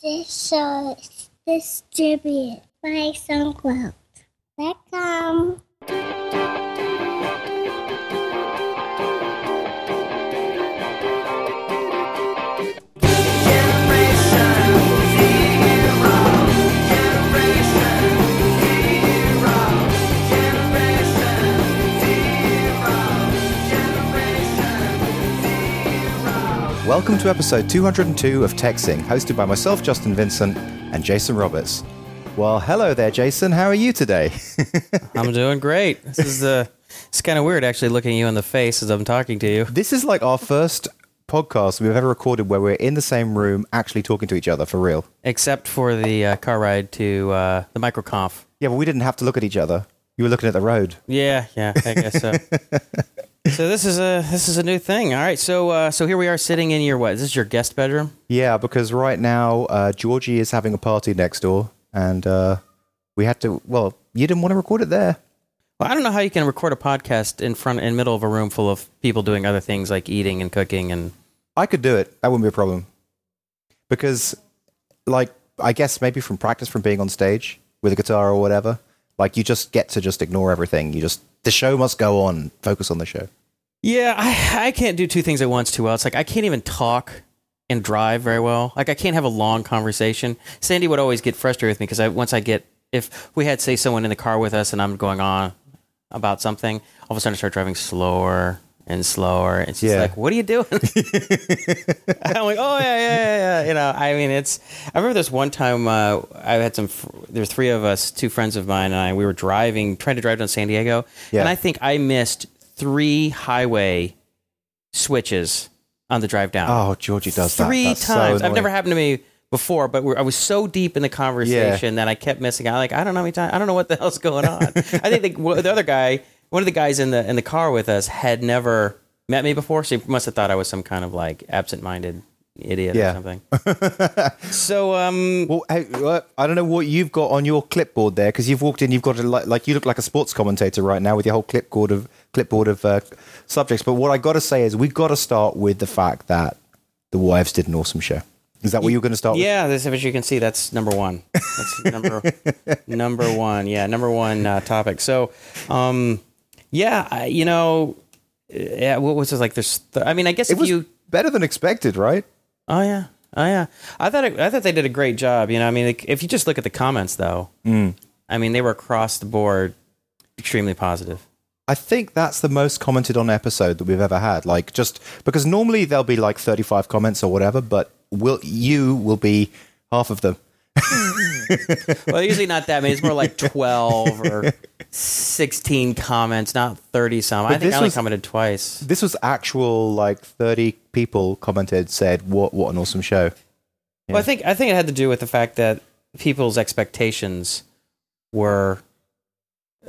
This show is distributed by SoundCloud. Welcome. Welcome to episode 202 of TechZing, hosted by myself, Justin Vincent, and Jason Roberts. Well, hello there, Jason. How are you today? I'm doing great. This is uh, it's kind of weird actually looking you in the face as I'm talking to you. this is like our first podcast we've ever recorded where we're in the same room actually talking to each other for real. Except for the uh, car ride to uh, the microconf. Yeah, but we didn't have to look at each other. You were looking at the road. Yeah, yeah, I guess so. so this is a this is a new thing. All right, so uh, so here we are sitting in your what? Is this your guest bedroom? Yeah, because right now uh, Georgie is having a party next door, and uh, we had to. Well, you didn't want to record it there. Well, I don't know how you can record a podcast in front in middle of a room full of people doing other things like eating and cooking and I could do it. That wouldn't be a problem. Because, like, I guess maybe from practice from being on stage with a guitar or whatever, like, you just get to just ignore everything. You just, the show must go on. Focus on the show. Yeah, I, I can't do two things at once too well. It's like I can't even talk and drive very well. Like I can't have a long conversation. Sandy would always get frustrated with me because I once I get if we had say someone in the car with us and I'm going on about something, all of a sudden I start driving slower and slower. And she's Yeah. like, what are you doing? I'm like, oh yeah, yeah, yeah, yeah. You know, I mean, it's. I remember this one time uh, I had some. There were three of us, two friends of mine, and I. We were driving, trying to drive down San Diego, Yeah. and I think I missed three highway switches on the drive down. Oh, Georgie does that. three That's so times. I've never happened to me before, but we're, I was so deep in the conversation that I kept missing out. Like I don't know how many times. I don't know what the hell's going on. I think the, the other guy, one of the guys in the in the car with us, had never met me before, so he must have thought I was some kind of like absent-minded idiot Yeah. or something. so um, Well, hey, uh, I don't know what you've got on your clipboard there because you've walked in. You've got a, like, like you look like a sports commentator right now with your whole clipboard of clipboard of uh, subjects. But what I got to say is we've got to start with the fact that the wives did an awesome show. Is that what you're going to start with? Yeah, as you can see, that's number one. That's number number one. Yeah, number one uh, topic. So, um, yeah, I, you know, yeah. What was it like? There's, th- I mean, I guess It if was you, better than expected, right? oh yeah, oh yeah. I thought it, I thought they did a great job. You know, I mean, like, if you just look at the comments, though, Mm. I mean, they were across the board extremely positive. I think that's the most commented on episode that we've ever had. Like, just because normally there'll be like 35 comments or whatever, but will you will be half of them. well, usually not that many. It's more like twelve or sixteen comments, not thirty some. I think I only was- commented twice. This was actual like 30 people commented, said, "What what an awesome show." Well, I think I think it had to do with the fact that people's expectations were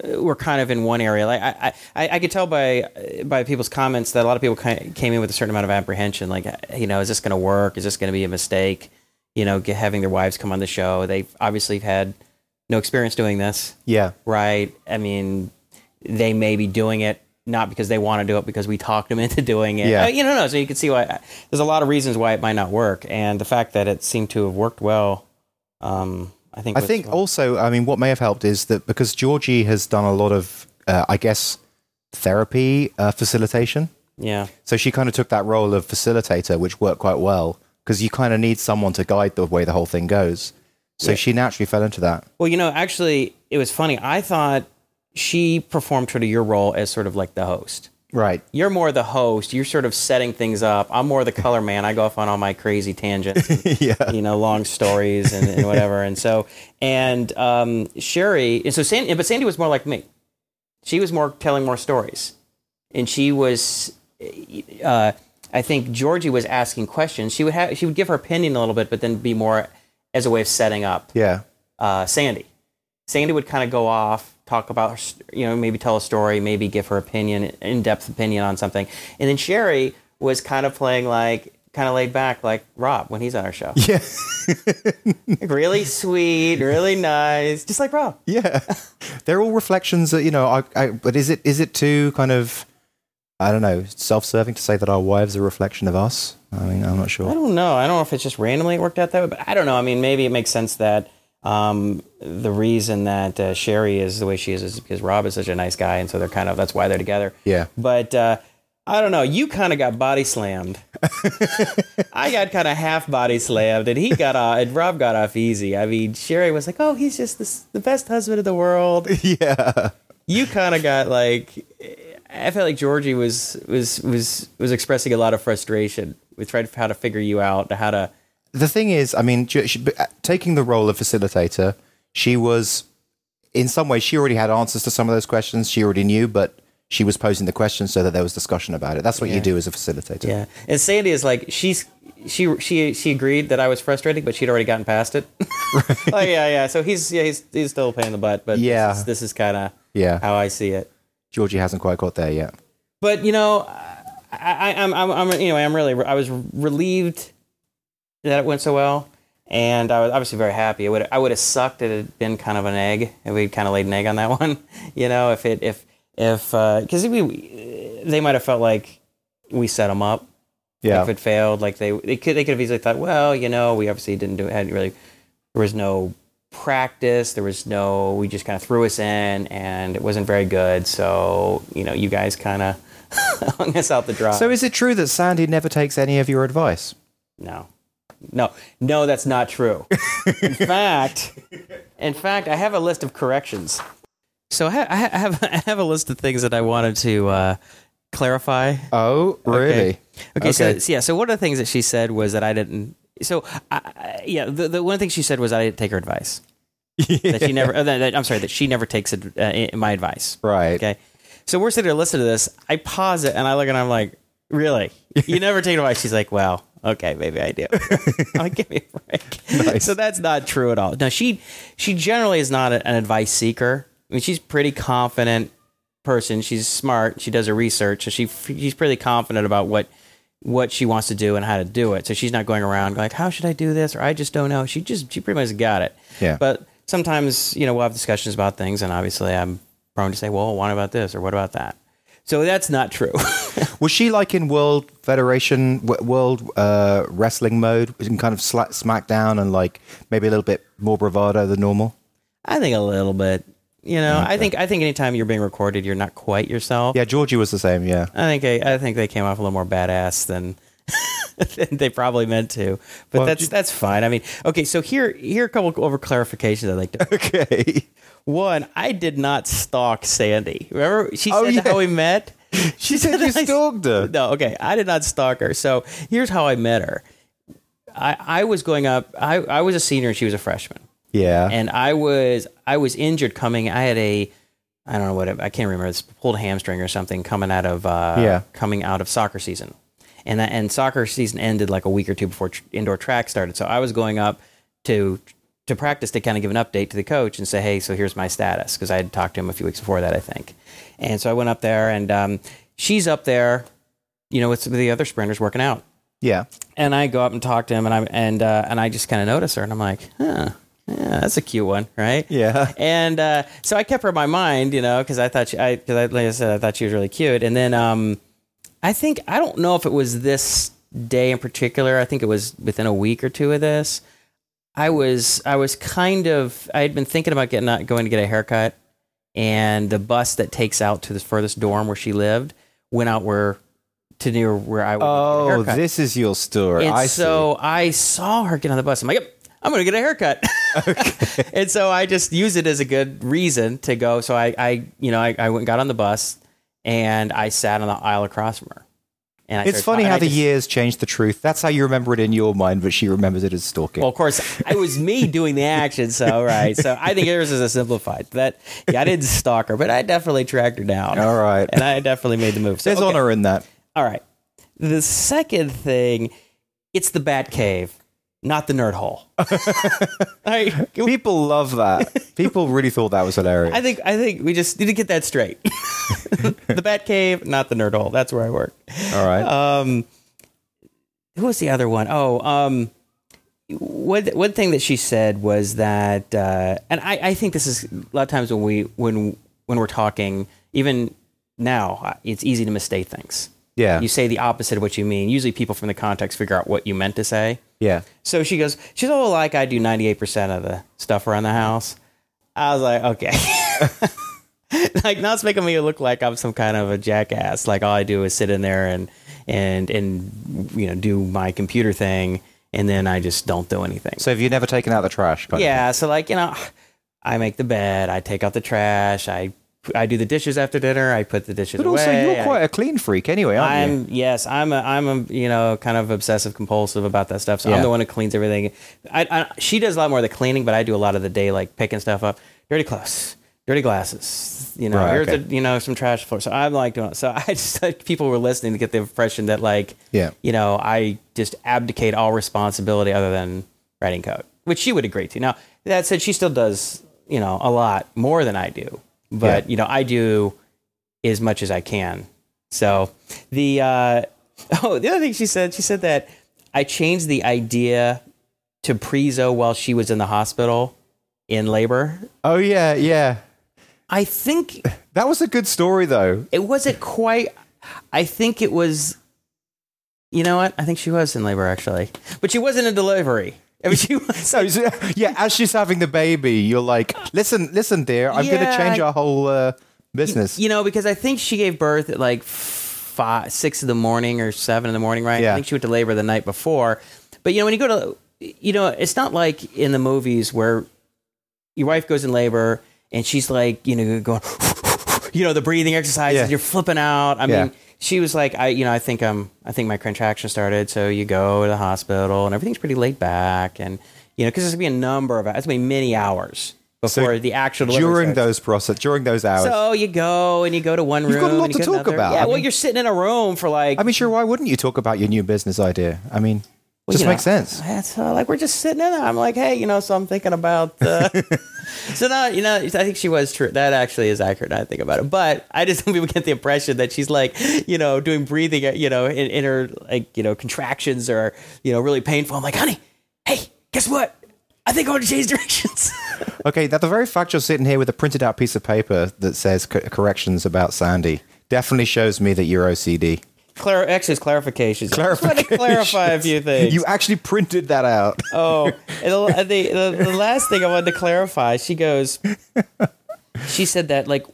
uh, were kind of in one area. Like I, I, I could tell by by people's comments that a lot of people came in with a certain amount of apprehension. Like, you know, is this going to work? Is this going to be a mistake? You know, get, having their wives come on the show. They've obviously had no experience doing this, Yeah, right? I mean, they may be doing it not because they want to do it, because we talked them into doing it. Yeah. Uh, you know, no. So you can see why there's a lot of reasons why it might not work, and the fact that it seemed to have worked well. Um, I think. I think also, I mean, what may have helped is that because Georgie has done a lot of, uh, I guess, therapy uh, facilitation. Yeah. So she kind of took that role of facilitator, which worked quite well because you kind of need someone to guide the way the whole thing goes. So Yeah. she naturally fell into that. Well, you know, actually, it was funny. I thought she performed sort of your role as sort of like the host. Right. You're more the host. You're sort of setting things up. I'm more the color man. I go off on all my crazy tangents. yeah. you know, long stories and, and whatever. And so, and um, Sherry, and so Sandy, but Sandy was more like me. She was more telling more stories, and she was, uh, I think Georgie was asking questions. She would have, she would give her opinion a little bit, but then be more as a way of setting up Yeah. uh, Sandy. Sandy would kind of go off, talk about, her, you know, maybe tell a story, maybe give her opinion, in-depth opinion on something, and then Sherry was kind of playing like, kind of laid back, like Rob when he's on our show. Yeah. Like, really sweet, really nice, just like Rob. Yeah. They're all reflections that, you know, I, I, but is it, is it too kind of I don't know, self-serving to say that our wives are a reflection of us. I mean, I'm not sure. I don't know. I don't know if it's just randomly it worked out that way, but I don't know. I mean, maybe it makes sense that um, the reason that uh, Sherry is the way she is is because Rob is such a nice guy, and so they're kind of that's why they're together. Yeah. But uh, I don't know. You kind of got body slammed. I got kind of half body slammed, and he got off. And Rob got off easy. I mean, Sherry was like, "Oh, he's just this, the best husband in the world." yeah. You kind of got like. I felt like Georgie was was was was expressing a lot of frustration with trying to how to figure you out, how to. The thing is, I mean, she, taking the role of facilitator, she was, in some ways, she already had answers to some of those questions. She already knew, but she was posing the questions so that there was discussion about it. That's what you do as a facilitator. Yeah, and Sandy is like she's she she she agreed that I was frustrating, but she'd already gotten past it. oh yeah, yeah. So he's yeah he's he's still paying the butt, but Yeah. this is, this is kind of Yeah. how I see it. Georgie hasn't quite got there yet. But you know, I, I I'm I'm I'm anyway. I'm really I was relieved that it went so well, and I was obviously very happy. It would I would have sucked if it had been kind of an egg if we'd kind of laid an egg on that one. You know, if it if if uh, because we they might have felt like we set them up Yeah. if it failed. Like they they could they could have easily thought, well, you know, we obviously didn't do it. hadn't really there was no practice, there was no we just kind of threw us in and it wasn't very good. So, you know, you guys kind of hung us out the dry. so is it true that Sandy never takes any of your advice? no. No, no, that's not true. in fact, in fact, I have a list of corrections. So I ha- I have I have a list of things that I wanted to uh, clarify. Oh, really? Okay, so, Okay. so yeah, so one of the things that she said was that I didn't. So I, yeah, the, the one thing she said was I didn't take her advice. That she never. uh, that, that- I'm sorry, that she never takes ad- uh, my advice. Right. Okay, so we're sitting there listening to this. I pause it and I look and I'm like, really? You never take advice? She's like, well, okay, maybe I do. I'm like, give me a break. Nice. So that's not true at all. No, she she generally is not an advice seeker. I mean, she's pretty confident person. She's smart. She does her research, so she she's pretty confident about what what she wants to do and how to do it. So she's not going around like, how should I do this? Or I just don't know. She just she pretty much got it. Yeah. But sometimes you know we'll have discussions about things, and obviously I'm prone to say, well, what about this or what about that? So that's not true. Was she like in World Federation, World uh, Wrestling mode, in kind of SmackDown and like maybe a little bit more bravado than normal? I think a little bit. You know, I think I think anytime you're being recorded, you're not quite yourself. Yeah, Georgie was the same. Yeah. I think I, I think they came off a little more badass than, than they probably meant to. But Well, that's ju- that's fine. I mean, okay, so here here are a couple over clarifications I'd like to. Okay. One, I did not stalk Sandy. Remember, she Oh, said yeah. how we met. She said you I- stalked her. No, okay, I did not stalk her. So here's how I met her. I, I was going up. I, I was a senior and she was a freshman, Yeah. and I was I was injured coming. I had a I don't know what it, I can't remember. It's pulled a hamstring or something coming out of uh, Yeah. coming out of soccer season, and that and soccer season ended like a week or two before tr- indoor track started. So I was going up to to practice to kind of give an update to the coach and say, hey, so here's my status because I had talked to him a few weeks before that, I think. And so I went up there, and um, she's up there, you know, with some of the other sprinters working out. yeah. And I go up and talk to him, and I and uh, and I just kind of notice her, and I'm like, huh, yeah, that's a cute one, right? Yeah. And uh, so I kept her in my mind, you know, because I thought she, I, because I, like I said, I thought she was really cute. And then um, I think I don't know if it was this day in particular. I think it was within a week or two of this. I was I was kind of I had been thinking about getting out, going to get a haircut, and the bus that takes out to the furthest dorm where she lived went out where to near where I Oh, this is your story. And I so I saw her get on the bus. I'm like, yep, I'm going to get a haircut. and so I just use it as a good reason to go. So I, I you know, I, I went and got on the bus and I sat on the aisle across from her. And I. It's funny how the just- years change the truth. That's how you remember it in your mind, but she remembers it as stalking. Well, of course, it was me doing the action. So, right. So I think yours is a simplified. That, yeah, I didn't stalk her, but I definitely tracked her down. All right. And I definitely made the move. So, There's okay. honor in that. All right. The second thing, it's the Bat Cave, not the Nerd hall. I, People love that. People really thought that was hilarious. I think I think we just need to get that straight. the Bat Cave, not the Nerd hall. That's where I work. All right. Um, who was the other one? Oh, um, one one thing that she said was that, uh, and I, I think this is a lot of times when we when when we're talking, even now uh, it's easy to misstate things. Yeah. You say the opposite of what you mean. Usually, people from the context figure out what you meant to say. Yeah. So she goes, she's all like, I do 98% of the stuff around the house. I was like, okay. like, now it's making me look like I'm some kind of a jackass. Like, all I do is sit in there and, and, and, you know, do my computer thing. And then I just don't do anything. So have you never taken out the trash? yeah. So, like, you know, I make the bed, I take out the trash, I, I do the dishes after dinner, I put the dishes But away. also, you're quite a clean freak anyway, aren't? I'm yes, I'm a I'm a you know kind of obsessive compulsive about that stuff. So Yeah. I'm the one who cleans everything. I, I she does a lot more of the cleaning, but I do a lot of the day like picking stuff up, dirty clothes, dirty glasses. You know, Right, here's okay. the, you know some trash floor. So I'm like doing. So I just like, people were listening to get the impression that like Yeah. you know I just abdicate all responsibility other than writing code, which she would agree to. Now that said, she still does you know a lot more than I do, but Yeah. you know I do as much as I can. So the uh, oh the other thing she said she said that I changed the idea to Prizo while she was in the hospital in labor. Oh yeah, yeah. I think That was a good story though. it wasn't quite. I think it was. You know what? I think she was in labor actually, but she wasn't in delivery. I mean, she was. So so- yeah, as she's having the baby, you're like, listen, listen, dear, I'm going to change our whole uh, business. You know, because I think she gave birth at like five, six in the morning or seven in the morning, right? Yeah. I think she went to labor the night before. But you know, when you go to, you know, it's not like in the movies where your wife goes in labor and she's like, you know, going, you know, the breathing exercises. Yeah. You're flipping out. I Yeah. mean, she was like, I, you know, I think um, I think my contraction started. So you go to the hospital and everything's pretty laid back, and you know, because there's gonna be a number of, it's gonna be many hours before the actual delivery during starts. those process, during those hours. So you go and you go to one room. You've got a lot and you to go talk another. about. Yeah, I well, mean- you're sitting in a room for like. I mean, sure, why wouldn't you talk about your new business idea? I mean, just you know, makes sense. That's uh, like we're just sitting in there. I'm like, hey, you know, so I'm thinking about. Uh, so now, you know, I think she was true. That actually is accurate. Now I think about it, but I just people get the impression that she's like, you know, doing breathing, uh, you know, in, in her like, you know, contractions are, you know, really painful. I'm like, honey, hey, guess what? I think I want to change directions. Okay, now the very fact you're sitting here with a printed out piece of paper that says co- corrections about Sandy definitely shows me that you're OCD. Clar- actually, it's clarifications. I just to clarify a few things. You actually printed that out. Oh, and the, the, the, last thing I wanted to clarify, she goes, she said that like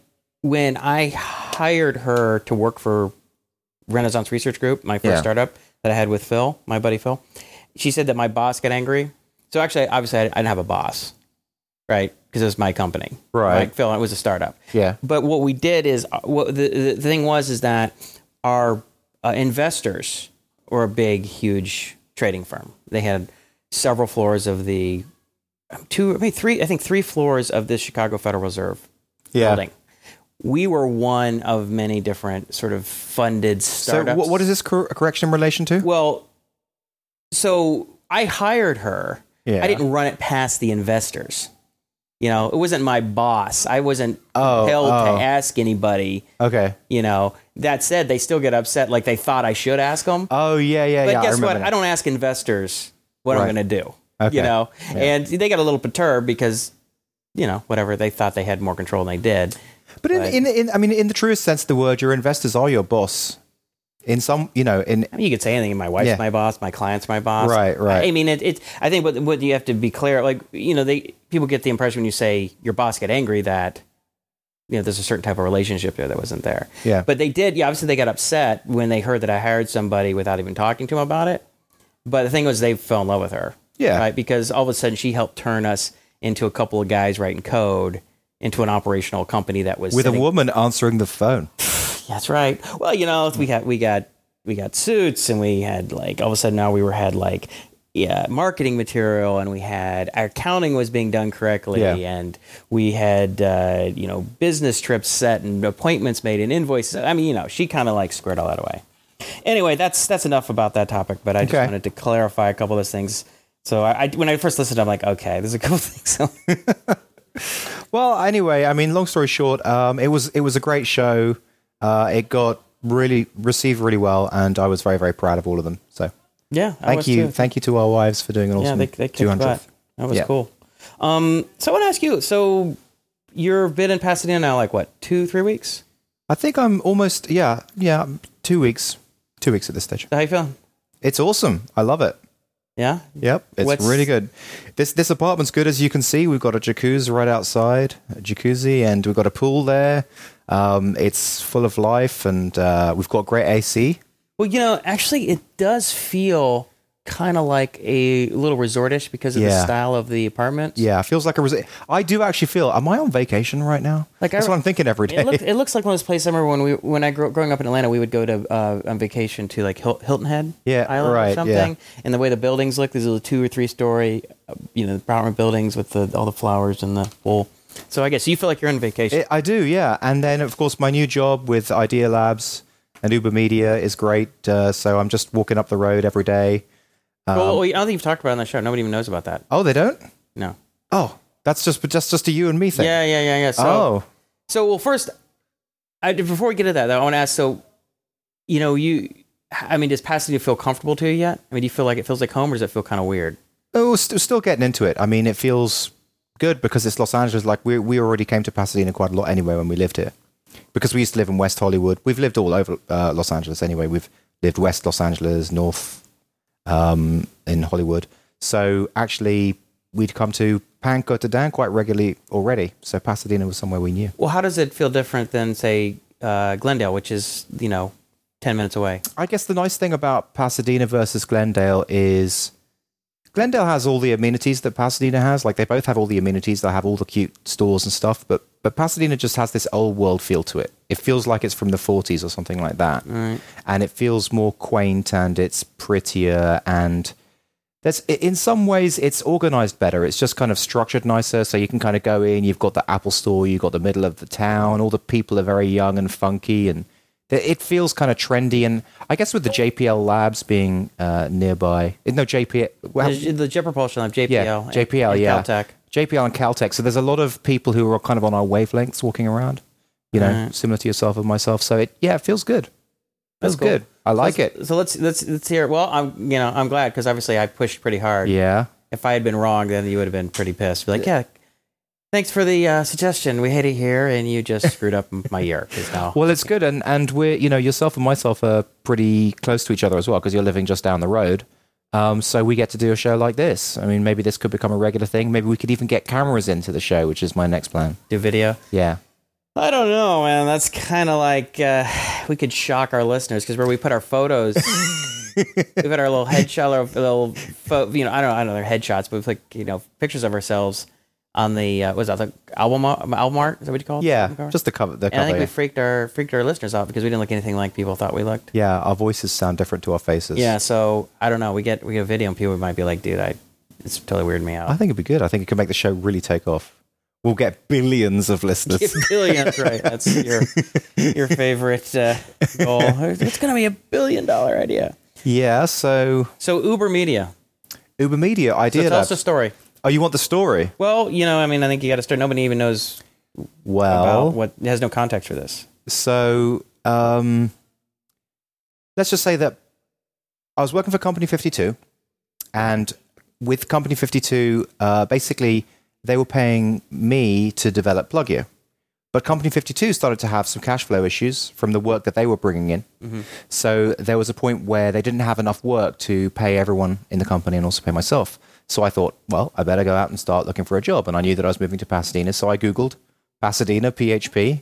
when I hired her to work for Renaissance Research Group, my first Yeah. startup that I had with Phil, my buddy Phil, she said that my boss got angry. So actually, obviously, I I didn't have a boss, right? Because it was my company, Right. Like Phil, it was a startup. Yeah. But what we did is, uh, what the, the thing was, is that our uh, investors were a big, huge trading firm. They had several floors of the two, I mean, three, I think three floors of the Chicago Federal Reserve Yeah. building. We were one of many different sort of funded So, startups. what, what is this cor- correction in relation to? Well, so I hired her. Yeah. I didn't run it past the investors. You know, it wasn't my boss. I wasn't Oh, compelled oh. to ask anybody. Okay. You know, that said, they still get upset like they thought I should ask them. Oh yeah, yeah, but yeah. I guess remember what? that. I don't ask investors what Right. I'm going to do. Okay. You know, Yeah. and they got a little perturbed because, you know, whatever they thought they had more control than they did. But in, in, in, I mean, in the truest sense of the word, your investors are your boss. In some, you know, in I mean, you could say anything. My wife's Yeah. my boss. My client's my boss. Right, right. I mean, it, it. I think what what you have to be clear, like you know, they people get the impression when you say your boss get angry that you know there's a certain type of relationship there that wasn't there. Yeah. But they did. Yeah, obviously they got upset when they heard that I hired somebody without even talking to them about it. But the thing was, they fell in love with her. Yeah. Right. Because all of a sudden she helped turn us into a couple of guys writing code into an operational company that was with a woman answering the phone. that's right. Well, you know, we got we got we got suits, and we had like all of a sudden now we were had like yeah marketing material, and we had our accounting was being done correctly, Yeah. and we had uh, you know business trips set and appointments made and invoices. I mean, you know, she kind of like squared all that away. Anyway, that's that's enough about that topic. But I just Okay. wanted to clarify a couple of those things. So I, I when I first listened, I'm like, okay, there's a couple things. Well, anyway, I mean, long story short, um, it was it was a great show. Uh, it got really received really well, and I was very very proud of all of them. So yeah, I thank was you, too. thank you to our wives for doing an Yeah, awesome they, they 200th. butt. That was Yeah. cool. Um, so I want to ask you. So you've been in Pasadena now, like what, two, three weeks? I think I'm almost yeah yeah two weeks two weeks at this stage. How you feeling? It's awesome. I love it. Yeah. Yep, it's What's- really good. This this apartment's good as you can see. We've got a jacuzzi right outside, a jacuzzi, and we've got a pool there. Um, it's full of life, and uh, we've got great AC. Well, you know, actually, it does feel kind of like a little resortish because of the style of the apartment. Yeah, it feels like a. resort. I do actually feel. Am I on vacation right now? Like, I- That's what I'm thinking every day. It, it looks like one of those places. I remember when we when I grew growing up in Atlanta, we would go to uh, on vacation to like Hilton Head, Yeah, Island right, or yeah. something. And the way the buildings look, these are the two or three story, uh, you know, apartment buildings with the all the flowers and the pool. So I guess you feel like you're on vacation. It, I do, yeah. And then, of course, my new job with Idea Labs and UberMedia is great. Uh, so I'm just walking up the road every day. well, I don't think you've talked about it on the show. Nobody even knows about that. Oh, they don't? No. Oh, that's just just just a you and me thing. Yeah, yeah, yeah, yeah. So, oh, So, well, first, I, before we get to that, though, I want to ask. So, you know, you, I mean, does Pasadena feel comfortable to you yet? I mean, do you feel like it feels like home, or does it feel kind of weird? oh, st- still getting into it. I mean, it feels good because it's Los Angeles. Like we we already came to Pasadena quite a lot anyway when we lived here, because we used to live in West Hollywood. We've lived all over uh, Los Angeles anyway. We've lived West Los Angeles, North, um, in Hollywood. So actually, we'd come to Pan Cotadan quite regularly already. So Pasadena was somewhere we knew. Well, how does it feel different than, say, uh, Glendale, which is you know, ten minutes away? I guess the nice thing about Pasadena versus Glendale is Glendale has all the amenities that Pasadena has. Like they both have all the amenities. They have all the cute stores and stuff. But but Pasadena just has this old world feel to it. It feels like it's from the 40s or something like that. And it feels more quaint and it's prettier and there's in some ways it's organized better. It's just kind of structured nicer. So you can kind of go in. You've got the Apple Store. You've got the middle of the town. All the people are very young and funky, and it it feels kind of trendy. And I guess with the JPL Labs being uh, nearby, no JPL. Well, the, the Jet Propulsion Lab, JPL, yeah, JPL, and yeah, Caltech. JPL and Caltech. So there's a lot of people who are kind of on our wavelengths walking around. You know, Right. similar to yourself and myself. So it yeah, it feels good. That's Feels cool. good. I like so, it. So let's let's let's hear. Well, I'm you know I'm glad because obviously I pushed pretty hard. Yeah. If I had been wrong, then you would have been pretty pissed. Be like, yeah, thanks for the uh, suggestion. We hate it here, and you just screwed up my year. Well, it's good, and and we're you know yourself and myself are pretty close to each other as well because you're living just down the road. Um, so we get to do a show like this. I mean, maybe this could become a regular thing. Maybe we could even get cameras into the show, which is my next plan. do video. Yeah. I don't know, man. That's kind of like uh, we could shock our listeners because where we put our photos, we put our little headshot, our little, pho- you know, I don't know, I don't know, they're headshots, but we put you know pictures of ourselves on the uh, was that the album album art? Is that what you call it? Yeah. Cover? Just the cover. The and I think cover. we freaked our freaked our listeners out because we didn't look anything like people thought we looked. yeah, our voices sound different to our faces. Yeah, so I don't know. We get we get a video and people might be like, dude, I it's totally weirding me out. I think it'd be good. I think it could make the show really take off. We'll get billions of listeners. billions, right? That's your your favorite uh, goal. It's gonna be a billion dollar idea. yeah. So So UberMedia. Uber Media So idea. tell us the story. Oh, you want the story? Well, you know, I mean, I think you got to start. Nobody even knows Well, about what has no context for this. So um, let's just say that I was working for Company 52, and with Company 52, uh, basically they were paying me to develop Pluggio. But Company 52 started to have some cash flow issues from the work that they were bringing in. So there was a point where they didn't have enough work to pay everyone in the company and also pay myself. So I thought, well, I better go out and start looking for a job. And I knew that I was moving to Pasadena. So I Googled Pasadena PHP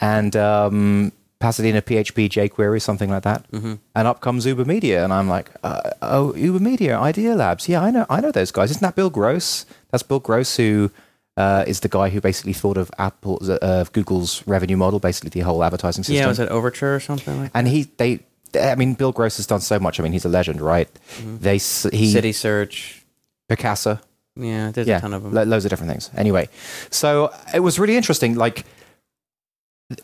and um, Pasadena PHP jQuery, something like that. Mm-hmm. And up comes UberMedia, and I'm like, uh, oh, UberMedia, Idea Labs. Yeah, I know, I know those guys. Isn't that Bill Gross? That's Bill Gross, who uh, is the guy who basically thought of Apple, uh, of Google's revenue model, basically the whole advertising system. Yeah, was it Overture or something like and he, they, I mean, Bill Gross has done so much. I mean, he's a legend, right? They, s- he, City Search? Picasa, Yeah, there's yeah, a ton of them. lo- loads of different things. Anyway, so it was really interesting. Like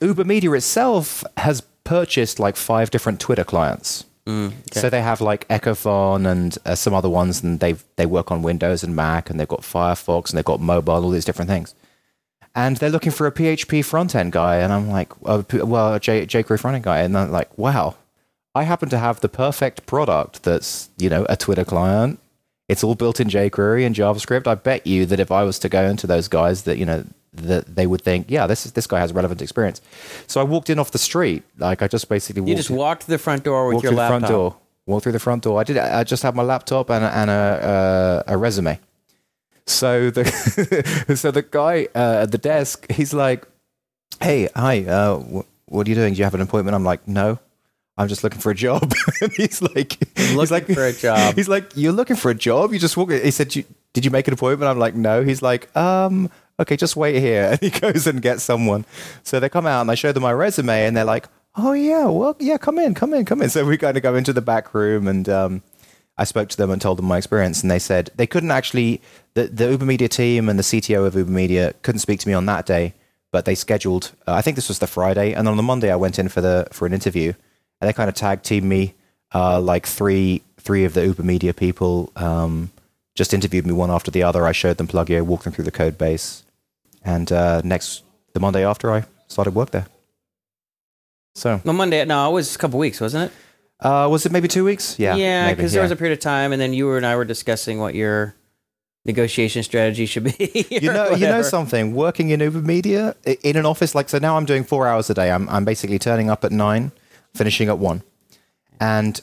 UberMedia itself has purchased like five different Twitter clients. Mm, okay. So they have like Echofon and uh, some other ones, and they they work on Windows and Mac, and they've got Firefox, and they've got mobile, all these different things. And they're looking for a PHP front end guy, and I'm like, uh, well, a J- jQuery front end guy, and I'm like, wow, I happen to have the perfect product that's you know a Twitter client. It's all built in jQuery and JavaScript. I bet you that if I was to go into those guys, that you know that they would think, yeah, this is this guy has relevant experience. So I walked in off the street, like I just basically walked You just walked to the front door with your laptop. front door. Walked through the front door. I did. I just had my laptop and, a- and a, a a resume. So the so the guy uh, at the desk, he's like, "Hey, hi. Uh, wh- what are you doing? Do you have an appointment?" I'm like, "No, I'm just looking for a job." he's like, he's like, for a job. He's like, "You're looking for a job? You just walk." He said, "You- "Did you make an appointment?" I'm like, "No." He's like, "Um, okay, just wait here." And he goes and gets someone. So they come out and I show them my resume, and they're like, "Oh yeah, well yeah, come in, come in, come in." So we kind of go into the back room and. um I spoke to them and told them my experience, and they said they couldn't actually. The, the UberMedia team and the CTO of UberMedia couldn't speak to me on that day, but they scheduled. Uh, I think this was the Friday, and on the Monday I went in for the for an interview, and they kind of tag team me. Uh, like three three of the UberMedia people um, just interviewed me one after the other. I showed them Pluggio, walked them through the code base, and uh, next the Monday after I started work there. So No, Monday. No, it was a couple weeks, wasn't it? uh, was it maybe two weeks? Yeah, Yeah, because there was a period of time, and then you and I were discussing what your negotiation strategy should be. you know, you know something. Working in UberMedia in an office like so now, I'm doing four hours a day. I'm I'm basically turning up at nine, finishing at one, and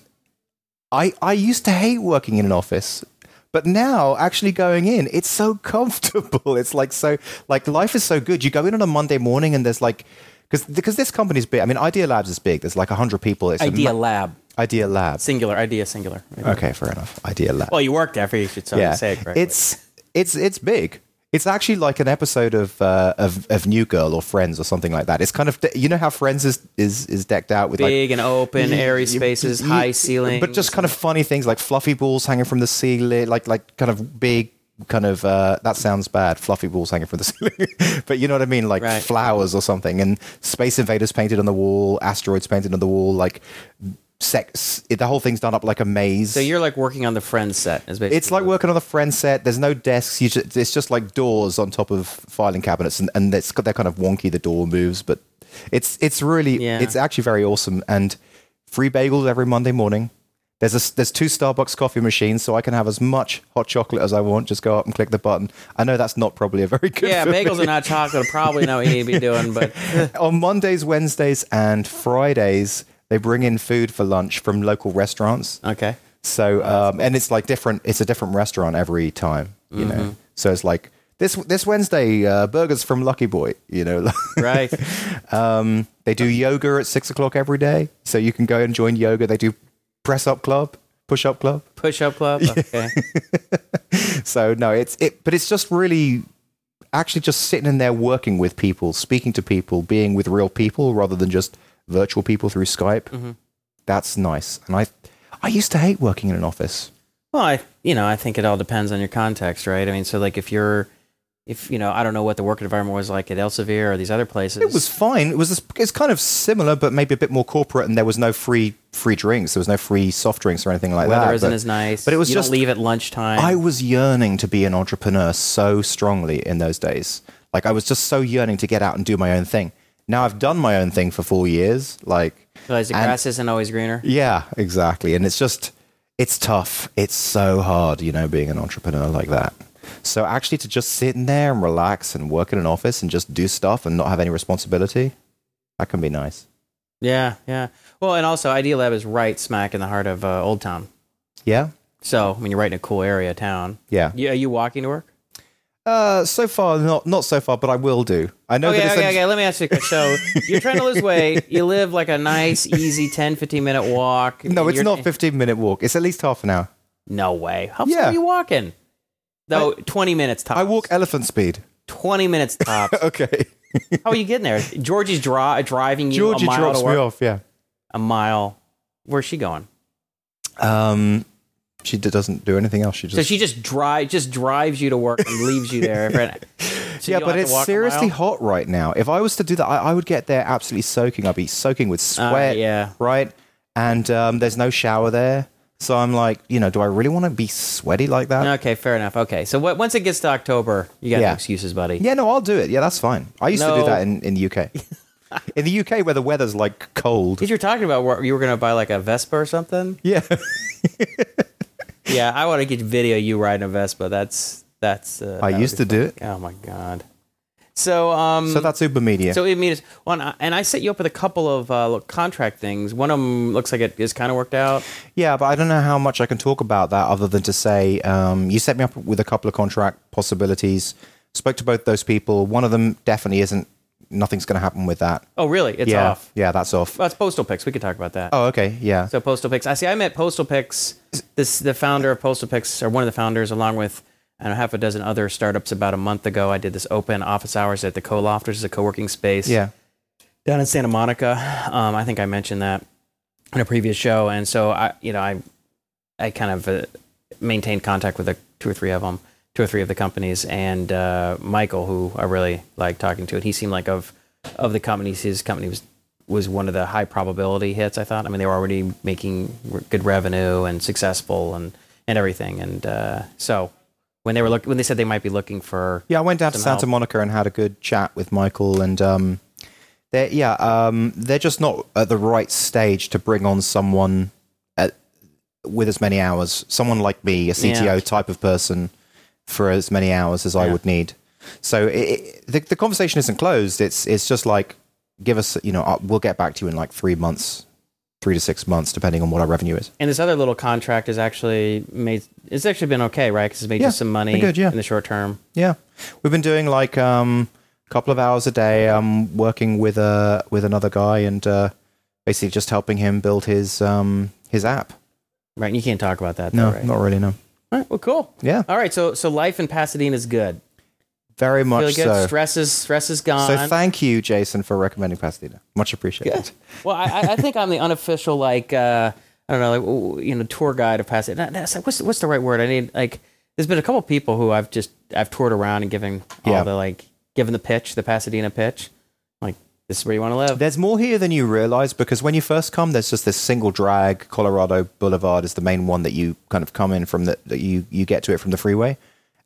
I I used to hate working in an office. But now, actually going in, it's so comfortable. It's like so, like life is so good. You go in on a Monday morning, and there's like, because because this company's big. I mean, Idea Labs is big. There's like hundred people. It's Idea ma- Lab, Idea Lab. singular. Idea singular. Okay, fair enough. Idea Lab. Well, you worked there, for you should yeah, say it correctly. it's it's it's big. It's actually like an episode of uh, of of New Girl or Friends or something like that. It's kind of you know how Friends is is is decked out with big like and open, airy spaces, you- high ceilings, but just kind of funny things like fluffy balls hanging from the ceiling, like like kind of big. Kind of uh, that sounds bad. Fluffy balls hanging from the ceiling, but you know what I mean, like Right. flowers or something, and space invaders painted on the wall, asteroids painted on the wall, like sex. The whole thing's done up like a maze. So you're like working on the Friends set. Is basically It's like what- working on the friend set. There's no desks. You just, it's just like doors on top of filing cabinets, and, and it's they're kind of wonky. The door moves, but it's it's really Yeah. it's actually very awesome. And free bagels every Monday morning. There's a, there's two Starbucks coffee machines, so I can have as much hot chocolate as I want. Just go up and click the button. I know that's not probably a very good. Yeah, for bagels me. and hot chocolate are probably not what you need to be doing, but on Mondays, Wednesdays, and Fridays, they bring in food for lunch from local restaurants. okay. So um, and it's like different. It's a different restaurant every time, you Mm-hmm. know. So it's like this this Wednesday uh, burgers from Lucky Boy, you know. Right. um, they do yoga at six o'clock every day, so you can go and join yoga. They do press up club, push up club. Push up club. Okay. So no, it's it, but it's just really actually just sitting in there working with people, speaking to people, being with real people rather than just virtual people through Skype. Mm-hmm. That's nice, and I I used to hate working in an office. Well, I you know I think it all depends on your context, right? I mean, so like if you're if you know I don't know what the work environment was like at Elsevier or these other places. It was fine. It was it's kind of similar, but maybe a bit more corporate. And there was no free free drinks. There was no free soft drinks or anything like weather that. isn't but as nice. but it was you just- leave at lunchtime. I was yearning to be an entrepreneur so strongly in those days. Like I was just so yearning to get out and do my own thing. Now I've done my own thing for four years. Like realize the grass isn't always greener. yeah, exactly. And it's just it's tough. It's so hard, you know, being an entrepreneur like that. So actually to just sit in there and relax and work in an office and just do stuff and not have any responsibility, that can be nice. Yeah, yeah. Well, and also Idea Lab is right smack in the heart of uh, Old Town. Yeah. So I mean, you're right in a cool area of town. Yeah. You, are you walking to work? Uh, so far, not not so far, but I will do. I know Okay, that it's okay, okay. Let me ask you a question. So you're trying to lose weight. You live like a nice, easy 10, 15 minute walk. no, and it's you're- not 15 minute walk. It's at least half an hour. No way. How Yeah. far are you walking? Though 20 minutes tops. I walk elephant speed. 20 minutes tops. Okay. How are you getting there? Georgie's dri- driving you Georgie a mile drops to me off. Yeah. A mile. Where's she going? Um, she doesn't do anything else. She just So she just drive just drives you to work and leaves you there. So yeah, but it's seriously hot right now. If I was to do that, I, I would get there absolutely soaking. I'd be soaking with sweat. Uh, yeah. Right. And um, there's no shower there, so I'm like, you know, do I really want to be sweaty like that? Okay, fair enough. Okay, so what, once it gets to October, you got no Yeah. excuses, buddy. Yeah, no, I'll do it. Yeah, that's fine. I used to do that in, in the UK. in the UK, where the weather's like cold. Because you're talking about where you were going to buy like a Vespa or something. Yeah. Yeah, I want to get video you riding a Vespa. That's that's. Uh, I that used to do it. Oh my god. So um, So that's UberMedia. so it means one, and I set you up with a couple of uh, contract things. One of them looks like it is kind of worked out. yeah, but I don't know how much I can talk about that other than to say um, you set me up with a couple of contract possibilities. Spoke to both those people. One of them definitely isn't. Nothing's going to happen with that. Oh, really? It's yeah, off. yeah, that's off. Well, it's PostalPix. We could talk about that. Oh, okay, yeah. So PostalPix. I see. I met PostalPix. This the founder of PostalPix, or one of the founders, along with and don't half a dozen other startups. About a month ago, I did this open office hours at the Co-Loft, which is a co-working space. yeah. down in Santa Monica. Um, I think I mentioned that in a previous show, and so I, you know, I, I kind of uh, maintained contact with the two or three of them, two or three of the companies, and uh, Michael, who I really like talking to, and he seemed like of of the companies, his company was was one of the high probability hits. I thought. I mean, they were already making good revenue and successful and and everything, and uh, so. When they were look, when they said they might be looking for Yeah, I went down to Santa help. Monica and had a good chat with Michael, and um, they're yeah, um, they're just not at the right stage to bring on someone at, with as many hours. Someone like me, a CTO Yeah. type of person, for as many hours as I would need. So it, the the conversation isn't closed. It's it's just like give us, you know, uh, we'll get back to you in like three months, three to six months, depending on what our revenue is. And this other little contract is actually made it's actually been okay, right? Because it's made Yeah, you some money good, yeah. in the short term. Yeah, we've been doing like um, a couple of hours a day. Um, working with a with another guy and uh, basically just helping him build his um his app. Right, and you can't talk about that, No, though, right? not really. No. All right, well, cool. Yeah, All right, so so life in Pasadena is good. very much Really good. so. Stress is stress is gone. So thank you, Jason, for recommending Pasadena. Much appreciated. Good. Well, I, I- I think I'm the unofficial like uh, I don't know, like you know, tour guide of Pasadena. That's like, what's what's the right word? I need like. There's been a couple people who I've just I've toured around and given all Yeah. the like given the pitch, the Pasadena pitch. This is where you want to live. There's more here than you realize because when you first come, there's just this single drag. Colorado Boulevard is the main one that you kind of come in from. The, that you you get to it from the freeway,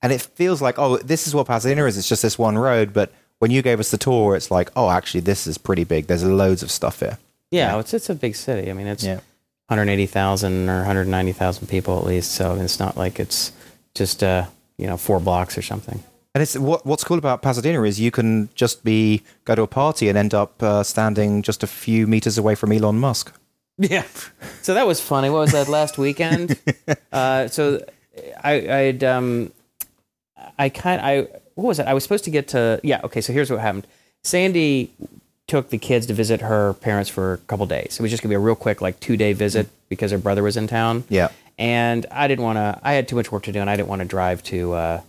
and it feels like oh, this is what Pasadena is. It's just this one road. But when you gave us the tour, it's like oh, actually, this is pretty big. There's loads of stuff here. yeah, it's it's a big city. I mean, it's Yeah. 180,000 or 190,000 people at least. So it's not like it's just uh, you know four blocks or something. And it's what what's cool about Pasadena is you can just be go to a party and end up uh, standing just a few meters away from Elon Musk. Yeah. So that was funny. What was that last weekend? uh, so I I'd um I kind I what was it? I was supposed to get to yeah. Okay. So here's what happened. Sandy took the kids to visit her parents for a couple days. It was just gonna be a real quick like two day visit because her brother was in town. Yeah. and I didn't want to. I had too much work to do, and I didn't want to drive to. Uh,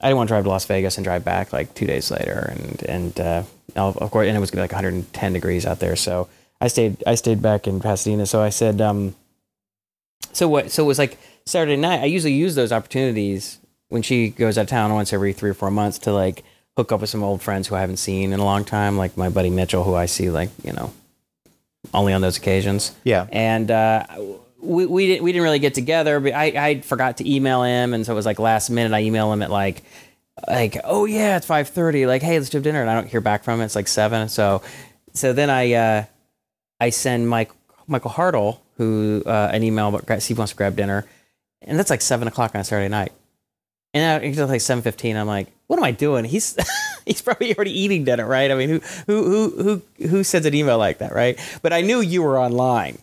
I didn't want to drive to Las Vegas and drive back like two days later, and and uh, of course, and it was gonna be like 110 degrees out there. So I stayed. I stayed back in Pasadena. So I said, um, so what? So it was like Saturday night. I usually use those opportunities when she goes out of town once every three or four months to like hook up with some old friends who I haven't seen in a long time, like my buddy Mitchell, who I see like you know only on those occasions Yeah. and uh, we we didn't we didn't really get together. But I I forgot to email him, and so it was like last minute. I email him at like like oh yeah it's five thirty. Like hey let's do dinner, and I don't hear back from him. It's like seven. So so then I uh, I send Mike Michael Hartl who uh, an email about he wants to grab dinner, and that's like seven o'clock on a Saturday night. And it's like seven fifteen. I'm like, what am I doing? He's he's probably already eating dinner, right? I mean, who who who who who sends an email like that, right? But I knew you were online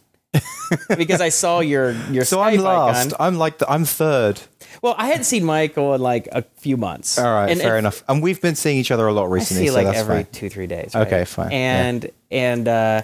because I saw your your So Skype I'm last. icon. I'm like the, I'm third. Well, I hadn't seen Michael in like a few months. All right, And fair enough. And we've been seeing each other a lot I recently, see so like every fine. two three days. right? Okay, fine, yeah. And and uh,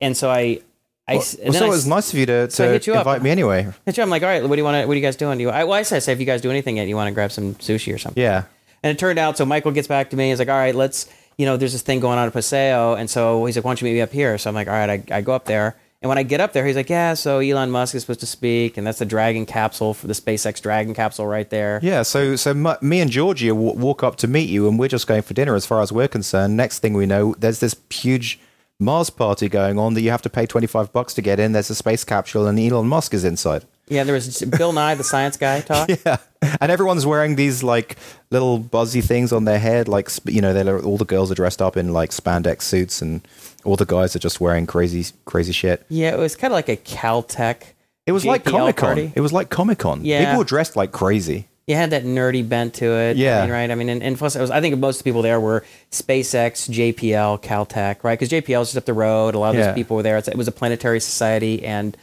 and so I I Well, and well, so I it was nice of you to, so to hit you up. invite me anyway. hit you. I'm like, all right, what do you want to? What are you guys doing? Do you? I, well, I said, I said, if you guys do anything yet, you want to grab some sushi or something. Yeah. And it turned out, so Michael gets back to me. He's like, all right, let's, you know, there's this thing going on at Paseo. And so he's like, why don't you meet me up here? So I'm like, all right, I, I go up there. And when I get up there, he's like, yeah, so Elon Musk is supposed to speak. And that's the Dragon capsule for the SpaceX Dragon capsule right there. Yeah, so so me and Georgia w- walk up to meet you, and we're just going for dinner. As far as we're concerned, next thing we know, there's this huge Mars party going on that you have to pay twenty five bucks to get in. There's a space capsule, and Elon Musk is inside. Yeah, there was Bill Nye, the science guy, talk. Yeah, and everyone's wearing these like little buzzy things on their head, like you know, they're all the girls are dressed up in like spandex suits, and all the guys are just wearing crazy crazy shit. Yeah, it was kind of like a Caltech. It was like Comic Con. It was like Comic Con. Yeah. people were dressed like crazy. he had that nerdy bent to it. Yeah. I mean, right. I mean, and, and plus, it was, I think most of the people there were SpaceX, JPL, Caltech, right? Because JPL is just up the road. A lot of Yeah. those people were there. It was a planetary society and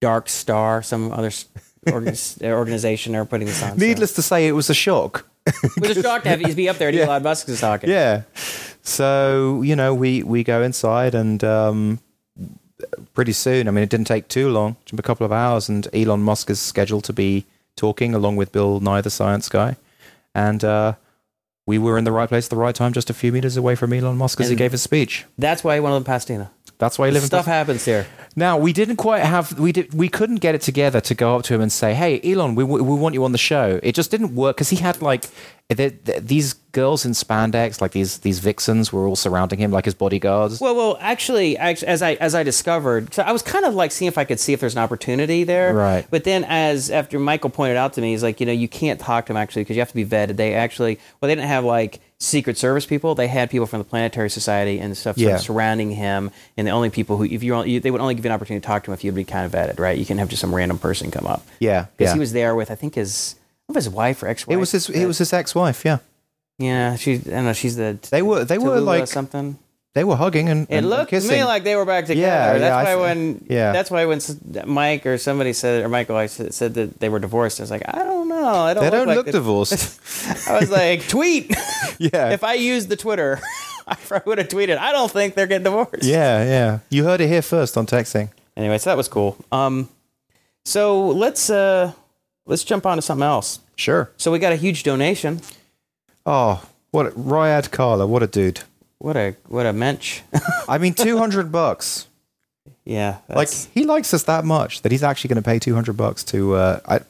Dark Star, some other organization. Are putting this on. so. Needless to say, it was a shock. it was a shock to have be up there. And Elon Musk is talking. Yeah. So you know, we we go inside, and um, pretty soon. I mean, it didn't take too long, just a couple of hours, and Elon Musk is scheduled to be talking along with Bill Nye, the science guy, and uh, we were in the right place at the right time, just a few meters away from Elon Musk as he gave his speech. That's why he went to Pasadena. That's why he lives in Stuff happens here. Now we didn't quite have we did we couldn't get it together to go up to him and say, "Hey, Elon, we we want you on the show." It just didn't work because he had like the, the, these girls in spandex, like these these vixens, were all surrounding him like his bodyguards. Well, well, actually, actually, as I as I discovered, so I was kind of like seeing if I could see if there's an opportunity there. Right. But then, as after Michael pointed out to me, he's like, you know, you can't talk to him actually because you have to be vetted. They actually, well, they didn't have like Secret Service people. They had people from the Planetary Society and stuff sort of surrounding him, and the only people who, if you're, on- you, they would only give you an opportunity to talk to him if you'd be kind of vetted, right? You can have just some random person come up. yeah, Because yeah. he was there with, I think his, I don't know if his wife or ex-wife. it was his it was his ex-wife. Yeah, Yeah, she. I don't know. She's the. they were they were like something. They were hugging and, It and looked to me like they were back together. Yeah, that's yeah, why th- when yeah. that's why when Mike or somebody said or Michael I said, said that they were divorced. I was like, I don't know. I don't. they don't like look the- divorced. I was like, tweet. yeah, if I used the Twitter, I probably would have tweeted. I don't think they're getting divorced. yeah, yeah. You heard it here first on TechZing. Anyway, so that was cool. Um, so let's uh let's jump on to something else. Sure. So we got a huge donation. Oh, what Ryad Carla, what a dude. What a what a mensch. I mean, two hundred bucks. yeah. Like he likes us that much that he's actually going to pay two hundred bucks to. Uh, I,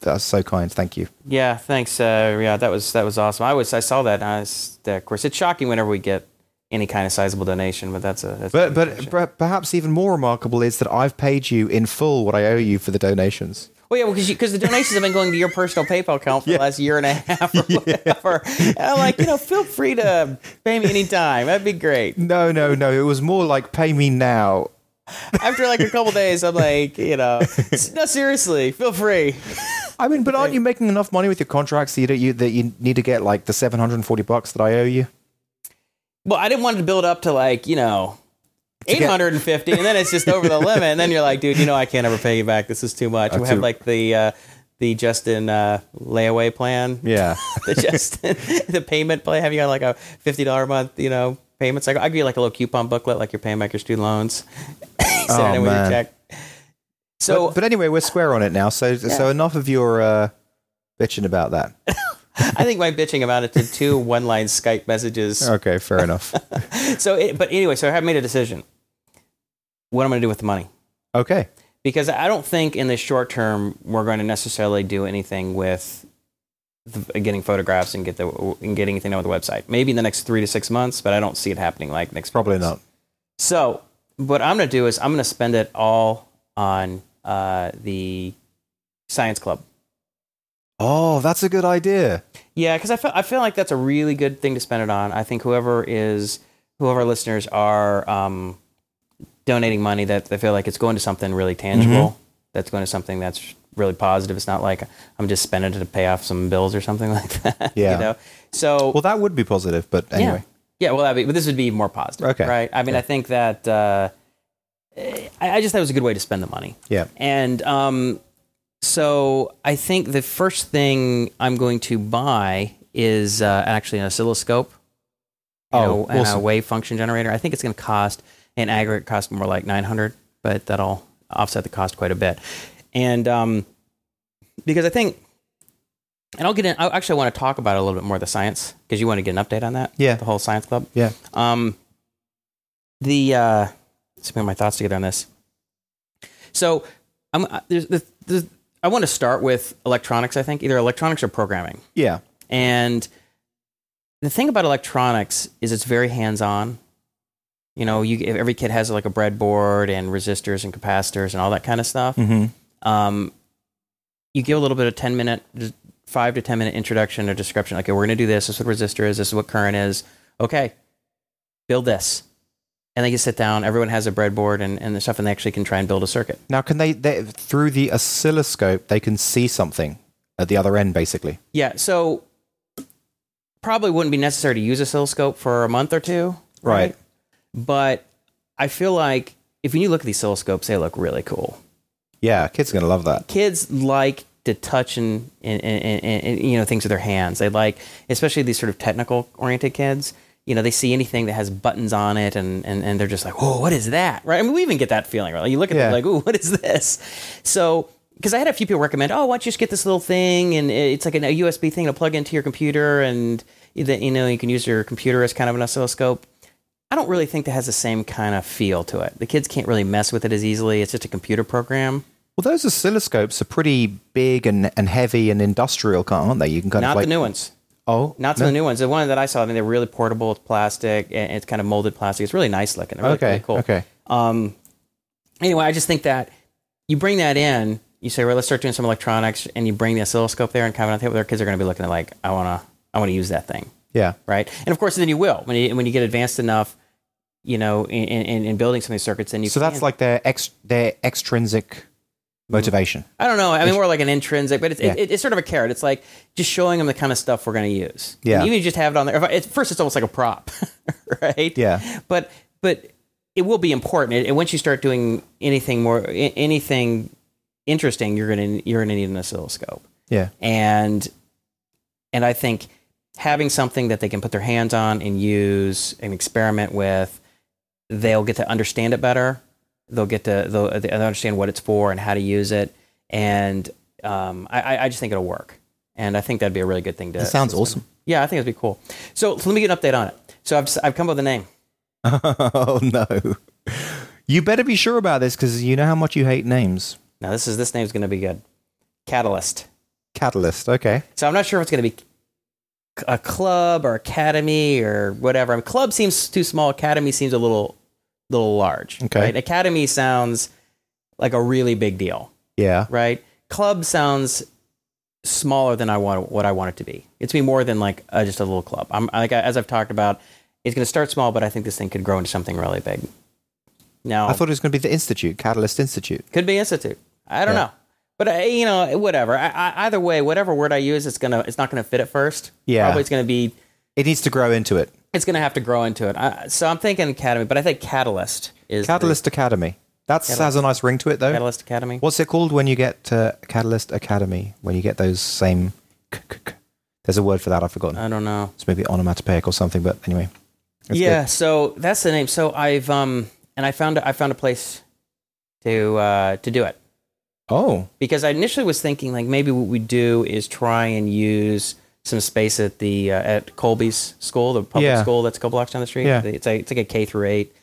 that's so kind. Thank you. Yeah, thanks. Uh, yeah, that was that was awesome. I was I saw that. I was, of course, it's shocking whenever we get any kind of sizable donation, but that's a. That's But but per- perhaps even more remarkable is that I've paid you in full what I owe you for the donations. Well, yeah, because because the donations have been going to your personal PayPal account for the last year and a half or whatever. And I'm like, you know, feel free to pay me anytime. That'd be great. No, no, no. It was more like pay me now. After like a couple days, I'm like, you know, no, seriously, feel free. I mean, but aren't you making enough money with your contracts that you, you that you need to get like the seven hundred and forty bucks that I owe you? Well, I didn't want to build up to like, you know, 850 and then it's just over the limit and then you're like, dude, you know I can't ever pay you back. This is too much. We That's have like the uh the Justin uh layaway plan. Yeah. The Justin the payment plan. Have you got like a $50 a month, you know, payments? I I give you like a little coupon booklet like you're paying back your student loans. Oh, it in with your man. check. So but, but anyway, we're square on it now. So so enough of your uh, bitching about that. I think my bitching amounted to two one-line Skype messages. Okay, fair enough. So, it, but anyway, so I have made a decision. What I'm going to do with the money. Okay. because I don't think in the short term we're going to necessarily do anything with the, getting photographs and get the and getting anything on the website. Maybe in the next three to six months, but I don't see it happening like next. Probably months. not. So what I'm going to do is I'm going to spend it all on uh, the science club. Oh, that's a good idea. Yeah, because I feel I feel like that's a really good thing to spend it on. I think whoever is whoever our listeners are um, donating money that they feel like it's going to something really tangible. That's going to something that's really positive. It's not like I'm just spending it to pay off some bills or something like that. Yeah. You know. So Well, that would be positive, but anyway. yeah, yeah. Well, that'd be, but this would be more positive. Okay. Right. I mean, I think that uh, I, I just thought it was a good way to spend the money. Yeah. And um, so I think the first thing I'm going to buy is uh, actually an oscilloscope. Oh, know, and a wave function generator. I think it's going to cost in aggregate cost more like 900, but that'll offset the cost quite a bit. And um, because I think, and I'll get in. I actually want to talk about a little bit more the science because you want to get an update on that. Yeah. the whole science club. Yeah. Um, the uh, let's put my thoughts together on this. So, I'm uh, there's, there's, there's I want to start with electronics. I think either electronics or programming. Yeah. And the thing about electronics is it's very hands-on. You know, you every kid has like a breadboard and resistors and capacitors and all that kind of stuff. Mm-hmm. Um, you give a little bit of ten minute, five to ten minute introduction or description. Like, okay, we're going to do this. This is what resistor is. This is what current is. Okay, build this. And they can sit down. Everyone has a breadboard and, and the stuff, and they actually can try and build a circuit. Now, can they, they through the oscilloscope they can see something? at the other end, basically. Yeah, so probably wouldn't be necessary to use oscilloscope for a month or two, Right. But I feel like if you look at these oscilloscopes, they look really cool. Yeah, kids are gonna love that. Kids like to touch and, and, and, and, you know things with their hands. They like, especially these sort of technical oriented kids. You know, they see anything that has buttons on it, and, and, and they're just like, "Whoa, what is that?" Right? I mean, we even get that feeling, right? You look at Yeah. them like, "Ooh, what is this?" So, because I had a few people recommend, "Oh, why don't you just get this little thing, and it's like a USB thing to plug into your computer, and that you know you can use your computer as kind of an oscilloscope." I don't really think that has the same kind of feel to it. The kids can't really mess with it as easily. It's just a computer program. Well, those oscilloscopes are pretty big and, and heavy and industrial, aren't they? You can kind Not of like the new ones. oh, Not no? of the new ones. The one that I saw, I mean, they're really portable. It's plastic and it's kind of molded plastic. It's really nice looking. They're really, Okay, really cool. okay. Um, anyway, I just think that you bring that in, you say, well, let's start doing some electronics, and you bring the oscilloscope there and kind of table. Their kids are going to be looking at like, I want to, I want to use that thing, Yeah, right? And of course, then you will when you when you get advanced enough, you know, in, in, in building some of these circuits. Then you so that's like their ex their extrinsic motivation. I don't know. I mean, more like an intrinsic, but it's, Yeah. it, it's sort of a carrot. It's like just showing them the kind of stuff we're going to use. Yeah. And you just have it on there. At first, it's almost like a prop, right? Yeah. But but it will be important. And once you start doing anything more, anything interesting, you're gonna you're gonna need an oscilloscope. Yeah, And and I think having something that they can put their hands on and use and experiment with, they'll get to understand it better. They'll get to they'll, they'll understand what it's for and how to use it. And um, I, I- just think it'll work. And I think that'd be a really good thing to. that sounds to- awesome. Yeah, I think it'd be cool. So, so let me get an update on it. So I've just, I've come up with a name. oh no, you better be sure about this because you know how much you hate names. Now this is this name's going to be good. Catalyst. Catalyst. Okay. So I'm not sure if it's going to be a club or academy or whatever. I mean, club seems too small. Academy seems a little, little large. Okay. Right? Academy sounds like a really big deal, Yeah. right? Club sounds smaller than I want what I want it to be. It's be more than like uh, just a little club. I'm like as I've talked about, it's going to start small, but I think this thing could grow into something really big. Now I thought it was going to be the institute, Catalyst Institute. could be institute. I don't Yeah. know. But uh, you know, whatever. I, I, either way, whatever word I use, it's gonna, it's not gonna fit at first. Yeah. probably it's gonna be, It needs to grow into it. it's gonna have to grow into it. I, so I'm thinking academy, but I think catalyst is the- Catalyst Academy. That has a nice ring to it, though. catalyst academy. What's it called when you get uh, Catalyst Academy? When you get those same. k- k- k- There's a word for that. I've forgotten. I don't know. It's maybe onomatopoeic or something, but anyway. Yeah, so that's the name. So I've um, and I found I found a place to uh to do it good. Oh, because I initially was thinking like maybe what we do is try and use some space at the uh, at Colby's school, the public Yeah. school that's a couple blocks down the street. Yeah. It's like it's like a K through eight.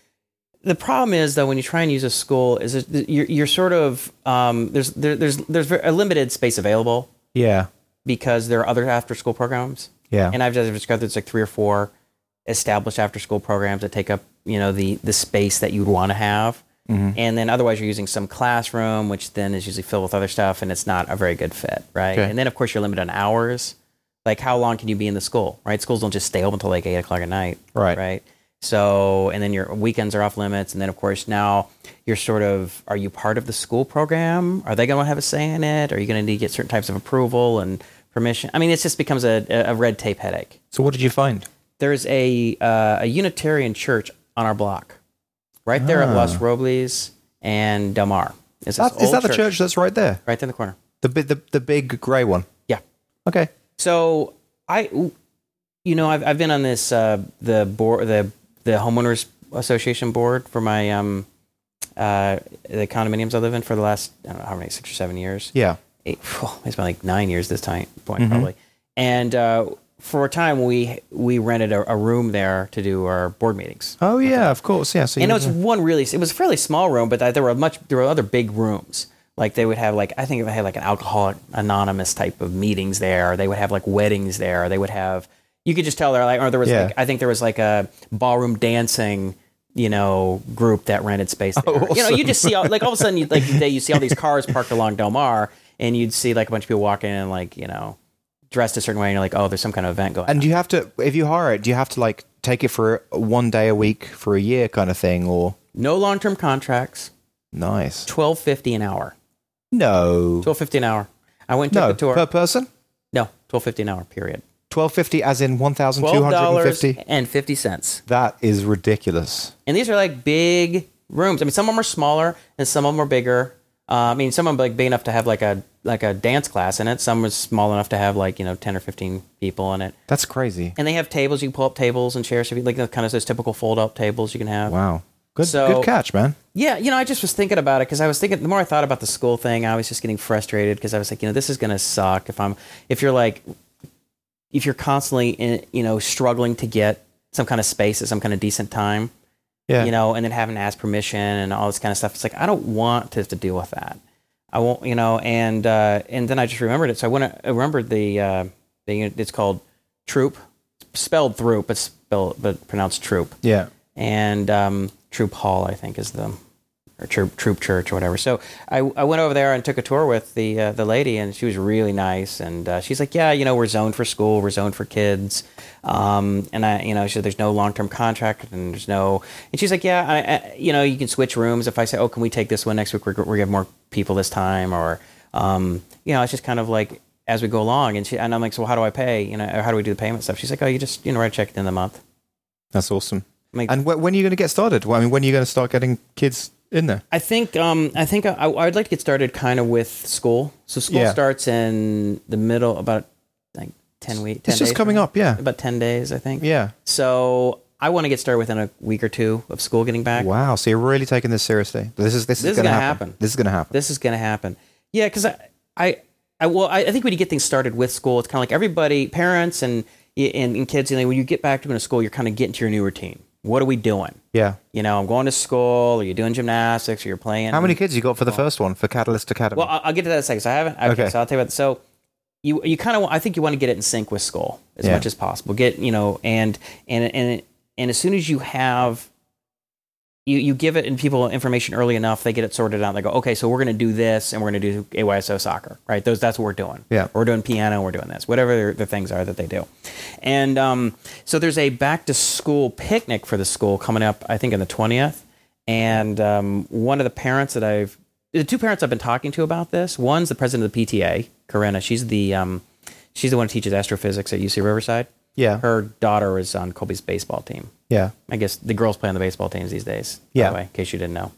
The problem is though when you try and use a school is that you're you're sort of um, there's there, there's there's a limited space available yeah. because there are other after school programs. Yeah. And I've just discovered there's like three or four established after school programs that take up, you know, the the space that you'd want to have. Mm-hmm. And then otherwise you're using some classroom, which then is usually filled with other stuff and it's not a very good fit, right? Okay. And then of course you're limited on hours. Like how long can you be in the school, right? Schools don't just stay open until like eight o'clock at night. Right. Right. So and then your weekends are off limits. And then of course now you're sort of are you part of the school program? Are they gonna have a say in it? Are you gonna need to get certain types of approval and permission? I mean it just becomes a, a red tape headache So what did you find? there's a uh, a Unitarian church on our block, right there at Los Robles and Del Mar. It's this That, is old that the church that's right there? right there in the corner? The big, the, the big grey one. Yeah. Okay. So I, you know, I've I've been on this uh, the board the the homeowners association board for my um uh the condominiums I live in for the last I don't know how many six or seven years. Yeah. eight, it's been like nine years this time point Mm-hmm. probably. And uh, for a time, we we rented a, a room there to do our board meetings. Oh yeah, of course. Yeah. So And it was one really, it was a fairly small room, but there were much, there were other big rooms. Like they would have like, I think they had like an alcoholic anonymous type of meetings there. Or they would have like weddings there. Or they would have, you could just tell they're like, or there was Yeah. like, I think there was like a ballroom dancing, you know, group that rented space there. You know, you just see all, like all of a sudden, you, like today, you see all these cars parked along Del Mar, and you'd see like a bunch of people walking in, like you know, dressed a certain way, and you're like, oh, there's some kind of event going. on. And do you have to, if you hire it, do you have to like take it for one day a week for a year kind of thing, or No long term contracts, nice? twelve fifty an hour. No. Twelve fifty an hour. I went and took No, the tour. per person. no, twelve fifty an hour. Period. Twelve fifty, as in one thousand two hundred and fifty cents. That is ridiculous. And these are like big rooms. I mean, some of them are smaller and some of them are bigger. Uh, I mean, some of them like big enough to have like a like a dance class in it. Some was small enough to have like you know ten or fifteen people in it. That's crazy. And they have tables. You can pull up tables and chairs. If you like, the kind of those typical fold up tables you can have. Wow. Good, So- good catch, man. Yeah, you know, I just was thinking about it because I was thinking the more I thought about the school thing, I was just getting frustrated because I was like, you know, this is going to suck if I'm if you're like if you're constantly in, you know struggling to get some kind of space at some kind of decent time, Yeah. you know, and then having to ask permission and all this kind of stuff. It's like I don't want to have to deal with that. I won't, you know, and uh, and then I just remembered it. So I went. I remembered the uh, the it's called Troop, spelled Throop, but spelled but pronounced Troop yeah. and um, Troop Hall, I think, is the or Troop Troop Church or whatever. So I, I went over there and took a tour with the uh, the lady, and she was really nice. And uh, she's like, "Yeah, you know, we're zoned for school, we're zoned for kids." Um, and I, you know, she said, "There's no long term contract, and there's no." And she's like, "Yeah, I, I, you know, you can switch rooms if I say, oh, can we take this one next week? We're, we're gonna have more people this time, or um, you know, it's just kind of like." As we go along, and she and I'm like, so how do I pay? You know, or how do we do the payment stuff? She's like, oh, you just you know write a check at the end of the month. That's awesome. Like, And wh- when are you going to get started? Well, I mean, when are you going to start getting kids in there? I think um, I think I, I'd like to get started kind of with school. So school Yeah. starts in the middle about like ten weeks. It's just coming up, yeah. About ten days, I think. Yeah. So I want to get started within a week or two of school getting back. Wow. So you're really taking this seriously. This is this, This is going to gonna happen. happen. This is going to happen. This is going to happen. Yeah, because I, I, I, well, I, I think when you get things started with school, it's kind of like everybody, parents and and, and kids. You know, when you get back to going to school, you're kind of getting to your new routine. What are we doing? yeah. You know, I'm going to school. Or you're doing gymnastics. Or you're playing. How many kids you got for the first one for Catalyst Academy? Well, I'll, I'll get to that in a second. So I haven't. Okay, Okay. so I'll tell you about. So you you kind of I think you want to get it in sync with school as Yeah. much as possible. Get you know and and and and as soon as you have. You, you give it and people information early enough, they get it sorted out. They go, okay, so we're going to do this, and we're going to do AYSO soccer, right? Those that's what we're doing. Yeah. we're doing piano, we're doing this, whatever the things are that they do. And um, so there's a back to school picnic for the school coming up, I think, in the twentieth. And um, one of the parents that I've, the two parents I've been talking to about this, one's the president of the PTA, Corinna. She's the um, she's the one who teaches astrophysics at UC Riverside. yeah. Her daughter is on Colby's baseball team. Yeah. I guess the girls play on the baseball teams these days. By Yeah. the way, in case you didn't know.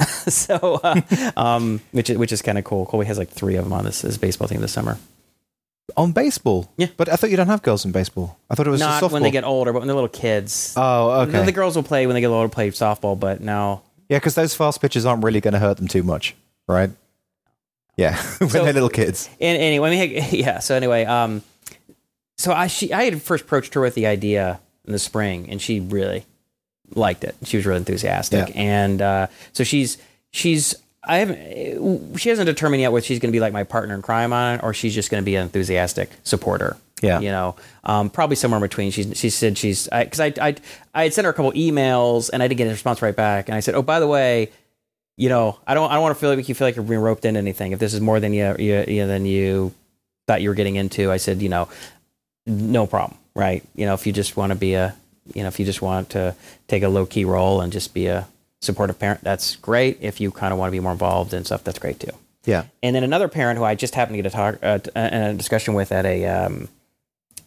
so, uh, um, which is which is kind of cool. Colby has like three of them on this, baseball team this summer. On baseball. Yeah. But I thought you don't have girls in baseball. I thought it was just Not when they get older, but when they're little kids. Oh, The- okay. The girls will play when they get older, play softball. But now, yeah, because those fast pitches aren't really going to hurt them too much, right? Yeah, when So- they're little kids. and anyway, yeah. So anyway, um, so I she I had first approached her with the idea in the spring, and she really liked it. She was really enthusiastic, Yeah. and uh, so she's she's I haven't she hasn't determined yet whether she's going to be like my partner in crime on it, or she's just going to be an enthusiastic supporter. Yeah. you know, um, probably somewhere in between. She's she said she's because I, I I had sent her a couple emails and I didn't get a response right back, and I said, oh by the way. You know, I don't. I don't want to feel like you feel like you're being roped into anything. If this is more than you, you, you than you thought you were getting into, I said, you know, no problem, right? You know, if you just want to be a, you know, if you just want to take a low key role and just be a supportive parent, that's great. If you kind of want to be more involved and stuff, that's great too. Yeah. And then another parent who I just happened to get a talk, uh, a discussion with at a um,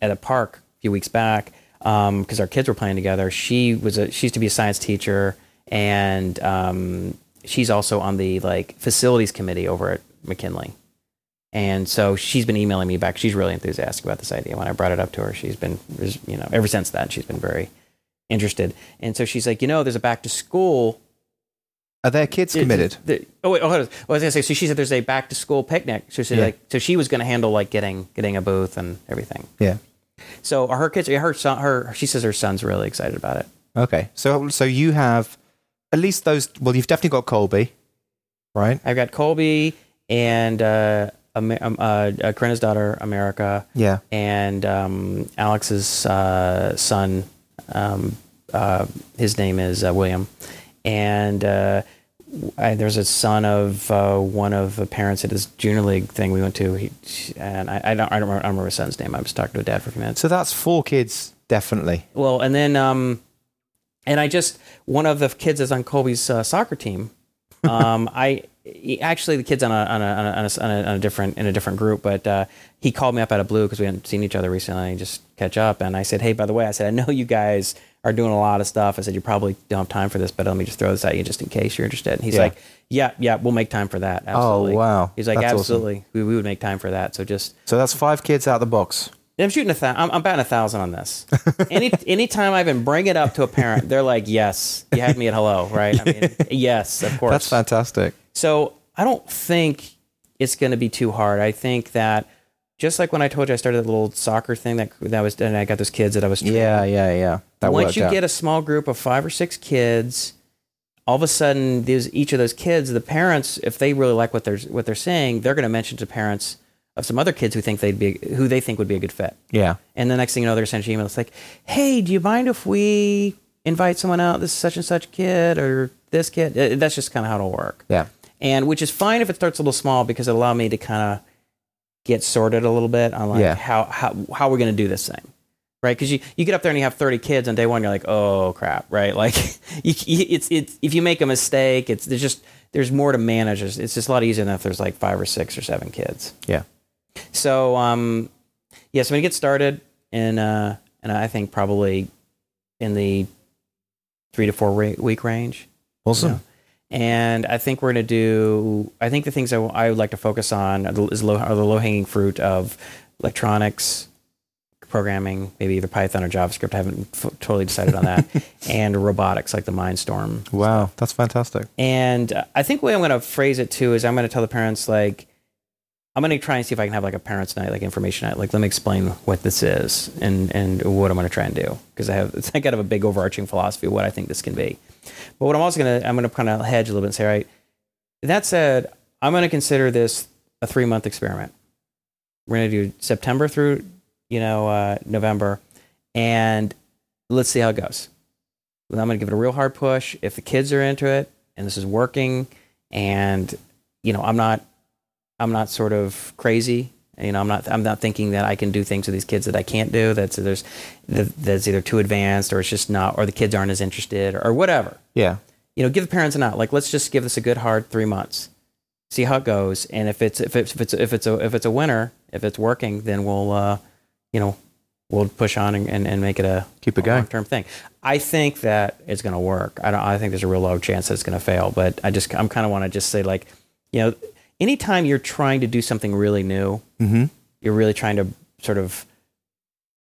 at a park a few weeks back, because our kids were playing together. She was a she used to be a science teacher, and um, she's also on the like facilities committee over at McKinley. And so she's been emailing me back. She's really enthusiastic about this idea. When I brought it up to her, she's been, you know, ever since that, she's been very interested. And so she's like, you know, there's a back to school Are their kids committed? the- oh wait, oh, hold on. Well, I was gonna say. So she said there's a back to school picnic. So she said Yeah. like, so she was gonna handle like getting getting a booth and everything. Yeah. So are her kids, her son, her she says her son's really excited about it. Okay. So so you have at least those. Well, you've definitely got Colby, right? I've got Colby and uh, um, uh, uh, Corinna's daughter America Yeah. and um, Alex's uh, son. Um, uh, his name is uh, William, and uh, I, there's a son of uh, one of the parents at his junior league thing we went to. He, and I, I don't, I don't remember, I don't remember his son's name. I was talking to a dad for a few minutes. So that's four kids, definitely. Well, and then, um, and I just one of the kids is on Colby's uh, soccer team. Um, I actually the kid's on a on a, on a, on a, on a, different in a different group, but uh, he called me up out of blue because we hadn't seen each other recently. And just catch up, and I said, "Hey, by the way, I said I know you guys are doing a lot of stuff. I said you probably don't have time for this, but let me just throw this at you just in case you're interested." And he's Yeah. like, "Yeah, yeah, we'll make time for that. Absolutely." wow. He's like, That's awesome. "Absolutely, we, we would make time for that." So just So that's five kids out of the box. I'm shooting a thousand. I'm, I'm batting a thousand on this. Any anytime I even bring it up to a parent, they're like, "Yes, you had me at hello, right?" I mean, yes, of course. That's fantastic. So I don't think it's going to be too hard. I think that just like when I told you I started that little soccer thing that that was, and I got those kids that I was. training, Yeah, yeah, yeah. That once you out. get a small group of five or six kids, all of a sudden, these each of those kids, the parents, if they really like what they're what they're saying, they're going to mention to parents of some other kids who think they'd be who they think would be a good fit. yeah. And the next thing you know, they're sending you emails like, "Hey, do you mind if we invite someone out? This is such and such kid or this kid." Uh, That's just kind of how it'll work. Yeah. And which is fine if it starts a little small because it allowed me to kind of get sorted a little bit on like Yeah. how how how we're going to do this thing. Right, because you, you get up there and you have thirty kids on day one, you're like, oh crap, right? Like, you, it's it's if you make a mistake, it's there's just there's more to manage. It's, it's just a lot easier than if there's like five or six or seven kids. Yeah. So um, yeah, so I'm gonna get started, in uh, and I think probably in the three to four week range. Awesome. Yeah. And I think we're gonna do. I think the things I, I would like to focus on are the- is low, are the low hanging fruit of electronics, programming, maybe either Python or JavaScript. I haven't f- totally decided on that, and robotics like the Mindstorm Wow. That's fantastic. and uh, I think the way I'm going to phrase it too is I'm going to tell the parents like I'm to try and see if I can have like a parents' night, like information night. Like let me explain what this is and and what I'm to try and do because I have it's I got have a big overarching philosophy of what I think this can be. But what I'm also to I'm to kind of hedge a little bit and say, all right, that said, I'm to consider this a three month experiment. We're to do September through you know uh, November, and let's see how it goes. I'm to give it a real hard push. If the kids are into it and this is working, and you know, I'm not, I'm not sort of crazy. You know, I'm not, I'm not thinking that I can do things with these kids that I can't do. That's there's, that's either too advanced or it's just not, or the kids aren't as interested or, or whatever. Yeah. You know, give the parents an out. Like, let's just give this a good hard three months, see how it goes, and if it's if it's if it's if it's a if it's a winner, if it's working, then we'll, uh, you know, we'll push on and, and, and make it a Keep it going. long term thing. I think that it's going to work. I don't. I think there's a real low chance that it's going to fail. But I just I'm kind of want to just say like, you know, anytime you're trying to do something really new, Mm-hmm. you're really trying to sort of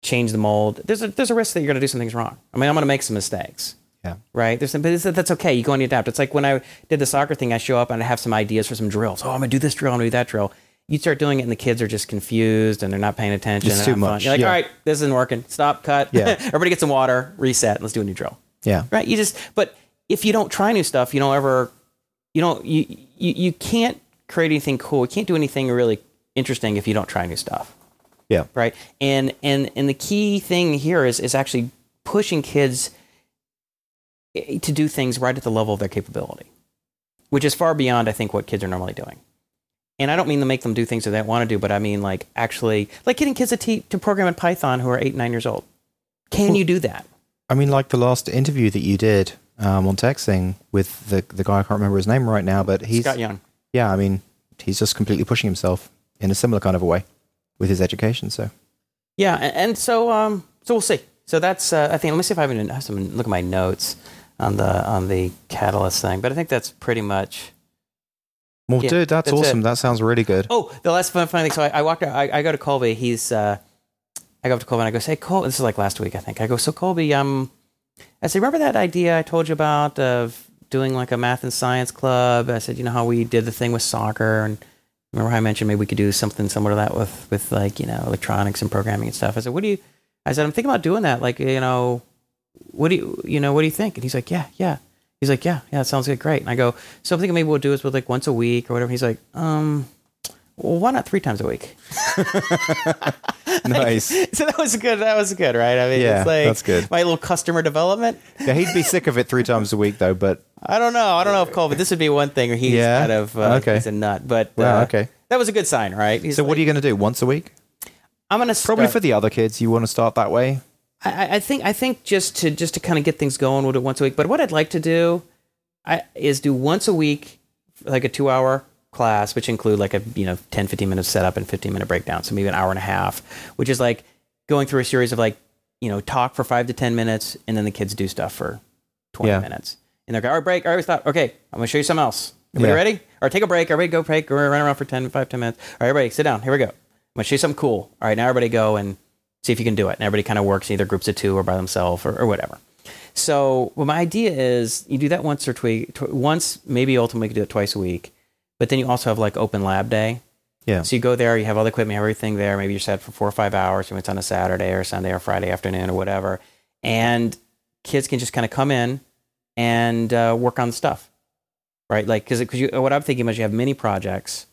change the mold. There's a there's a risk that you're going to do some things wrong. I mean, I'm going to make some mistakes. Yeah. Right. There's some, but that's okay. You go and you adapt. It's like when I did the soccer thing. I show up and I have some ideas for some drills. Oh, I'm going to do this drill. I'm going to do that drill. You start doing it, and the kids are just confused and they're not paying attention. It's too not fun. much, You're like, yeah. all right, this isn't working. Stop. Cut. Yeah. Everybody get some water. Reset. Let's do a new drill Yeah. right you just but if you don't try new stuff you don't ever you don't you you, you can't create anything cool. You can't do anything really interesting if you don't try new stuff. Yeah. right? And and and the key thing here is is actually pushing kids eh, to do things right at the level of their capability which is far beyond i think what kids are normally doing. And i don't mean to make them do things that they don't want to do but i mean like actually like getting kids to, te- to program in python who are eight nine years old. Can you do that? I mean, like the last interview that you did um, on TechZing with the the guy I can't remember his name right now, but he's scott young yeah. I mean, he's just completely pushing himself in a similar kind of a way with his education. So Yeah, and so um, so we'll see. So that's uh, I think. Let me see if I have, any, I have some look at my notes on the on the catalyst thing. But I think that's pretty much. well, Yeah, dude, that's, that's awesome. it. That sounds really good. Oh, the last fun, funny thing. So I, I walked. out- I, I go to Colby. He's. Uh, I go up to Colby and I go, "Say, Colby." This is like last week, I think. I go, "So Colby, um, I say, remember that idea I told you about of doing like a math and science club? I said, you know how we did the thing with soccer and." Remember how I mentioned maybe we could do something similar to that with, with like, you know, electronics and programming and stuff. I said, what do you, I said, I'm thinking about doing that. Like, you know, what do you, you know, what do you think? And he's like, yeah, yeah. He's like, yeah, yeah, that sounds good. Great. And I go, so I'm thinking maybe we'll do this with like once a week or whatever. He's like, um, well, why not three times a week? nice. so that was good. That was good, right? I mean, Yeah, it's like that's good. My little customer development. Yeah, he'd be sick of it three times a week though. But I don't know. I don't know if Colby, this would be one thing, or he's Yeah? kind of uh, Okay. he's a nut. But Wow, uh, okay. that was a good sign, right? He's so, what are you going to do? Once a week? I'm gonna Probably for the other kids, you want to start that way. I, I- I think I think just to just to kind of get things going, we'll do it once a week. But what I'd like to do I, is do once a week like a two hour class, which include like a you know 10, 15 minutes setup and 15 minute breakdown. So maybe an hour and a half, which is like going through a series of like, you know, talk for five to 10 minutes and then the kids do stuff for 20 Yeah. minutes. And they're like, all right, break. All right, stop. Okay, I'm going to show you something else. Everybody Yeah. ready? Or take a break. Everybody go break. Or run around for 10, 5, 10 minutes. All right, everybody sit down. Here we go. I'm going to show you something cool. All right, now everybody go and see if you can do it. And everybody kind of works in either groups of two or by themselves or, or whatever. So, well, my idea is you do that once or twi- tw- once, maybe ultimately you do it twice a week. But then you also have like open lab day. Yeah. So you go there, you have all the equipment, everything there. Maybe you're set for four or five hours. Maybe it's on a Saturday or Sunday or Friday afternoon or whatever. And kids can just kind of come in and uh, work on stuff, right? Like, because what I'm thinking is you have mini projects,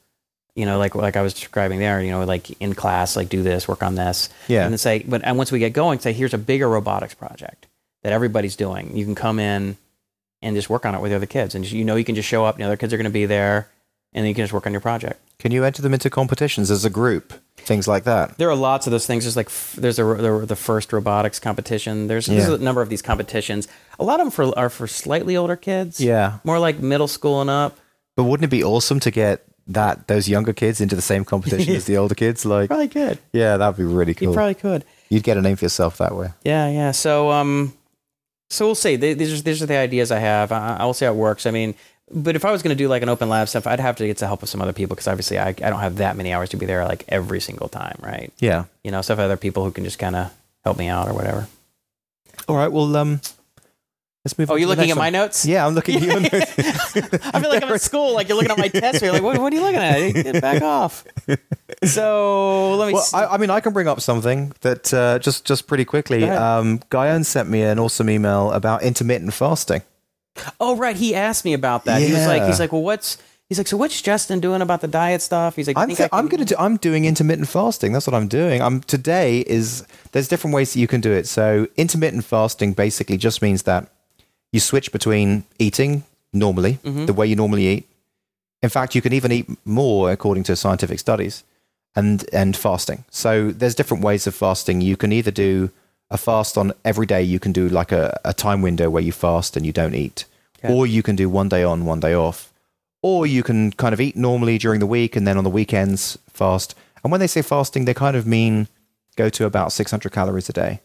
you know, like like I was describing there, you know, like in class, like do this, work on this, Yeah. and then say, but and once we get going, say here's a bigger robotics project that everybody's doing. You can come in and just work on it with the other kids, and you know you can just show up, and the other kids are going to be there, and then you can just work on your project. Can you enter them into competitions as a group? Things like that. There are lots of those things. There's like f- there's a the, the first robotics competition. There's, there's a number of these competitions. A lot of them for are for slightly older kids. Yeah. more like middle school and up. But wouldn't it be awesome to get that those younger kids into the same competition as the older kids? Like, Probably could. yeah, that'd be really cool. You probably could. You'd get a name for yourself that way. Yeah, yeah. So, um, so we'll see. These are these are the ideas I have. I, I will see how it works. I mean, but if I was going to do like an open lab stuff, I'd have to get the help of some other people because obviously I, I don't have that many hours to be there like every single time, right? Yeah. You know, so if I have other people who can just kind of help me out or whatever. All right. Well, um, let's move. Oh, you're looking at my notes? Yeah, I'm looking at your notes. I feel like I'm at school. Like you're looking at my test. You're like, what, what are you looking at? Get back off. So let me. Well. I, I mean, I can bring up something that uh, just just pretty quickly. Um, Guyon sent me an awesome email about intermittent fasting. Oh, right. He asked me about that. He was like, Yeah. he's like, well, what's he's like, so what's Justin doing about the diet stuff? He's like, I I'm think th- I I'm can- gonna do I'm doing intermittent fasting. That's what I'm doing. I'm today is there's different ways that you can do it. So intermittent fasting basically just means that you switch between eating normally, Mm-hmm. the way you normally eat. In fact, you can even eat more according to scientific studies, and and fasting. So there's different ways of fasting. You can either do a fast on every day. You can do like a, a time window where you fast and you don't eat, Okay. or you can do one day on, one day off, or you can kind of eat normally during the week and then on the weekends fast. And when they say fasting, they kind of mean go to about 600 calories a day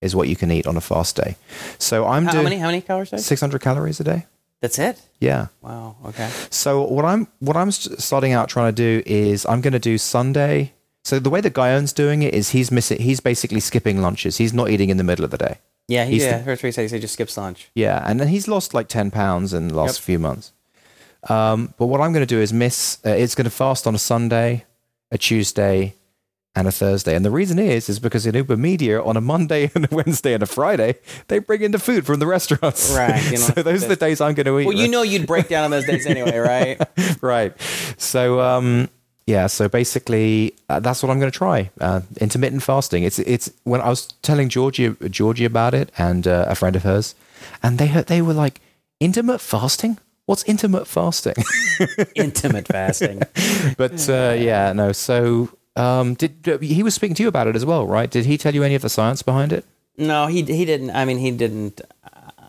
is what you can eat on a fast day. So I'm how, doing how many how many calories? a day? 600 calories a day. That's it. Yeah. Wow. Okay. So what I'm what I'm starting out trying to do is I'm going to do Sunday. So the way that Guyon's doing it is he's missing. He's basically skipping lunches. He's not eating in the middle of the day. Yeah. He, He's yeah. the- First, he said he said just skips lunch. Yeah, and then he's lost like ten pounds in the last Yep. few months. Um, but what I'm going to do is miss. Uh, it's going to fast on a Sunday, a Tuesday, and a Thursday. And the reason is is because in UberMedia on a Monday and a Wednesday and a Friday they bring in the food from the restaurants. Right, you know, so those are the days I'm going to eat. Well, you know you'd break down on those days anyway, right? right. So um, yeah. So basically, uh, that's what I'm going to try. Uh, intermittent fasting. It's it's when I was telling Georgie Georgie about it and uh, a friend of hers, and they heard, they were like, "Intimate fasting? What's intimate fasting?" Intimate fasting. but uh, yeah, no. So um, did he was speaking to you about it as well, right? Did he tell you any of the science behind it? No, he he didn't. I mean, he didn't.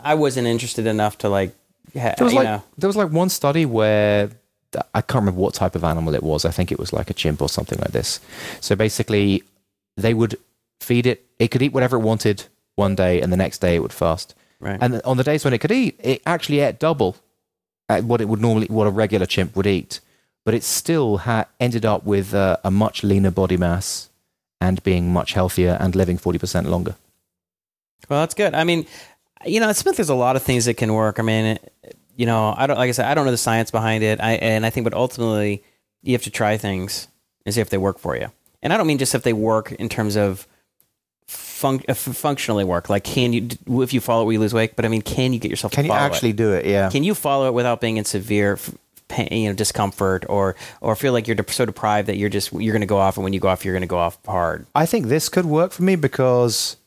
I wasn't interested enough to like. Ha, There was like know. there was like one study where I can't remember what type of animal it was. I think it was like a chimp or something like this. So basically, they would feed it. It could eat whatever it wanted one day, and the next day it would fast. Right. And on the days when it could eat, it actually ate double at what it would normally, what a regular chimp would eat. But it still had ended up with uh, a much leaner body mass and being much healthier and living forty percent longer. Well, that's good. I mean, you know, Smith, there's a lot of things that can work. I mean, you know, I don't like I said, I don't know the science behind it. I and I think, but ultimately, you have to try things and see if they work for you. And I don't mean just if they work in terms of func- uh, functionally work. Like, can you if you follow it, will you lose weight? But I mean, can you get yourself? Can you actually It? do it? Yeah. Can you follow it without being in severe? f- Pain, you know, discomfort, or or feel like you're so deprived that you're just you're going to go off, and when you go off, you're going to go off hard. I think this could work for me because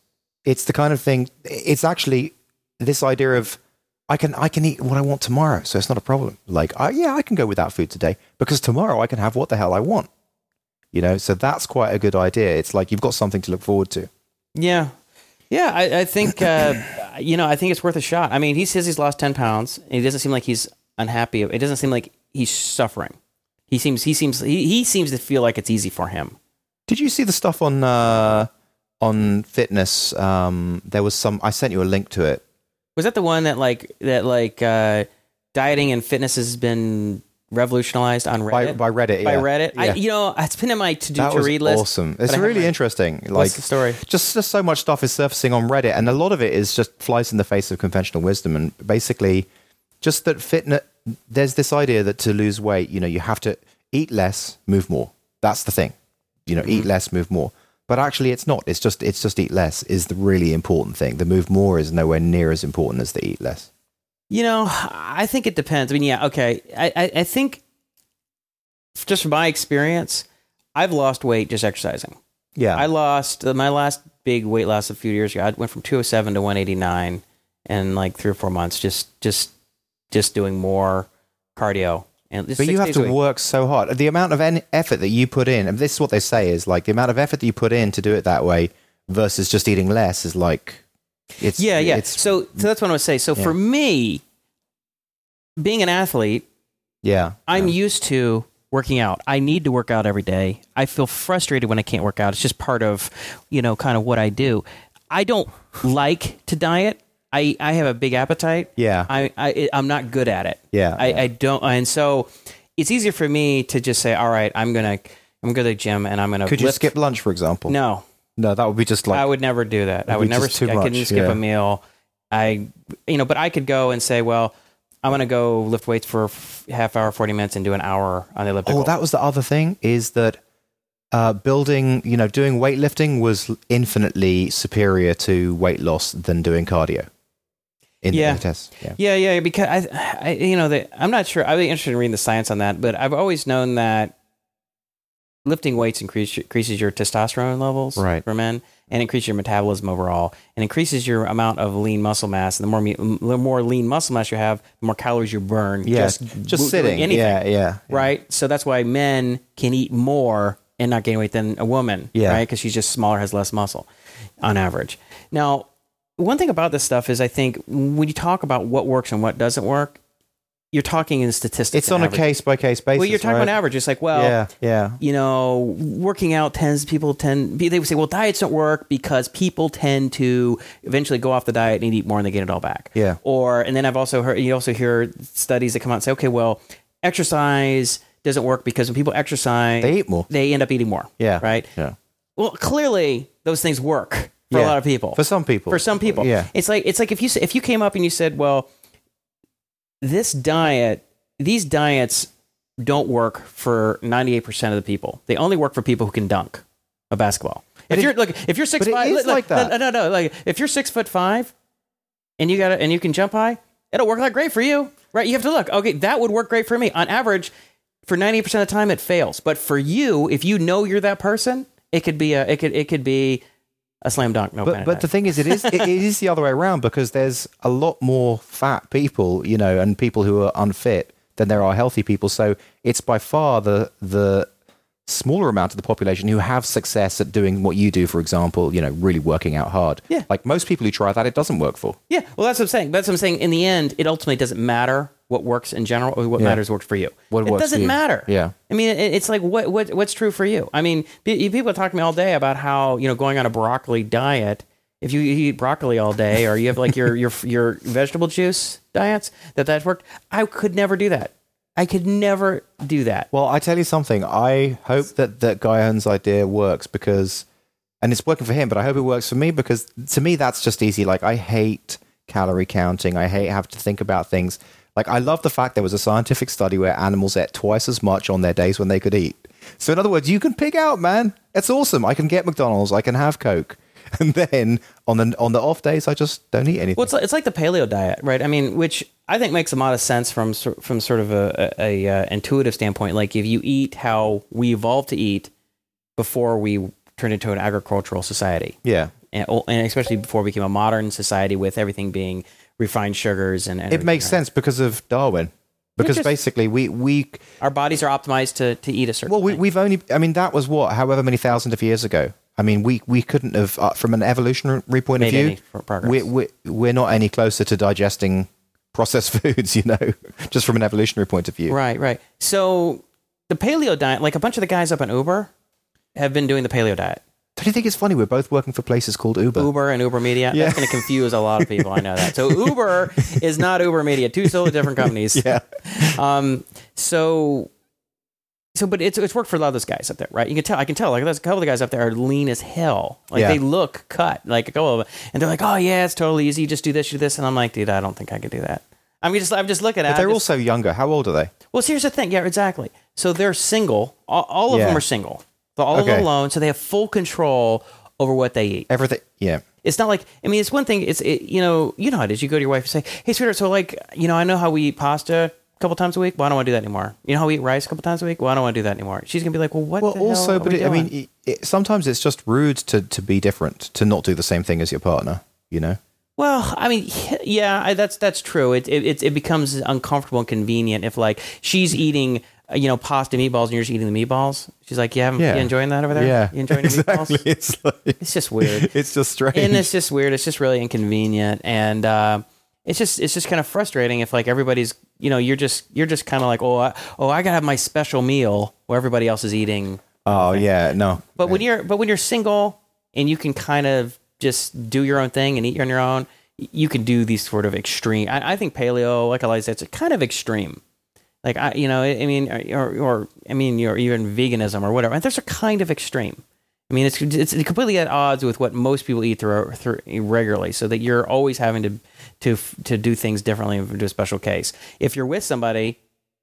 it's the kind of thing. It's actually this idea of I can I can eat what I want tomorrow, so it's not a problem. Like, I, yeah, I can go without food today because tomorrow I can have what the hell I want. You know, so that's quite a good idea. It's like you've got something to look forward to. Yeah. Yeah, I, I think uh, you know. I think it's worth a shot. I mean, he says he's lost ten pounds. And he doesn't seem like he's unhappy. It doesn't seem like he's suffering. He seems he seems he, he seems to feel like it's easy for him. Did you see the stuff on uh, on fitness? Um, there was some. I sent you a link to it. Was that the one that like that like uh, dieting and fitness has been revolutionized on Reddit? by Reddit. By yeah. Reddit, I, Yeah. you know, it's been in my to do that to read list. awesome. It's I really interesting. Like story? just just so much stuff is surfacing on Reddit, and a lot of it is just flies in the face of conventional wisdom, and basically just that fitness. There's this idea that to lose weight, you know, you have to eat less, move more. That's the thing. You know, eat Mm-hmm. less, move more. But actually, it's not. It's just it's just eat less is the really important thing. The move more is nowhere near as important as the eat less. You know, I think it depends. I mean, yeah, okay. I, I, I think just from my experience, I've lost weight just exercising. Yeah, I lost uh, my last big weight loss a few years ago. I went from 207 to 189 in like three or four months, just just just doing more cardio. But you have to work so hard. The amount of en- effort that you put in, and this is what they say is like the amount of effort that you put in to do it that way versus just eating less is like it's Yeah, yeah. It's, so, so that's what I would say. So for me, being an athlete, yeah, I'm used to working out. I need to work out every day. I feel frustrated when I can't work out. It's just part of, you know, kind of what I do. I don't like to diet. I, I have a big appetite. Yeah. I, I I'm not good at it. Yeah, I, yeah. I don't and so it's easier for me to just say, All right, I'm gonna I'm gonna go to the gym and I'm gonna Could you skip lunch, for example? No. no, that would be just like I would never do that. I That'd never. too I couldn't skip yeah. a meal. I, you know, but I could go and say, well, I'm going to go lift weights for half hour, forty minutes, and do an hour on the elliptical. Oh, that was the other thing is that uh, building, you know, doing weightlifting was infinitely superior to weight loss than doing cardio. In Yeah. the test, yeah. Yeah, yeah, because I, I you know, the, I'm not sure. I'd be interested in reading the science on that, but I've always known that lifting weights increase, increases your testosterone levels Right. for men and increases your metabolism overall and increases your amount of lean muscle mass. And the more me, the more lean muscle mass you have, the more calories you burn. Yeah, just, just, sitting. anything. Yeah, yeah, yeah. right? So that's why men can eat more and not gain weight than a woman, Yeah. right? Because she's just smaller, has less muscle on average. Now, one thing about this stuff is I think when you talk about what works and what doesn't work, you're talking in statistics. It's on and a case by case basis. Well, you're talking right? about average. It's like, well, yeah, yeah. you know, working out tends people tend they would say, well, diets don't work because people tend to eventually go off the diet and eat more and they gain it all back. Yeah. Or and then I've also heard you also hear studies that come out and say, okay, well, exercise doesn't work because when people exercise, They eat more. They end up eating more. Yeah. Right. Yeah. Well, clearly those things work for Yeah. a lot of people. For some people. For some people, Yeah. It's like it's like if you if you came up and you said, "Well, this diet, these diets don't work for ninety eight percent of the people. They only work for people who can dunk a basketball." But if it- you're look, if you're six but five, is look, like that. No, no, no. Like if you're six foot five, and you got and you can jump high, it'll work out great for you, right? You have to look. Okay, that would work great for me. On average, for ninety percent of the time, it fails. But for you, if you know you're that person, it could be a it could it could be a slam dunk. No, But but the thing is, it is it, it is the other way around because there's a lot more fat people, you know, and people who are unfit than there are healthy people. So it's by far the the smaller amount of the population who have success at doing what you do, for example, you know, really working out hard. Yeah. Like most people who try that, it doesn't work for. Yeah, well, that's what I'm saying. That's what I'm saying. In the end, it ultimately doesn't matter what works in general or what Yeah. matters works for you. What it works doesn't you. matter. Yeah. I mean, it's like what what what's true for you. I mean, people talk to me all day about how you know going on a broccoli diet. If you eat broccoli all day, or you have like your your your vegetable juice diets, that that's worked. I could never do that. I could never do that. Well, I tell you something. I hope that that Guyon's idea works because, and it's working for him. But I hope it works for me because to me that's just easy. Like I hate calorie counting. I hate having to think about things. Like I love the fact there was a scientific study where animals ate twice as much on their days when they could eat. So in other words, you can pick out, man. It's awesome. I can get McDonald's. I can have Coke, and then on the on the off days, I just don't eat anything. Well, it's like, it's like the paleo diet, right? I mean, which I think makes a lot of sense from from sort of a, a, a uh, intuitive standpoint. Like if you eat how we evolved to eat before we turned into an agricultural society, yeah. and, and especially before we became a modern society with everything being refined sugars and, and It makes sense because of Darwin. Because just- basically, we we? Our bodies are optimized to, to eat a certain. Well, we, we've only, I mean, that was what, however many thousands of years ago. I mean, we, we couldn't have, uh, from an evolutionary point Made of view, progress. we're, we're, we're not any closer to digesting processed foods, you know, just from an evolutionary point of view. Right, right. So the paleo diet, like a bunch of the guys up in Uber, have been doing the paleo diet. Don't you think it's funny? We're both working for places called Uber. Uber and UberMedia. Yeah. That's going to confuse a lot of people. I know that. So Uber is not UberMedia. Two totally different companies. Yeah. Um. So. So, but it's it's worked for a lot of those guys up there, right? You can tell. I can tell. Like, there's a couple of the guys up there are lean as hell. Like, Yeah. they look cut. Like, a couple of them, and they're like, "Oh yeah, it's totally easy. Just do this, do this." And I'm like, "Dude, I don't think I could do that." I mean, just I'm just looking at. But they're just- also younger. How old are they? well, here's the thing. Yeah, exactly. So they're single. All, all of Yeah. them are single. They're all Okay. alone. So they have full control over what they eat. Everything. Yeah. It's not like I mean, it's one thing. It's it, you know, you know how it is. You go to your wife and say, "Hey, sweetheart, so like, you know, I know how we eat pasta couple times a week. Well, I don't want to do that anymore. You know how we eat rice a couple times a week. Well, I don't want to do that anymore." She's gonna be like, "Well, what?" Well, the hell also, but we it, I mean, it, it, sometimes it's just rude to to be different, to not do the same thing as your partner. You know. Well, I mean, yeah, I, that's that's true. It, it it becomes uncomfortable and convenient if like she's eating, uh, you know, pasta meatballs and you're just eating the meatballs. She's like, "Yeah, Yeah. you enjoying that over there? Yeah. you enjoying the exactly. meatballs?" It's like It's just weird. it's just strange. and it's just weird. It's just really inconvenient, and uh, it's just it's just kind of frustrating if like everybody's you know you're just you're just kind of like oh I, oh I gotta have my special meal where everybody else is eating. oh yeah, no. But when you're but when you're single and you can kind of just do your own thing and eat on your own, you can do these sort of extreme. I, I think paleo, like I Eliza, it's kind of extreme. Like I, you know, I I mean, or, or I mean, or even veganism or whatever. And those are kind of extreme. I mean, it's it's completely at odds with what most people eat through, through regularly. So that you're always having to to to do things differently and do a special case. If you're with somebody,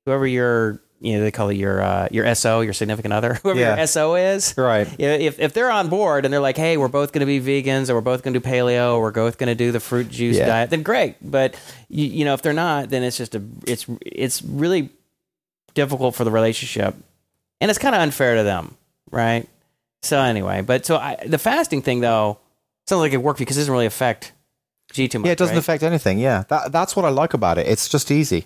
whoever your you know they call it your uh, your SO, your significant other, whoever Yeah. your SO is, Right. you know, if if they're on board and they're like, hey, we're both going to be vegans, or we're both going to do paleo, or we're both going to do the fruit juice Yeah. diet, then great. But you, you know, if they're not, then it's just a it's it's really difficult for the relationship, and it's kind of unfair to them, right? So anyway, but so I, the fasting thing though sounds like it worked because it doesn't really affect G too much. Yeah, it doesn't right? affect anything. Yeah, that, that's what I like about it. It's just easy.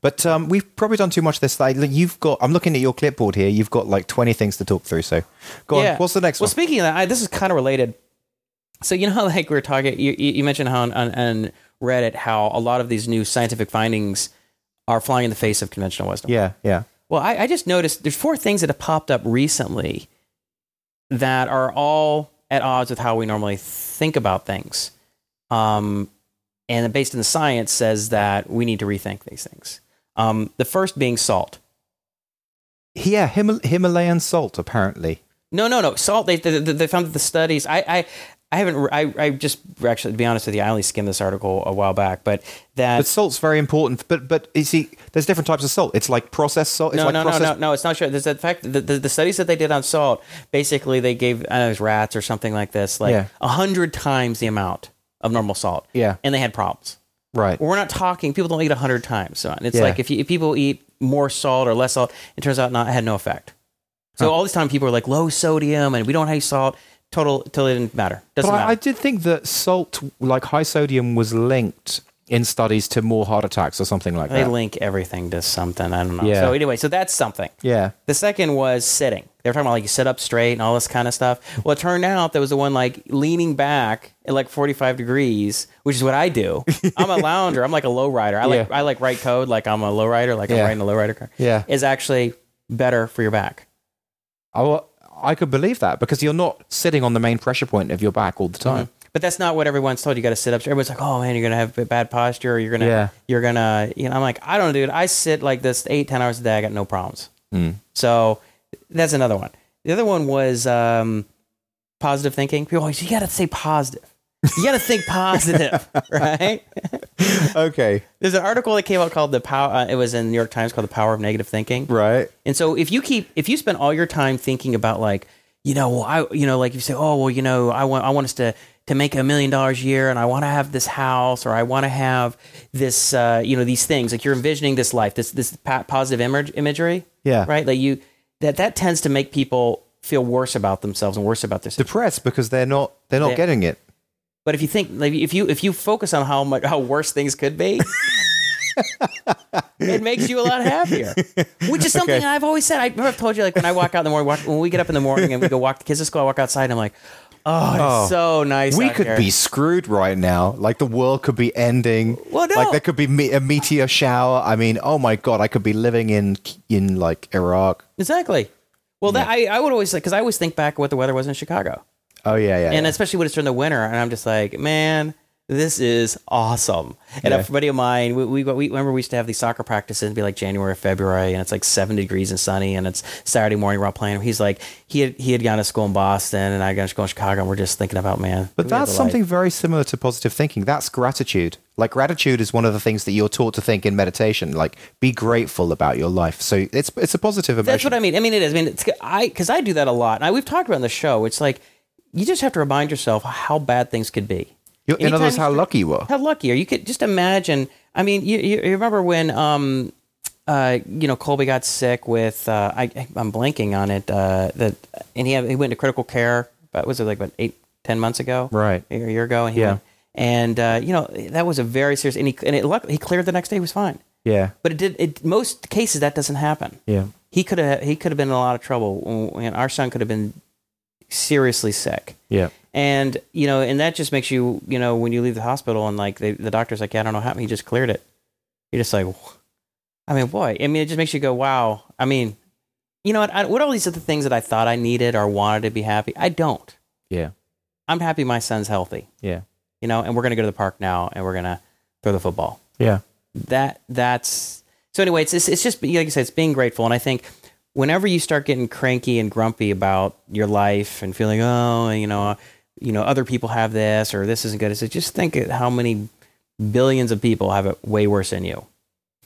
But um, we've probably done too much this. Like, you've got. I'm looking at your clipboard here. You've got like 20 things to talk through. So, go on. What's the next well, one? Well, speaking of that, I, this is kind of related. So you know how like we are talking, you, you you mentioned how on, on, on Reddit how a lot of these new scientific findings are flying in the face of conventional wisdom. yeah, yeah. Well, I, I just noticed there's four things that have popped up recently that are all at odds with how we normally think about things. Um, and based in the science says that we need to rethink these things. Um, the first being salt. Yeah, Himal- Himalayan salt, apparently. No, no, no. Salt. They they, they found that the studies. I I, I haven't. I, I just actually, to be honest with you, I only skimmed this article a while back. But that But salt's very important. But but you see, there's different types of salt. It's like processed salt. It's no, like no, no, processed- no, no. It's not sure. There's the fact that the, the, the studies that they did on salt. Basically, they gave I don't know, it was rats or something like this, like Yeah. a hundred times the amount of normal salt. Yeah. and they had problems. Right. We're not talking. People don't eat a hundred times. So it's Yeah. like if, you, if people eat more salt or less salt, it turns out not it had no effect. So all this time, people are like low sodium and we don't have salt. Total, totally didn't matter. Doesn't But matter. I, I did think that salt, like high sodium, was linked in studies to more heart attacks or something like They that. They link everything to something. I don't know. Yeah. So anyway, so that's something. yeah. The second was sitting. They were talking about like you sit up straight and all this kind of stuff. Well, it turned out there was the one like leaning back at like 45 degrees, which is what I do. I'm a lounger. I'm like a low rider. I like Yeah. I like write code like I'm a low rider, like I'm Yeah. writing a low rider car. Yeah. Is actually better for your back. I, I could believe that because you're not sitting on the main pressure point of your back all the time. Mm-hmm. But that's not what everyone's told. You got to sit up. straight. Everyone's like, "Oh man, you're gonna have bad posture. Or you're gonna, Yeah. you're gonna." You know, I'm like, I don't, dude. I sit like this eight, ten hours a day. I got no problems. Mm. So that's another one. The other one was um, positive thinking. People always, you got to say positive. You got to think positive, right? Okay. There's an article that came out called the power. Uh, it was in the New York Times called "The Power of Negative Thinking." Right. And so if you keep if you spend all your time thinking about like, you know, well, I you know, like you say, oh well, you know, I want I want us to to make a million dollars a year and I want to have this house or I want to have this uh, you know, these things. Like you're envisioning this life, this this positive image imagery. Yeah. Right? Like you that that tends to make people feel worse about themselves and worse about their situation. Depressed because they're not they're not Yeah. getting it. But if you think like if you if you focus on how much how worse things could be, it makes you a lot happier. Which is something Okay. I've always said. I remember I've told you like when I walk out in the morning, walk, when we get up in the morning and we go walk the kids to school, I walk outside and I'm like, Oh, it's Oh. so nice. we could here. be screwed right now. Like the world could be ending. Well, no. Like there could be me- a meteor shower. I mean, oh my god, I could be living in in like Iraq. exactly. Well, that I, I would always like because I always think back what the weather was in Chicago, Oh yeah, yeah. and yeah. especially when it's during the winter, and I'm just like, man, this is awesome. And Yeah. a buddy of mine, we, we, we remember we used to have these soccer practices, it'd be like January, or February, and it's like seven degrees and sunny, and it's Saturday morning we're all playing. He's like, he had he had gone to school in Boston, and I got to school in Chicago, and we're just thinking about man. But that's life. something very similar to positive thinking. That's gratitude. Like gratitude is one of the things that you're taught to think in meditation. Like be grateful about your life. So it's it's a positive emotion. That's what I mean. I mean, it is. I mean, it's, I because I do that a lot. And I, we've talked about it on the show. It's like you just have to remind yourself how bad things could be. You're- in other words, how lucky you were. How lucky are you? Could just imagine. I mean, you, you, you remember when um, uh, you know, Colby got sick with uh, I I'm blanking on it. Uh, that and he had, he went to critical care. But was it like about eight ten months ago? Right. a year ago. And Yeah. went- and uh, you know that was a very serious. And he and it luck he cleared the next day. He was fine. Yeah. But it did. It most cases that doesn't happen Yeah. he could have he could have been in a lot of trouble and our son could have been seriously sick. Yeah. and you know and that just makes you you know when you leave the hospital and like the, the doctor's like yeah, i don't know how he just cleared it. You're just like i mean boy i mean it just makes you go wow. I mean you know what? I, what all these other things that i thought i needed or wanted to be happy i don't. Yeah. i'm happy my son's healthy. Yeah. you know and we're to go to the park now and we're to throw the football. Yeah. that that's so anyway it's, it's it's just like you said it's being grateful. And i think whenever you start getting cranky and grumpy about your life and feeling oh you know you know other people have this or this isn't good it's just think of how many billions of people have it way worse than you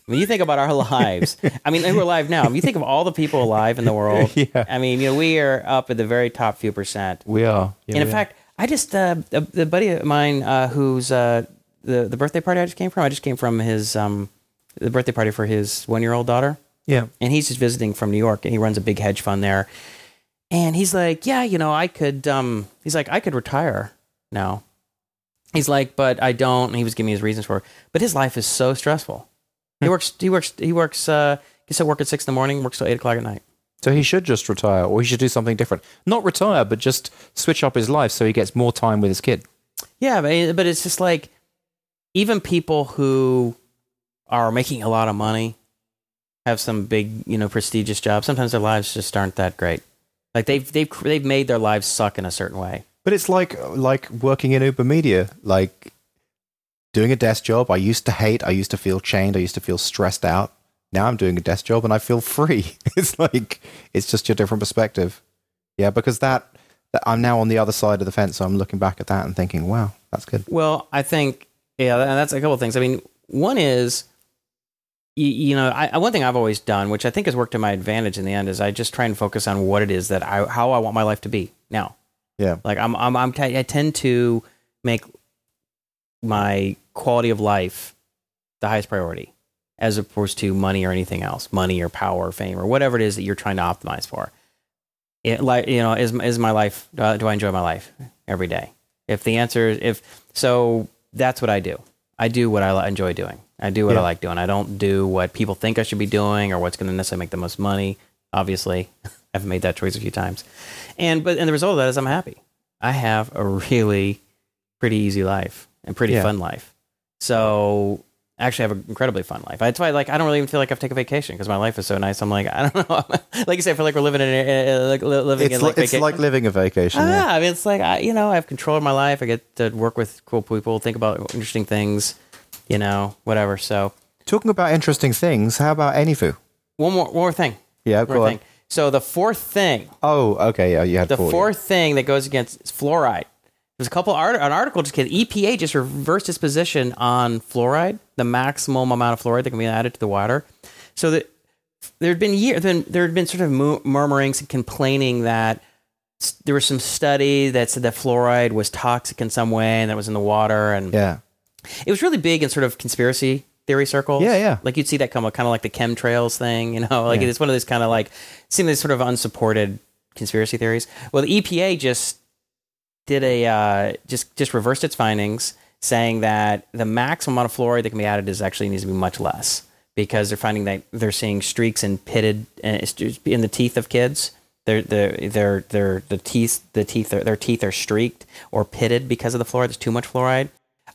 when you think about our lives i mean we're alive now if you think of all the people alive in the world Yeah. i mean you know we are up at the very top few percent We are. Yeah, and in are. fact, I just uh, the, the buddy of mine uh, who's uh, the the birthday party I just came from. I just came from his um, the birthday party for his one year old daughter, yeah. and he's just visiting from New York, and he runs a big hedge fund there. And he's like, yeah, you know, I could. Um, he's like, I could retire now. He's like, but I don't. And he was giving me his reasons for it. But his life is so stressful. He works. He works. He works. Uh, he said work at six in the morning, works till eight o'clock at night. So he should just retire, or he should do something different. Not retire, but just switch up his life so he gets more time with his kid. Yeah, but, but it's just like even people who are making a lot of money have some big, you know, prestigious jobs. Sometimes their lives just aren't that great. Like they've they've they've made their lives suck in a certain way. But it's like like working in UberMedia, like doing a desk job. I used to hate. I used to feel chained. I used to feel stressed out. Now I'm doing a desk job and I feel free. It's like it's just your different perspective. Yeah, because that, that I'm now on the other side of the fence. So I'm looking back at that and thinking, wow, that's good. Well, I think yeah, that's a couple of things. I mean, one is you, you know, I, one thing I've always done, which I think has worked to my advantage in the end, is I just try and focus on what it is that I how I want my life to be now. Yeah. Like I'm, I'm, I'm t- I tend to make my quality of life the highest priority, as opposed to money or anything else, money or power, or fame, or whatever it is that you're trying to optimize for. It, like you know, is is my life? Do I, do I enjoy my life every day? If the answer is if so, that's what I do. I do what I enjoy doing. I do what I like doing. I don't do what people think I should be doing or what's going to necessarily make the most money. Obviously, I've made that choice a few times, and but and the result of that is I'm happy. I have a really pretty easy life and pretty Yeah. fun life. So actually, I have an incredibly fun life. That's why, like, I don't really even feel like I've taken a vacation because my life is so nice. I'm like, I don't know. like you say, I feel like we're living in a, uh, like living It's, in li- like it's vaca- like living a vacation. yeah. Ah, I mean, it's like I, you know, I have control of my life. I get to work with cool people, think about interesting things, you know, whatever. So Talking about interesting things, how about AnyFu? one more, one more thing. Yeah, go on. thing. So the fourth thing, Oh, okay. Yeah, you had the four, yeah. fourth thing that goes against is fluoride. There's a couple art, an article just came. EPA just reversed its position on fluoride, the maximum amount of fluoride that can be added to the water. So that there had been year, then there had been sort of murmurings and complaining that there was some study that said that fluoride was toxic in some way and that was in the water, and Yeah. It was really big in sort of conspiracy theory circles. Yeah, yeah. Like you'd see that come up, kind of like the chemtrails thing, you know, like Yeah. it's one of those kind of like seem like sort of unsupported conspiracy theories. Well, the EPA just did a uh, just just reversed its findings, saying that the maximum amount of fluoride that can be added is actually needs to be much less because they're finding that they're seeing streaks in pitted in the teeth of kids Their their their their the teeth the teeth are, their teeth are streaked or pitted because of the fluoride. There's too much fluoride.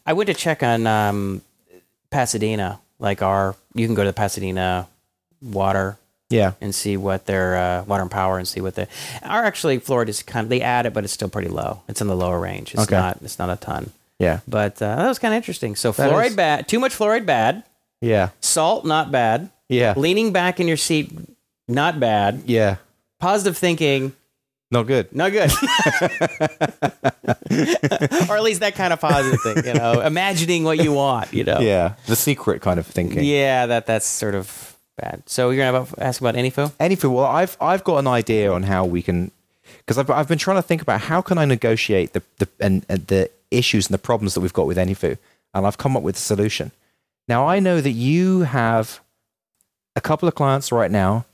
I went to check on um, Pasadena, like our you can go to the Pasadena water Yeah. and see what their uh, water and power and see what they are actually fluoride is kind of they add it, but it's still pretty low. It's in the lower range. It's Okay. not it's not a ton. Yeah. But uh, that was kind of interesting. So That fluoride is- bad, too much fluoride bad. Yeah. Salt not bad. Yeah. Leaning back in your seat not bad. Yeah. Positive thinking Not good. not good. or at least that kind of positive thing, you know, imagining what you want, you know. Yeah. The secret kind of thinking. Yeah, that that's sort of bad. So you're gonna about, ask about AnyFu? Anything. Well, I've I've got an idea on how we can, because I've I've been trying to think about how can I negotiate the the and, and the issues and the problems that we've got with AnyFu, and I've come up with a solution. Now I know that you have a couple of clients right now,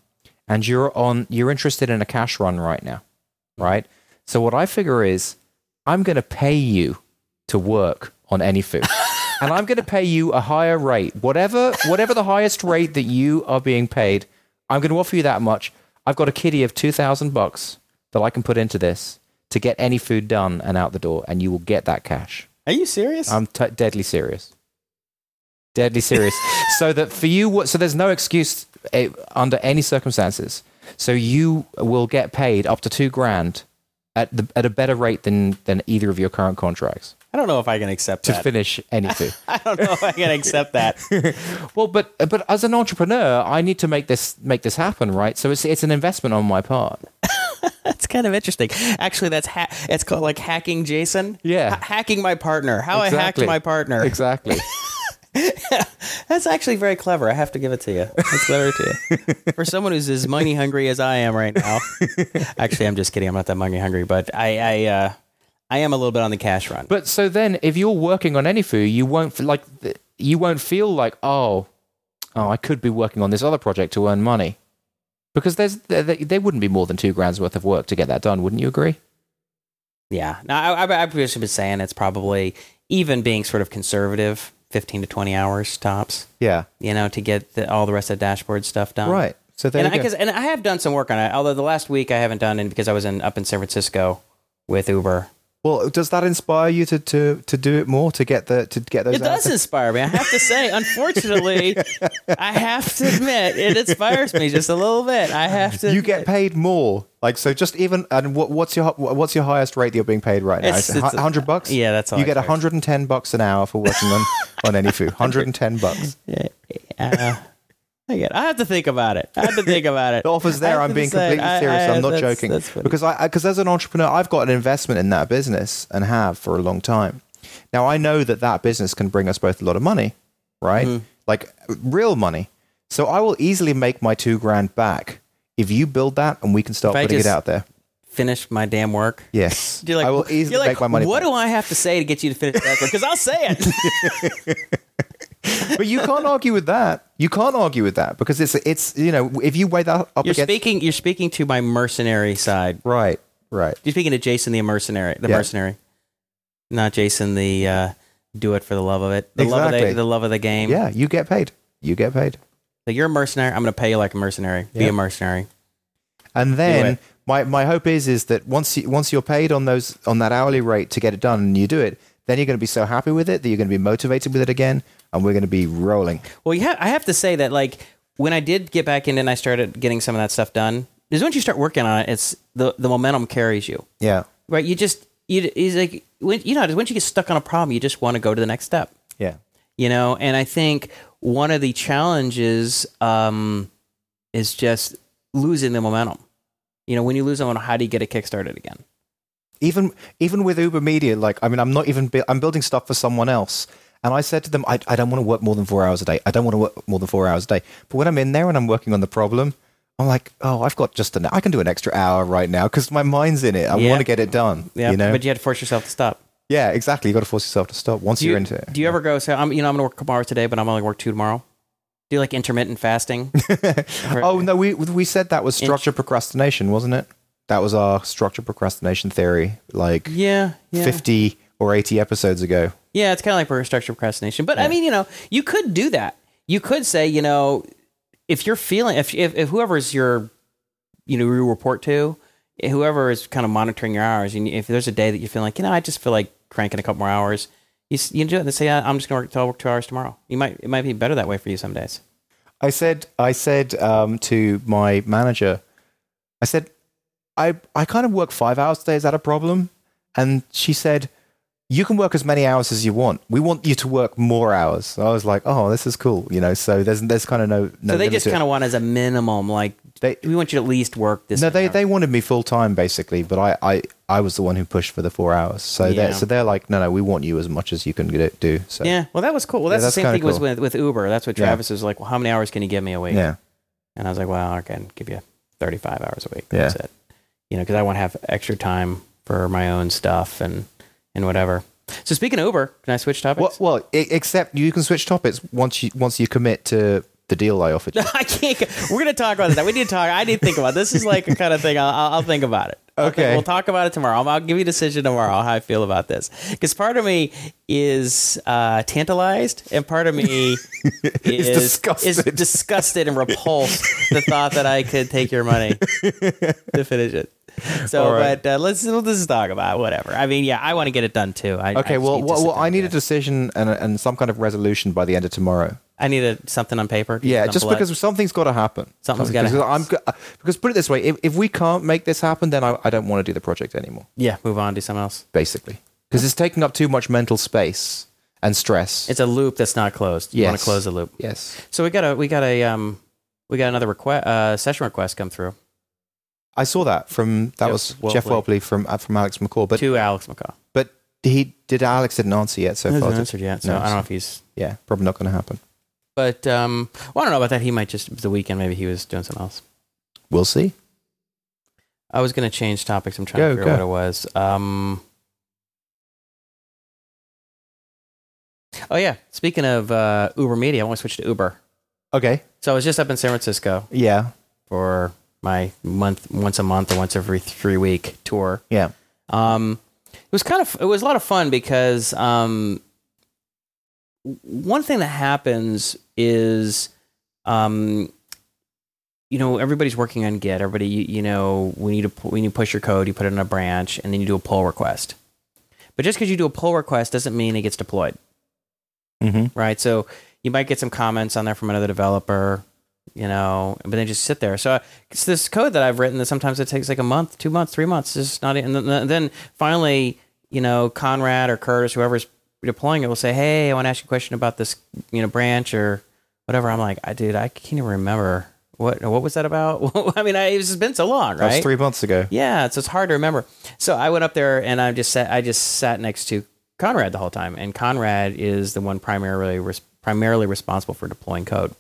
and you're on you're interested in a cash run right now, right? So what I figure is I'm going to pay you to work on AnyFu. and I'm going to pay you a higher rate. Whatever whatever the highest rate that you are being paid, I'm going to offer you that much. I've got a kitty of 2000 bucks that I can put into this to get AnyFu done and out the door and you will get that cash. Are you serious? I'm t- deadly serious. Deadly serious. so that for you. So there's no excuse eh, under any circumstances. So you will get paid up to two grand at the at a better rate than than either of your current contracts I don't know if I can accept to that. finish anything. I don't know if I can accept that. well, but but as an entrepreneur, I need to make this make this happen, right? So it's it's an investment on my part. That's kind of interesting. Actually, that's ha- it's called like hacking Jason. Yeah. Ha- hacking my partner. How I hacked my partner. Exactly. That's actually very clever. I have to give it to you. That's clever to you. For someone who's as money hungry as I am right now. Actually, I'm just kidding. I'm not that money hungry, but I I uh, I am a little bit on the cash run. But so then, if you're working on AnyFu, you won't feel like you won't feel like oh, oh, I could be working on this other project to earn money, because there's there, there wouldn't be more than two grand's worth of work to get that done. Wouldn't you agree? Yeah. Now I, I, I've just been saying it's probably even being sort of conservative, 15 to 20 hours tops, Yeah. you know, to get the, all the rest of the dashboard stuff done. Right. So there And I, and I have done some work on it, although the last week I haven't done it because I was in up in San Francisco with Uber. Well, does that inspire you to, to, to do it more to get the to get those? It does there? inspire me. I have to say, unfortunately, I have to admit it inspires me just a little bit. I have to. You get paid more, like so. Just even and what, what's your what's your highest rate that you're being paid right now? It's- it's- hundred bucks. yeah, that's all You I get charge. 110 bucks an hour for working on on AnyFu. 110 bucks. Uh, I get. I have to think about it. I have to think about it. The offer's there. I'm being completely serious. I- I'm not that's- joking that's because I because as an entrepreneur, I've got an investment in that business and have for a long time. Now I know that that business can bring us both a lot of money, right? Mm-hmm. Like real money. So I will easily make my two grand back if you build that and we can start If putting just- it out there. finish my damn work. Yes, You're like, I will easily like, make my money. What back. do I have to say to get you to finish that? Work? Because I'll say it. but you can't argue with that. You can't argue with that because it's it's you know if you weigh that up You're against speaking. You're speaking to my mercenary side. right, right. You're speaking to Jason the mercenary. The Yeah. mercenary, not Jason the uh, do it for the love of it. The love of Exactly. the, the love of the game. Yeah, you get paid. You get paid. So you're a mercenary. I'm going to pay you like a mercenary. Be Yeah. a mercenary. And then it. my, my hope is is that once you, once you're paid on those on that hourly rate to get it done and you do it, then you're going to be so happy with it that you're going to be motivated with it again, and we're going to be rolling. Well, ha- I have to say that like when I did get back in and I started getting some of that stuff done, is once you start working on it, it's the the momentum carries you. Yeah, Right? You just you is like when you know once you get stuck on a problem, you just want to go to the next step. yeah, you know and i think one of the challenges um, is just losing the momentum you know when you lose the momentum how do you get it kickstarted again even even with UberMedia, like I mean, I'm not even bu- I'm building stuff for someone else, and I said to them, I, I don't want to work more than four hours a day. I don't want to work more than four hours a day. But when I'm in there and I'm working on the problem, I'm like, oh, I've got just an I can do an extra hour right now because my mind's in it. I Yeah. want to get it done. yeah you know, but you had to force yourself to stop yeah, exactly. You got to force yourself to stop once do you, you're into it. do you ever go say i'm you know i'm gonna work a couple hours today but i'm only work two tomorrow do you like intermittent fasting Oh no, we we said that was structure procrastination, wasn't it? That was our structure procrastination theory, like yeah yeah fifty or eighty episodes ago. Yeah, it's kind of like a structure procrastination. But I mean, you know, you could do that. You could say, you know, if you're feeling, if if, if whoever's your, you know, you report to, whoever is kind of monitoring your hours, and if there's a day that you feel like, you know, I just feel like cranking a couple more hours, you, you do it and say, "Yeah, I'm just going to work, work two hours tomorrow. You might, it might be better that way for you some days. I said, I said um, to my manager, I said, I, I kind of work five hours today. Is that a problem? And she said, you can work as many hours as you want. We want you to work more hours. I was like, oh, this is cool. You know, so there's there's kind of no no. so they just kind of want as a minimum, like, They- we want you to at least work this. no, they hours. they wanted me full time basically, but I, I I was the one who pushed for the four hours. So Yeah. they so they're like, no, no, we want you as much as you can get- do. So Yeah, well, that was cool. Well, Yeah, that's, that's the same thing was with, with Uber. That's what Yeah. Travis was like. Well, how many hours can you give me a week? yeah, And I was like, well, I can give you 35 hours a week. Yeah. That's it. You know, because I want to have extra time for my own stuff and, and whatever. So speaking of Uber, can I switch topics? well, well, e- except you can switch topics once you once you commit to the deal I offered you. I can't. We're going to talk about that. We need to talk. I need to think about it. this. Is like a kind of thing. I'll, I'll, think about it. Think- Okay. we'll talk about it tomorrow. I'll, I'll give you a decision tomorrow how I feel about this. Because part of me is uh, tantalized, and part of me is disgusted. is disgusted and repulsed the thought that I could take your money to finish it. So, right. but uh, let's let's just talk about it, whatever. I mean, yeah, I want to get it done too. I, I Okay, just well, need well, well I need a decision and, and some kind of resolution by the end of tomorrow. I need a, something on paper. Yeah, just blood. because something's got to happen. Something's Something- gotta happen. I'm because put it this way: if, if we can't make this happen, then I, I don't want to do the project anymore. yeah, move on do something else. Basically, because it's taking up too much mental space and stress. It's a loop that's not closed. You want to close the loop. yes, So we got a we got a um we got another request uh, session request come through I saw that from that was Welpley. Jeff Welpley from uh, from Alex McCall, but to Alex McCall. but he did Alex didn't answer yet so Hasn't far. answered yet, so No, I don't know if he's. Yeah, probably not going to happen. But um, well, I don't know about that. He might just the weekend. Maybe he was doing something else. We'll see. I was going to change topics. I'm trying Go, to figure out what it was. Um, oh yeah, speaking of uh, UberMedia, I want to switch to Uber. Okay. So I was just up in San Francisco Yeah. for my month, once a month or once every three week tour. Yeah. Um, it was kind of it was a lot of fun because um, one thing that happens is um, you know everybody's working on Git. Everybody you, you know when you pu- when you push your code, you put it in a branch, and then you do a pull request. But just because you do a pull request doesn't mean it gets deployed Mm-hmm. right? So you might get some comments on there from another developer, you know, but they just sit there. So it's this code that I've written that sometimes it takes like a month, two months, three months. It's just not, and then- then finally, you know, Conrad or Curtis, whoever's deploying it, will say, "Hey, I want to ask you a question about this, you know, branch or whatever." I'm like, "I dude, I can't even remember what what was that about." I mean, I, it's been so long, That was right? three months ago. Yeah, so it's hard to remember. So I went up there and I just sat. I just sat next to Conrad the whole time, and Conrad is the one primarily res- primarily responsible for deploying code.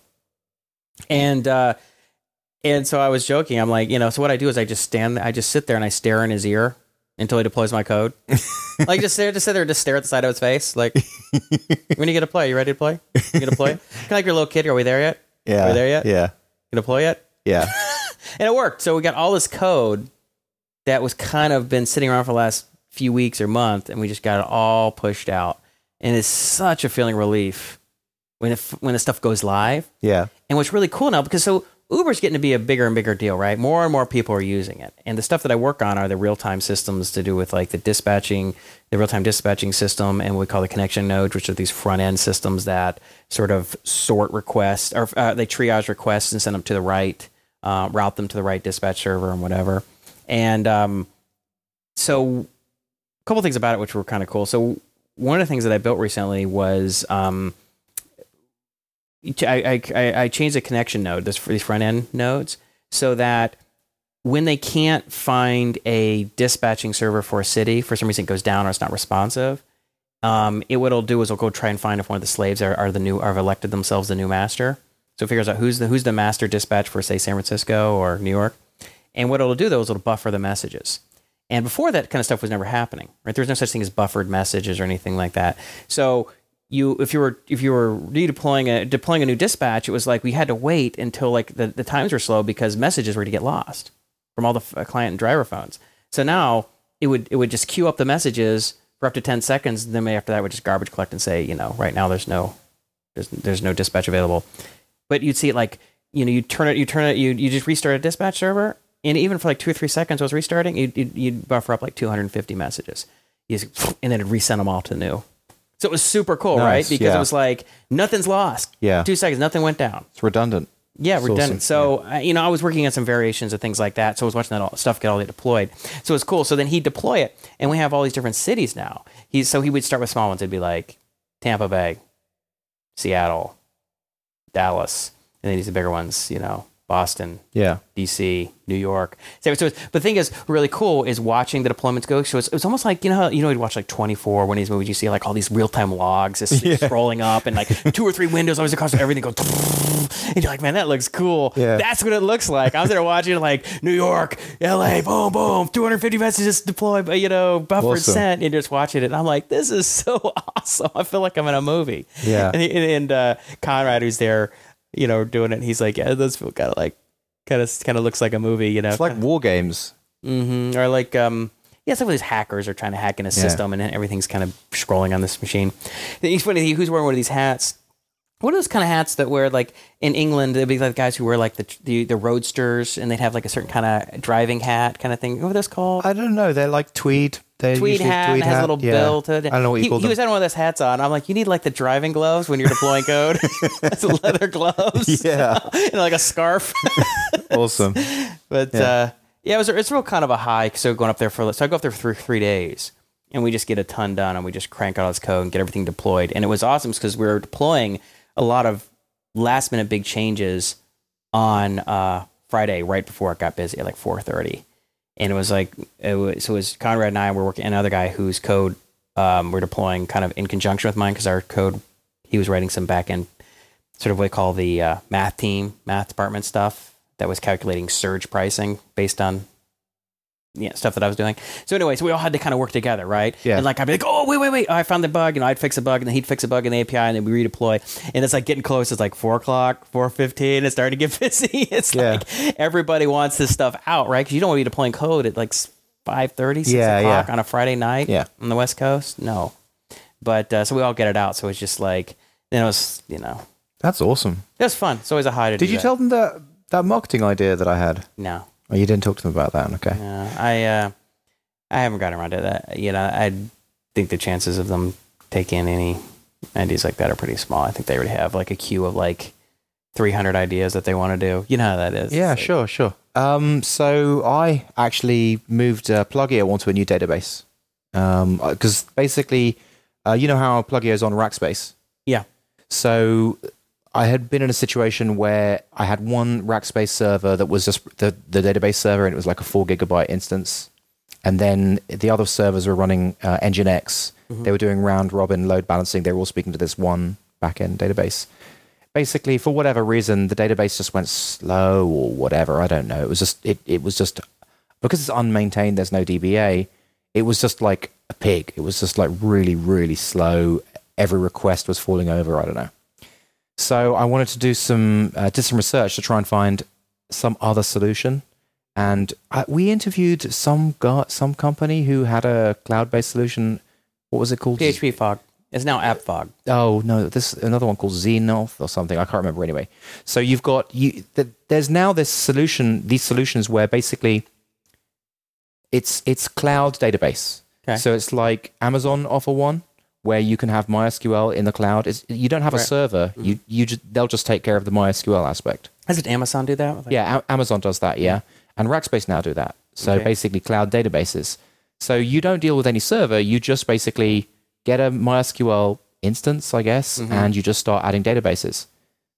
And uh, and so I was joking. I'm like, you know, so what I do is I just stand, I just sit there and I stare in his ear until he deploys my code. like just stare, just sit there, and just stare at the side of his face. Like, when you get to play, you ready to play? You gonna play? kind of like your little kid. Are we there yet? Yeah. Are we there yet? Yeah. You gonna play yet? Yeah. and it worked. So we got all this code that was kind of been sitting around for the last few weeks or month, and we just got it all pushed out. And it's such a feeling of relief when it, when the stuff goes live. Yeah. And what's really cool now, because so Uber's getting to be a bigger and bigger deal, right? More and more people are using it. And the stuff that I work on are the real time systems to do with like the dispatching, the real time dispatching system, and what we call the connection nodes, which are these front end systems that sort of sort requests or uh, they triage requests and send them to the right, uh, route them to the right dispatch server and whatever. And um, so a couple things about it which were kind of cool. So one of the things that I built recently was um, I, I, I- changed the connection node, this these front end nodes, so that when they can't find a dispatching server for a city, for some reason it goes down or it's not responsive, um, it what it'll do is it'll go try and find if one of the slaves are, are the new are elected themselves the new master. So it figures out who's the who's the master dispatch for say San Francisco or New York. And what it'll do though is it'll buffer the messages. And before that kind of stuff was never happening, right? There was no such thing as buffered messages or anything like that. So you, if you were if you were redeploying a deploying a new dispatch, it was like we had to wait until like the, the times were slow because messages were to get lost from all the f- uh, client and driver phones. So now it would it would just queue up the messages for up to ten seconds. And then after that, would just garbage collect and say, you know, right now there's no there's there's no dispatch available. But you'd see it like you know you turn it you turn it you you just restart a dispatch server and even for like two or three seconds, I was restarting. You'd, you'd, buffer up like 250 messages, you and then it'd resend them all to new. So it was super cool, Nice, right? Because yeah. it was like nothing's lost. Yeah. two seconds, nothing went down. It's redundant. Yeah, redundant. So uh, you know, I was working on some variations of things like that. So I was watching that all, stuff get all deployed. So it was cool. So then he'd deploy it, and we have all these different cities now. He so he would start with small ones. It'd be like Tampa Bay, Seattle, Dallas, and then these bigger ones. You know, Boston, Yeah. DC, New York. So, so it's, but the thing is, really cool is watching the deployments go. So it's, it's almost like you know how you know you'd watch like 24 when these movies. You see like all these real time logs just scrolling up and like two or three windows always across everything goes. And you're like, man, that looks cool. Yeah. That's what it looks like. I was there watching like New York, LA, boom, boom, 250 messages deployed, but you know, buffer Awesome. sent, and just watching it. And I'm like, this is so awesome. I feel like I'm in a movie. Yeah. And, and, and uh, Conrad, who's there, you know, doing it, he's like, yeah, those feel kind of like, kind of, kind of looks like a movie, you know. It's like war games. hmm Or like, um, yeah, some of these hackers are trying to hack in a system, and everything's kind of scrolling on this machine. He's funny. He, who's wearing one of these hats? What are those kind of hats that wear like in England? It'd be like guys who wear like the the, the roadsters, and they'd have like a certain kind of driving hat kind of thing. What are those called? I don't know. They're like tweed. They're tweed hat and has a little yeah. bill to it. I don't know what you he, call he them. was having one of those hats on. I'm like, you need like the driving gloves when you're deploying code. It's leather gloves. Yeah. and like a scarf. awesome. But Yeah. uh, yeah, it was it's real kind of a high. So going up there for so I go up there for three, three days, and we just get a ton done, and we just crank out all this code and get everything deployed. And it was awesome because we were deploying a lot of last minute big changes on uh, Friday right before it got busy at like four thirty, and it was like it was, so it was Conrad and I were working another guy whose code um, we're deploying kind of in conjunction with mine because our code he was writing some back end sort of what we call the uh, math team, math department stuff that was calculating surge pricing based on yeah, stuff that I was doing. So anyway, so we all had to kind of work together, right? Yeah. And like I'd be like, oh wait, wait, wait, oh, I found the bug, and I'd fix a bug, and then he'd fix a bug in the API, and then we redeploy. And it's like getting close. It's like four o'clock, four fifteen. It's starting to get busy. It's Yeah. like everybody wants this stuff out, right? Because you don't want to be deploying code at like five thirty, six Yeah, o'clock yeah. on a Friday night Yeah. on the West Coast. No, but uh, so we all get it out. So it's just like then it was, you know, That's awesome. it was fun. It's always a high to Did you that. tell them that that marketing idea that I had? No. Oh, you didn't talk to them about that. Okay. No, I uh, I haven't gotten around to that. You know, I think the chances of them taking any ideas like that are pretty small. I think they already have like a queue of like 300 ideas that they want to do. You know how that is. Yeah, like- sure, sure. Um, so I actually moved uh, Pluggio onto a new database. Um, because basically, uh, you know how Pluggio is on Rackspace. Yeah. So I had been in a situation where I had one Rackspace server that was just the, the database server, and it was like a four gigabyte instance. And then the other servers were running uh, Nginx. They were doing round robin load balancing. They were all speaking to this one backend database. Basically, for whatever reason, the database just went slow or whatever. I don't know. It was just it, it was just because it's unmaintained. There's no DBA. It was just like a pig. It was just like really really slow. Every request was falling over. I don't know. So I wanted to do some uh, did some research to try and find some other solution. And I, we interviewed some guy, some company who had a cloud-based solution. What was it called? PHP fog. It's now AppFog. Oh no, this another one called Xenoth or something. I can't remember anyway. So you've got you. The, there's now this solution, these solutions where basically it's it's cloud database. Okay. So it's like Amazon offer one where you can have MySQL in the cloud. It's, you don't have a Right. server. You you just, they'll just take care of the MySQL aspect. Doesn't Amazon do that? Yeah, A- Amazon does that. Yeah, and Rackspace now do that. So Okay. basically, cloud databases. So you don't deal with any server. You just basically get a MySQL instance, I guess, and you just start adding databases.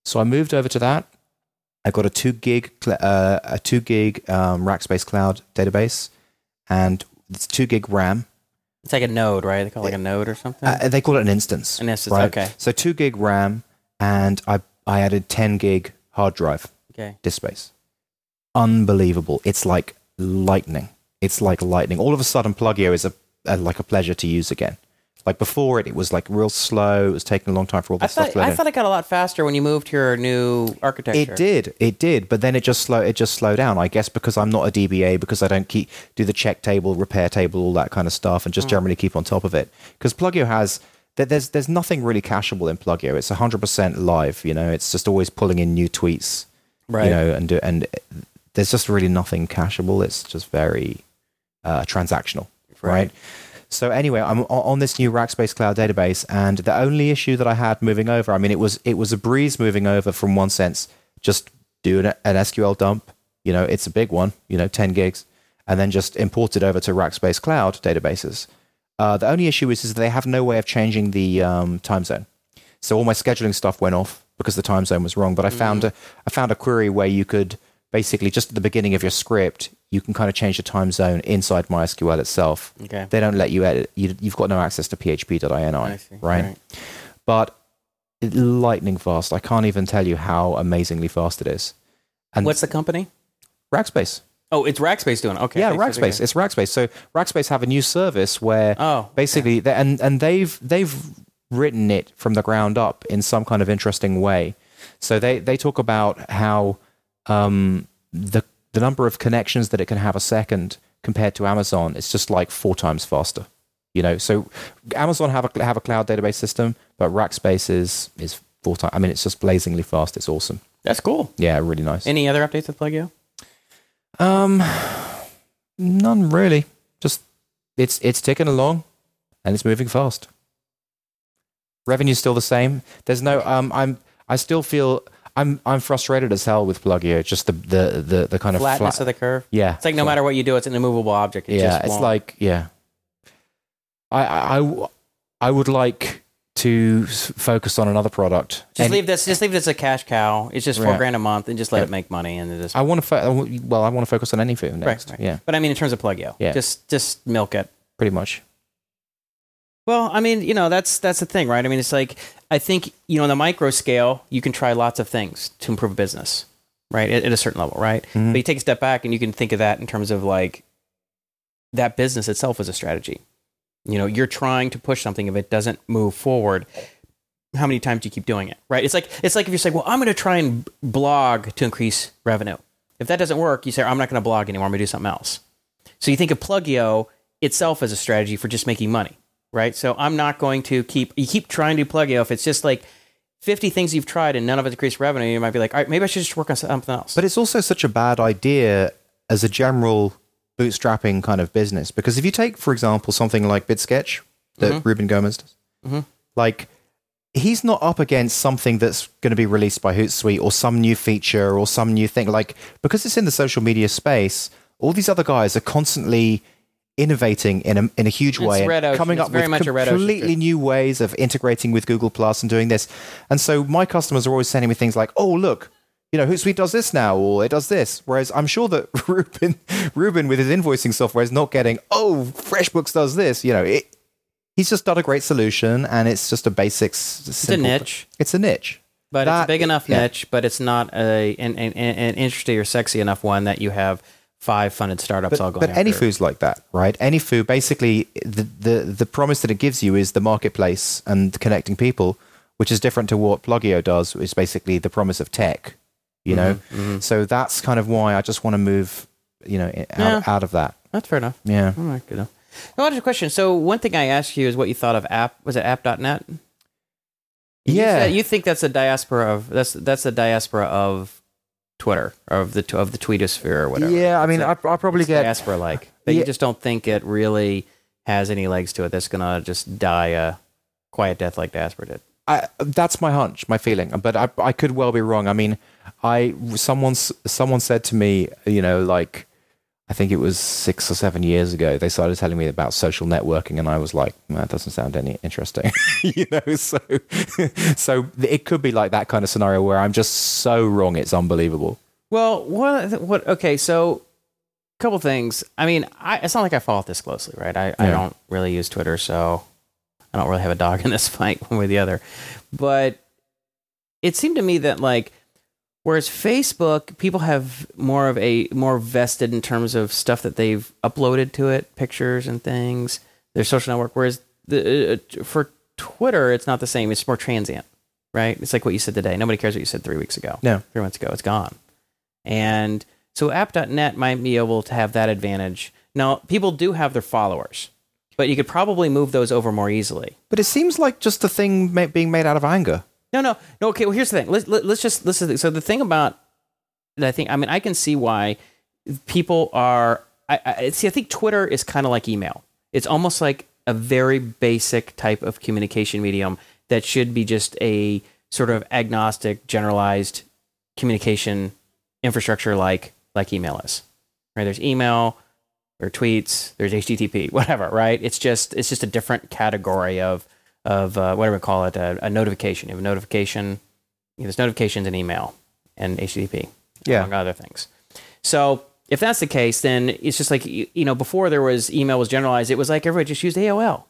So I moved over to that. I got a two gig uh, a two gig um, Rackspace cloud database, and it's two gig RAM. It's like a node, right? They call it like a node or something. Uh, they call it an instance. An instance, right? okay. So two gig RAM, and I I added ten gig hard drive okay. disk space. Unbelievable. It's like lightning. It's like lightning. All of a sudden, Pluggio is a, a like a pleasure to use again. Like before it, it was like real slow. It was taking a long time for all I this stuff thought to I thought it got a lot faster when you moved to your new architecture. It did, it did, but then it just slow, it just slowed down. I guess because I'm not a DBA, because I don't keep do the check table, repair table, all that kind of stuff, and just generally keep on top of it. Because Pluggio has there- there's there's nothing really cacheable in Pluggio. It's 100% live. You know, it's just always pulling in new tweets, Right. You know, and do, and there's just really nothing cacheable. It's just very uh, transactional, right? Right. So anyway, I'm on this new Rackspace Cloud database, and the only issue that I had moving over, I mean, it was it was a breeze moving over from one sense, just do an, an SQL dump. You know, it's a big one, you know, 10 gigs, and then just import it over to Rackspace Cloud databases. Uh, the only issue is, is they have no way of changing the um, time zone. So all my scheduling stuff went off because the time zone was wrong. But I found a I found a query where you could basically just at the beginning of your script, you can kind of change the time zone inside MySQL itself. Okay. They don't let you edit. You, you've got no access to php.ini, I see. right? Right. But it, lightning fast. I can't even tell you how amazingly fast it is. And What's the company? Rackspace? Oh, it's Rackspace doing. it. Okay. yeah, Rackspace. It's Rackspace. So Rackspace have a new service where Oh, basically they, and and they've they've written it from the ground up in some kind of interesting way so they they talk about how um the the number of connections that it can have a second compared to amazon is just like four times faster you know? So amazon have a have a cloud database system but rackspace is is four times i mean it's just blazingly fast. It's awesome. That's cool. yeah really nice. Any other updates with Pluggio? um none really. Just it's it's ticking along and it's moving fast. Revenue's still the same. There's no um i'm i still feel i'm i'm frustrated as hell with Pluggio just the the the, the kind of Flatness of the curve. yeah It's like no matter what you do, it's an immovable object. It yeah just it's won't. like yeah I, I i would like to focus on another product just And leave this. Just leave this a cash cow. It's just four Right. grand a month, and just let Yeah. it make money. And it just i want to fo- well i want to focus on anything next right, right. yeah But I mean, in terms of Pluggio, Yeah. just just milk it. pretty much Well, I mean, you know, that's that's the thing, right? I mean, it's like I think you know, on the micro scale, you can try lots of things to improve a business, right? At, at a certain level, right? Mhm. But you take a step back and you can think of that in terms of like that business itself as a strategy. You know, you're trying to push something. If it doesn't move forward, how many times do you keep doing it? Right? It's like it's like if you're saying, "Well, I'm going to try and blog to increase revenue." If that doesn't work, you say, "I'm not going to blog anymore. I'm going to do something else." So you think of Pluggio itself as a strategy for just making money, right? So I'm not going to keep you keep trying to do Pluggio. If it's just like 50 things you've tried and none of it increased revenue, you might be like, all right, maybe I should just work on something else. But it's also such a bad idea as a general bootstrapping kind of business because if you take, for example, something like Bidsketch that Ruben Gomez does, Mhm. like he's not up against something that's going to be released by Hootsuite or some new feature or some new thing. Like because it's in the social media space, all these other guys are constantly innovating in a in a huge It's way, and red ocean. coming It's up very with much a red ocean completely new ways of integrating with Google Plus and doing this. And so my customers are always sending me things like, "Oh, look, you know, Hootsuite does this now, or it does this." Whereas I'm sure that Ruben, Ruben with his invoicing software is not getting, "Oh, FreshBooks does this." You know, it, he's just got a great solution, and it's just a basics. it's a niche, It's a niche. but it's a big enough yeah. niche, but it's not a an, an, an interesting or sexy enough one that you have five funded startups all But, going but AnyFu's like that, right? AnyFu, basically, the, the the promise that it gives you is the marketplace and connecting people, which is different to what Pluggio does. Which is basically the promise of tech, you know. Mm-hmm, So that's kind of why I just want to move, you know, out, Yeah. out of that. That's fair enough. Yeah. All right, good enough. Now, a question. So one thing I asked you is what you thought of app. Was it app.net? You Yeah. said- You think that's a diaspora of that's that's a diaspora of Twitter of the of the tweetosphere or whatever. Yeah, I mean, I, a- I'll probably get. diaspora like, but Yeah. you just don't think it really has any legs to it. That's gonna just die a quiet death like diaspora did. I, that's my hunch, my feeling, but I, I could well be wrong. I mean, I someone someone said to me, you know, like I think it was six or seven years ago, they started telling me about social networking, and I was like, "Mm, that doesn't sound any interesting, you know. So, so it could be like that kind of scenario where I'm just so wrong, it's unbelievable. Well, what what? Okay, so a couple things. I mean, I, it's not like I follow this closely, right? I, I don't really use Twitter, so I don't really have a dog in this fight one way or the other. But it seemed to me that like whereas Facebook, people have more of a more vested in terms of stuff that they've uploaded to it, pictures and things, their social network. Whereas the uh, for Twitter, it's not the same. It's more transient, right? It's like what you said today. Nobody cares what you said three weeks ago No, three months ago. It's gone. And so app.net might be able to have that advantage. Now, people do have their followers, but you could probably move those over more easily. but it seems like just a thing being made out of anger. No, no, no. Okay, well, here's the thing. Let's, let, let's just listen. So the thing about that I think. I mean, I can see why people are. I, I see. I think Twitter is kind of like email. It's almost like a very basic type of communication medium that should be just a sort of agnostic, generalized communication infrastructure like like email is. Right? There's email, or tweets, there's HTTP, whatever. Right? It's just it's just a different category of of uh, whatever we call it, a, a notification. You have a notification. You know, there's notifications in email and HTTP, Yeah. among other things. So if that's the case, then it's just like you, you know before there was email was generalized, it was like everybody just used AOL.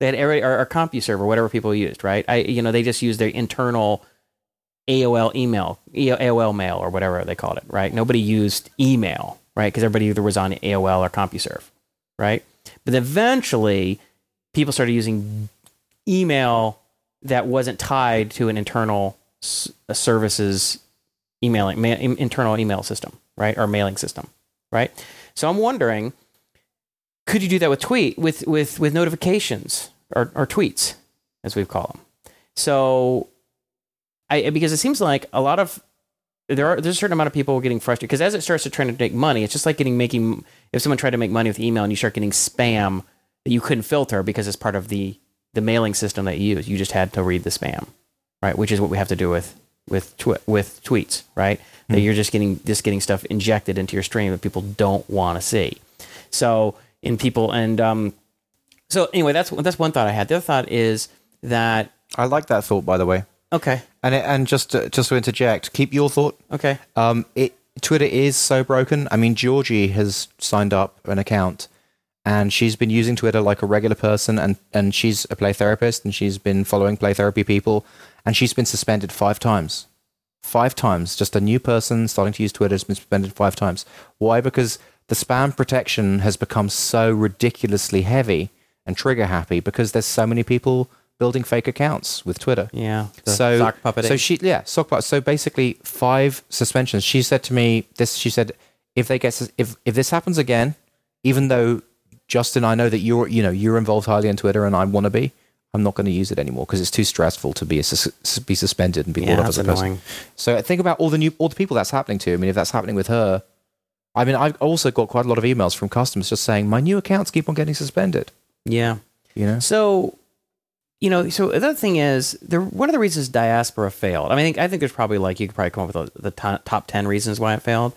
They had every or, or CompuServe or whatever people used, right? I you know they just used their internal AOL email, AOL mail or whatever they called it, right? Nobody used email, right? Because everybody either was on AOL or CompuServe, right? But eventually, people started using email that wasn't tied to an internal s- services emailing ma- internal email system, right, or mailing system, right? So I'm wondering, could you do that with tweet with with with notifications or or tweets, as we call them? So, I because it seems like a lot of there are there's a certain amount of people getting frustrated because as it starts to try to make money, it's just like getting making if someone tried to make money with email and you start getting spam that you couldn't filter because it's part of the the mailing system that you use. You just had to read the spam, right? Which is what we have to do with with tw- with tweets, right? That you're just getting just getting stuff injected into your stream that people don't want to see. So in people and um, so anyway, that's that's one thought I had. The other thought is that I like that thought, by the way. okay, And it, and just to, just to interject, keep your thought. okay, Um, it Twitter is so broken. I mean, Georgie has signed up an account, and she's been using Twitter like a regular person, and and she's a play therapist, and she's been following play therapy people, and she's been suspended five times, five times. Just a new person starting to use Twitter has been suspended five times. Why? Because the spam protection has become so ridiculously heavy and trigger happy because there's so many people building fake accounts with Twitter yeah. so. So she yeah sock puppet. So basically five suspensions. She said to me this. She said if they get if if this happens again, even though Justin, I know that you're you know you're involved highly on Twitter and I want to be. I'm not going to use it anymore because it's too stressful to be a sus- be suspended and be Yeah, brought up that's as a person. annoying. So think about all the new all the people that's happening to. I mean, if that's happening with her, I mean, I've also got quite a lot of emails from customers just saying my new accounts keep on getting suspended. yeah. You know, So, you know, so the other thing is, the one of the reasons diaspora failed. I mean, I think, I think there's probably like you could probably come up with the, the to- top ten reasons why it failed.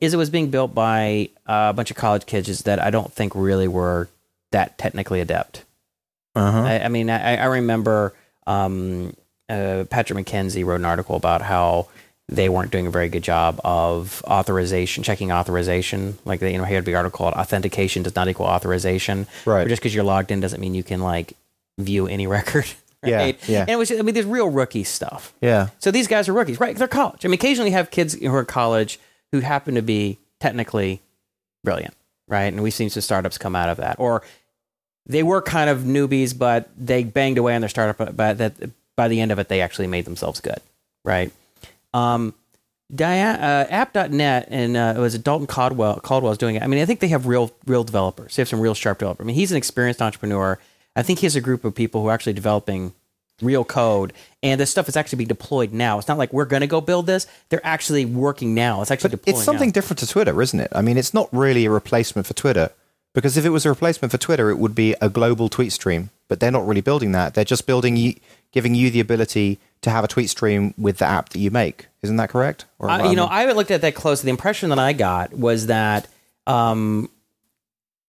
Is it was being built by a bunch of college kids that I don't think really were that technically adept. uh-huh. I, I mean, I, I remember um, uh, Patrick McKenzie wrote an article about how they weren't doing a very good job of authorization, checking authorization. Like, they, you know, he had a big article called "Authentication does not equal authorization." Right. Or just because you're logged in doesn't mean you can like view any record. Yeah, Right? yeah. And it was, I mean, there's real rookie stuff. yeah, So these guys are rookies, right? They're college. I mean, occasionally you have kids who are college who happen to be technically brilliant, right? And we've seen some startups come out of that, or they were kind of newbies, but they banged away on their startup. But that by the end of it, they actually made themselves good, right? Um, Dia- uh, App.net and uh, it was Dalton Caldwell. Caldwell's doing it. I mean, I think they have real, real developers. They have some real sharp developers. I mean, he's an experienced entrepreneur. I think he has a group of people who are actually developing real code, and this stuff is actually being deployed now. It's not like we're going to go build this; they're actually working now. It's actually But deploying. it's something now. different to Twitter, isn't it? I mean, it's not really a replacement for Twitter because if it was a replacement for Twitter, it would be a global tweet stream. But they're not really building that. They're just building, you, giving you the ability to have a tweet stream with the app that you make. Isn't that correct? Or am you know, I- I haven't looked at that closely. The impression that I got was that um,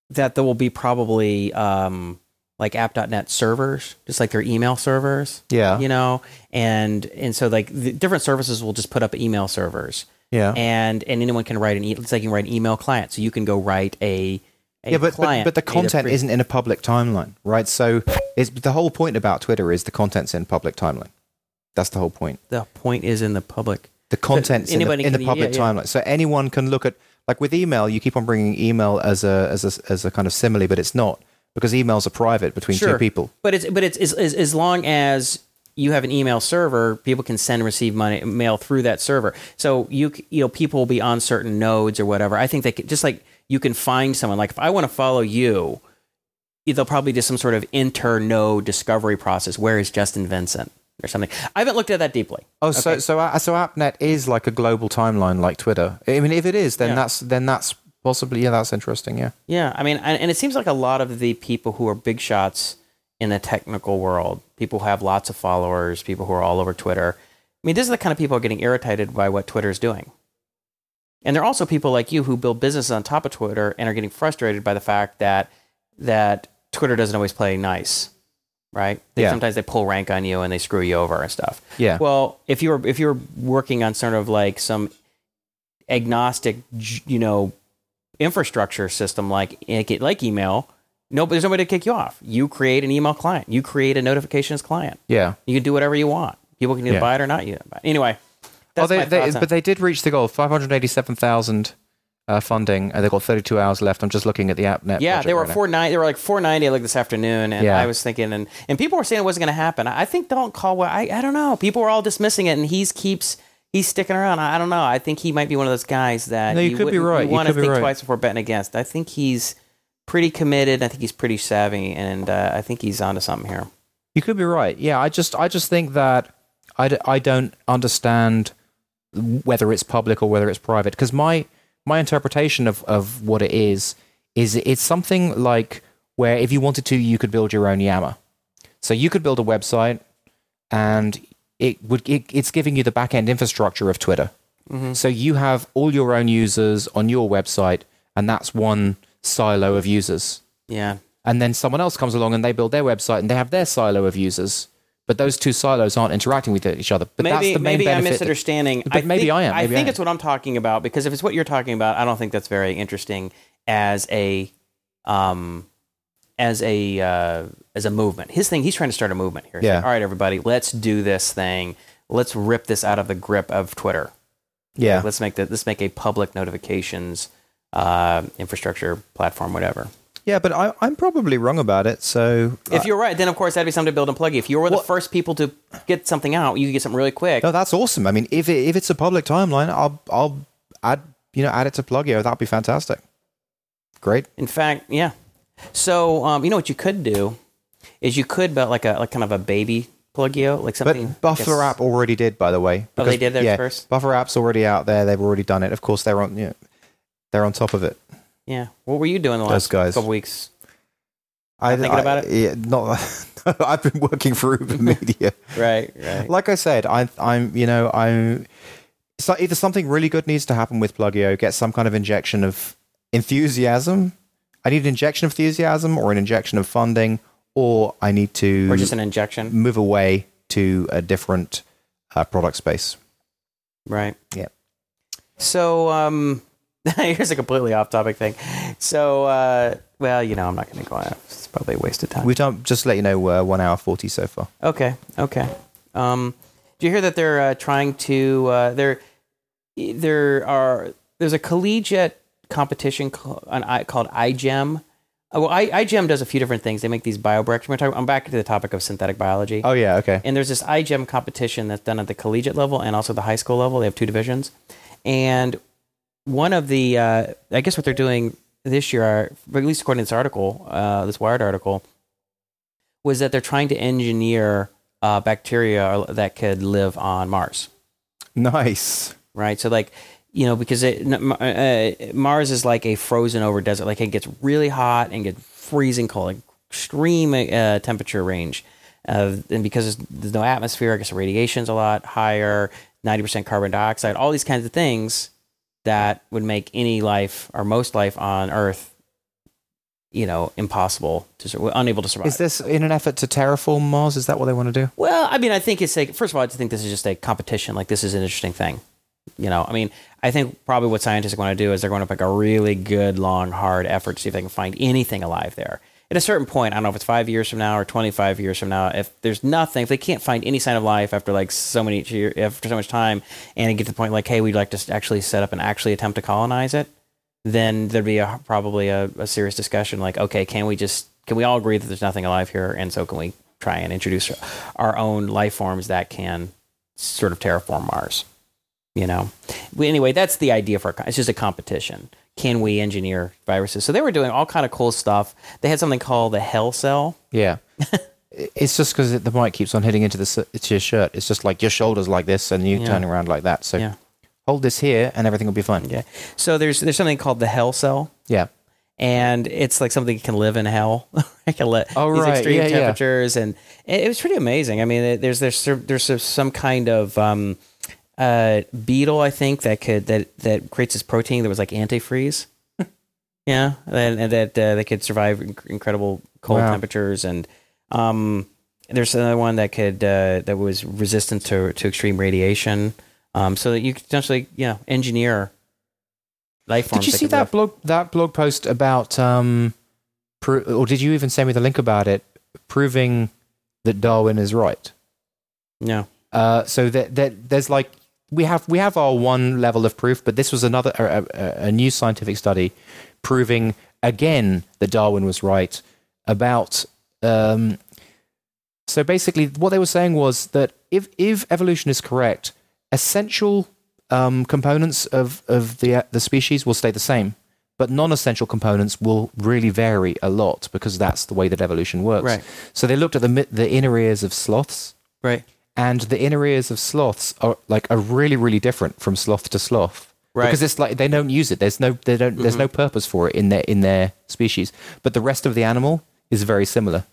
that there will be probably um, like app.net servers, just like their email servers. Yeah. You know, and and so like the different services will just put up email servers. Yeah. And and anyone can write an e- it's like you can write an email client, so you can go write a, a yeah, but, but client. but the content free- isn't in a public timeline, right? So it's the whole point about Twitter is the content's in public timeline. That's the whole point. the point is in the public. The content's in the, in the public yeah, yeah. timeline, so anyone can look at. Like with email, you keep on bringing email as a as a as a kind of simile, but it's not because emails are private between two people. But it's but it's, it's, as as long as you have an email server, people can send and receive money mail through that server. So you you know people will be on certain nodes or whatever. I think they could, just like you can find someone like if I want to follow you, they'll probably do some sort of inter node discovery process. Where is Justin Vincent? or something. I haven't looked at that deeply. Oh, so Okay. so uh, so AppNet is like a global timeline like Twitter. I mean, if it is, then Yeah. that's then that's possibly yeah, that's interesting. Yeah. Yeah, I mean, and, and it seems like a lot of the people who are big shots in the technical world, people who have lots of followers, people who are all over Twitter. I mean, these are the kind of people who are getting irritated by what Twitter is doing. And there are also people like you who build businesses on top of Twitter and are getting frustrated by the fact that that Twitter doesn't always play nice, right? They, Yeah. Sometimes they pull rank on you and they screw you over and stuff. Yeah. Well, if you're if you're working on sort of like some agnostic, you know, infrastructure system like like email, no, there's nobody to kick you off. You create an email client. You create a notifications client. Yeah. You can do whatever you want. People can either Yeah. buy it or not. You anyway. Oh, they, they, but they did reach the goal. Five hundred eighty-seven thousand uh, funding, and they've got thirty-two hours left. I'm just looking at the AppNet. yeah, they were right four ninety. They were like four ninety like this afternoon, and Yeah. I was thinking, and and people were saying it wasn't going to happen. I think don't call what I I don't know. People were all dismissing it, and he's keeps he's sticking around. I I don't know. I think he might be one of those guys that No, you could be right. You You want to think right. twice before betting against. I think he's pretty committed. I think he's pretty savvy, and uh, I think he's onto something here. You could be right. Yeah, I just I just think that I, d- I don't understand whether it's public or whether it's private because my my interpretation of, of what it is is it's something like where if you wanted to you could build your own Yammer. So you could build a website and it would it, it's giving you the back end infrastructure of Twitter. So you have all your own users on your website and that's one silo of users Yeah, and then someone else comes along and they build their website and they have their silo of users but those two silos aren't interacting with each other but that's maybe the main maybe I'm misunderstanding. But maybe think, I am. Maybe I think am. it's what I'm talking about because if it's what you're talking about, I don't think that's very interesting as a um as a uh, as a movement. His thing, he's trying to start a movement here. He's Yeah. like, All right, everybody, let's do this thing. Let's rip this out of the grip of Twitter. yeah Let's make that. Let's make a public notifications uh, infrastructure platform, whatever. yeah but I, i'm probably wrong about it so If you're right, then of course that'd be something to build and plug. If you were the first people to get something out, you could get something really quick. no that's awesome i mean if, it, if it's a public timeline i'll i'll add you know add it to Pluggio that'd be fantastic great In fact, yeah. So um, you know what you could do is you could build like a like kind of a baby Pluggio, like something. but buffer app already did by the way Oh, they did theirs yeah, first? buffer app's already out there they've already done it of course they're on you know, they're on top of it Yeah. What were you doing the Those last guys. couple weeks? I, thinking I- about it? Yeah, not. I've been working for Uber Media. Right. Right. like I said, I, I'm, you know, I'm. So either something really good needs to happen with Pluggio, get some kind of injection of enthusiasm. I need an injection of enthusiasm, or an injection of funding, or I need to or just an injection. move away to a different uh, product space. Right. Yeah. So um, here's a completely off topic thing. So uh, well, you know, I'm not going to go on. It's probably a waste of time. We've done just let you know uh, one hour forty so far. Okay. Okay. Um, do you hear that they're uh, trying to? Uh, there, there are. There's a collegiate competition called, I- called iGEM. Uh, Well, I, iGEM does a few different things. They make these biobricks. I'm back to the topic of synthetic biology. Oh yeah, okay. And there's this iGEM competition that's done at the collegiate level and also the high school level. They have two divisions. And one of the, uh, I guess what they're doing this year, are, at least according to this article, uh, this Wired article, was that they're trying to engineer uh, bacteria that could live on Mars, Nice. right? So, like, you know, because it, uh, Mars is like a frozen over desert. Like, it gets really hot and gets freezing cold, like extreme uh, temperature range. Uh, and because there's, there's no atmosphere, I guess the radiation's a lot higher, 90% carbon dioxide, all these kinds of things that would make any life or most life on Earth, you know, impossible to, unable to survive. Is this in an effort to terraform Mars? Is that what they want to do? Well, I mean, I think it's like first of all, I just think this is just a competition. Like this is an interesting thing. You know, I mean, I think probably what scientists want to do is they're going to make a really good, long, hard effort to see if they can find anything alive there. At a certain point, I don't know if it's five years from now or twenty-five years from now. If there's nothing, if they can't find any sign of life after like so many year, after so much time, and it get to the point like, hey, we'd like to actually set up and actually attempt to colonize it, then there'd be a, probably a, a serious discussion like, okay, can we just can we all agree that there's nothing alive here, and so can we try and introduce our own life forms that can sort of terraform Mars? You know. Well, anyway, that's the idea for a, co- it's just a competition. Can we engineer viruses? So they were doing all kind of cool stuff. They had something called the Hell Cell. Yeah. it's just because the mic keeps on hitting into the into your shirt. It's just like your shoulders like this, and you Yeah. turn around like that. So Yeah. hold this here, and everything will be fine. Yeah. So there's there's something called the hell cell. Yeah. and it's like something that can live in hell. it can let Oh, these right. extreme Yeah, yeah. temperatures, and it, was pretty amazing. I mean, there's there's some- there's some kind of um, uh, beetle, I think, that could that that creates this protein that was like antifreeze. yeah, and, and that uh, they could survive inc- incredible cold Wow. temperatures, and um, there's another one that could uh, that was resistant to to extreme radiation. Um, so that you could potentially, you know, engineer life forms. Did you see could live. that blog that blog post about um, pro- or did you even send me the link about it, proving that Darwin is right? No. Uh, so that that there's like we have we have our one level of proof, but this was another a, a, a new scientific study proving again that Darwin was right about. Um, so basically, what they were saying was that if if evolution is correct, essential um, components of of the the species will stay the same, but non-essential components will really vary a lot because that's the way that evolution works. Right. So they looked at the the inner ears of sloths Right. And the inner ears of sloths are like are really really different from sloth to sloth Right. because it's like they don't use it there's no they don't there's no purpose for it in their in their species but the rest of the animal is very similar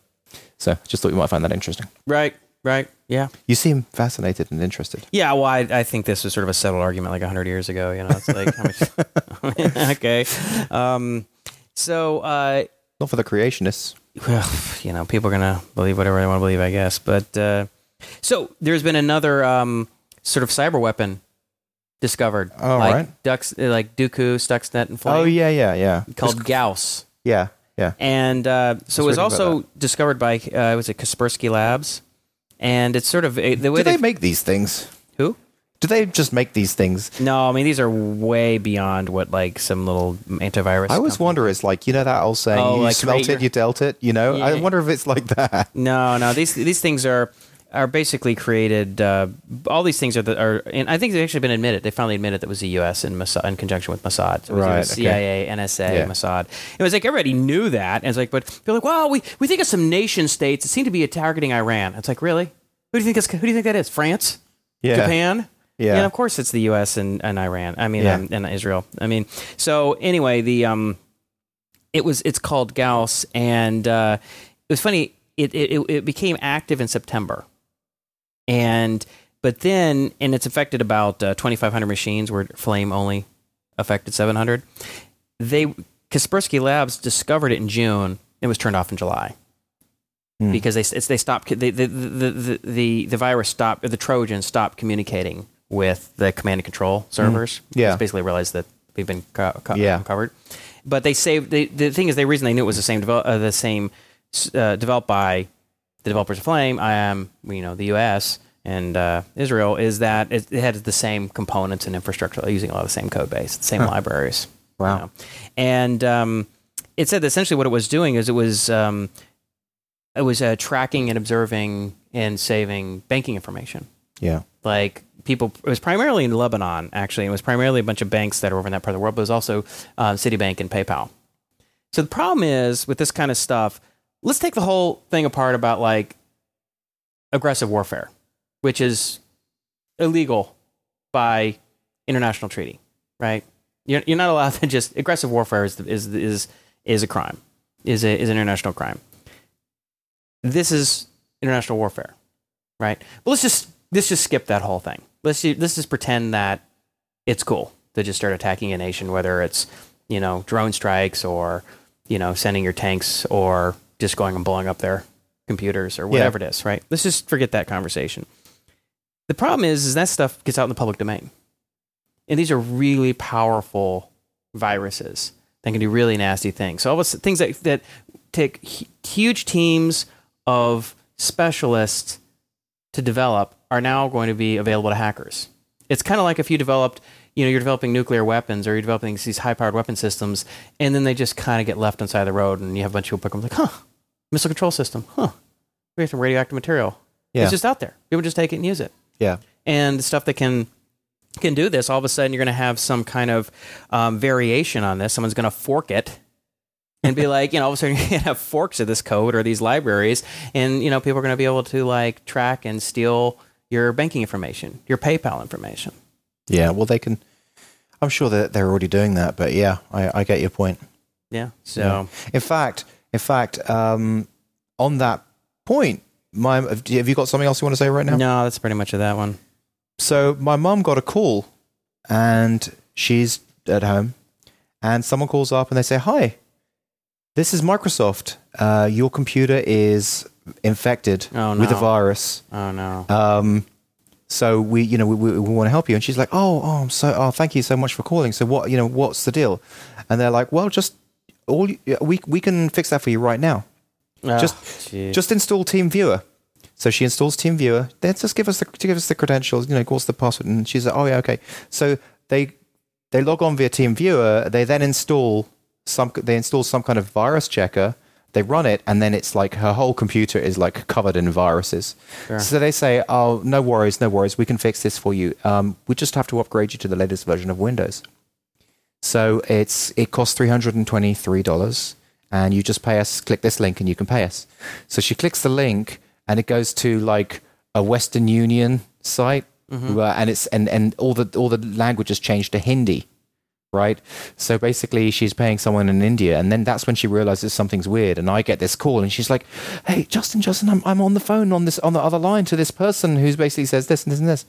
so just thought you might find that interesting Right. Right. Yeah. you seem fascinated and interested Yeah. Well, I, I think this was sort of a settled argument like 100 years ago. You know, it's like, how much, okay. Um, so, uh, not for the creationists well, you know, people are going to believe whatever they want to believe, I guess. But uh, so there's been another um, sort of cyber weapon discovered. Oh, like right. Ducks, uh, like Duqu, Stuxnet, and Flame. oh yeah yeah yeah Called Gauss. yeah yeah And uh, so it was also discovered by, uh, was it Kaspersky Labs? And it's sort of a, the way do they they make these things who? do they just make these things No, I mean these are way beyond what like some little antivirus. I always wonder. It's like you know that old saying: Oh, "You like smelt rate your- it, you dealt it." You know, I wonder if it's like that. No, no. These these things are are basically created. Uh, all these things are the, are, and I think they've actually been admitted. They finally admitted that it was the U.S. in Mossad, in conjunction with Mossad. So it was Right, CIA, NSA, Yeah. Mossad. It was like everybody knew that, and it's like, but they're like, well, we we think of some nation states that seem to be targeting Iran. It's like, really? Who do you think is, Who do you think that is? France? Yeah, Japan. Yeah. and of course it's the U.S. and, and Iran. I mean, Yeah. um, and Israel. I mean, so anyway, the um, it was it's called Gauss, and uh, it was funny. It, it it became active in September, and but then and it's affected about uh, 2,500 machines where Flame only affected 700. They Kaspersky Labs discovered it in June. It was turned off in July Hmm. because they it's, they stopped the the, the the virus stopped the Trojan stopped communicating with the command and control servers. Hmm. Yeah. It's basically realized that we've been co- co- Yeah. covered. But they saved the the thing is the reason they knew it was the same develop, uh, the same uh, developed by the developers of Flame. I am you know the U.S. and uh, Israel is that it, it had the same components and infrastructure using a lot of the same code base, the same libraries. Wow. you know. And um, it said that essentially what it was doing is it was um, it was uh, tracking and observing and saving banking information. Yeah. Like people, it was primarily in Lebanon actually. It was primarily a bunch of banks that are over in that part of the world, but it was also uh, Citibank and PayPal. So the problem is with this kind of stuff. Let's take the whole thing apart about like aggressive warfare, which is illegal by international treaty, right? You're, you're not allowed to just aggressive warfare is is is is a crime, is a is an international crime. This is international warfare, right? But let's just let's just skip that whole thing. Let's let's just pretend that it's cool to just start attacking a nation, whether it's you know drone strikes or you know sending your tanks or just going and blowing up their computers or whatever it is, right? Let's just forget that conversation. The problem is, is that stuff gets out in the public domain, and these are really powerful viruses that can do really nasty things. So all of things that that take huge teams of specialists to develop are now going to be available to hackers. It's kind of like if you developed, you know, you're developing nuclear weapons or you're developing these high-powered weapon systems, and then they just kind of get left on the side of the road, and you have a bunch of people pick them like, huh, missile control system, huh, we have some radioactive material. Yeah. It's just out there. People just take it and use it Yeah. and stuff that can can do this all of a sudden you're going to have some kind of um, variation on this someone's going to fork it and be like, you know, all of a sudden you're gonna have forks of this code or these libraries, and you know, people are gonna be able to like track and steal your banking information, your PayPal information. Yeah, well, they can. I'm sure that they're already doing that, but yeah, I, I get your point. Yeah. So Yeah. In fact, in fact, um, on that point, my have you got something else you want to say right now? no, that's pretty much of that one. So my mum got a call, and she's at home, and someone calls up and they say, "Hi, this is Microsoft. Uh, your computer is infected Oh, with a no. virus. Oh no. Um, so we, you know, we, we, we want to help you." And she's like, "Oh, oh, I'm so, oh, thank you so much for calling. So what, you know, what's the deal?" And they're like, "Well, just all we we can fix that for you right now." Ah, just- jeez. just install TeamViewer. So she installs TeamViewer. Then just give us the to give us the credentials. You know, what's the password? And she's like, oh yeah, okay. So they they log on via TeamViewer. They then install some. They install some kind of virus checker. They run it, and then it's like her whole computer is like covered in viruses. Sure. So they say, oh, no worries, no worries. We can fix this for you. Um, we just have to upgrade you to the latest version of Windows. So it's it costs three hundred and twenty three dollars, and you just pay us. Click this link, and you can pay us. So she clicks the link, and it goes to like a Western Union site, uh, and it's and and all the all the languages changed to Hindi, right? So basically, she's paying someone in India, and then that's when she realizes something's weird. And I get this call, and she's like, "Hey, Justin, Justin, I'm I'm on the phone on this on the other line to this person who's basically says this and this and this."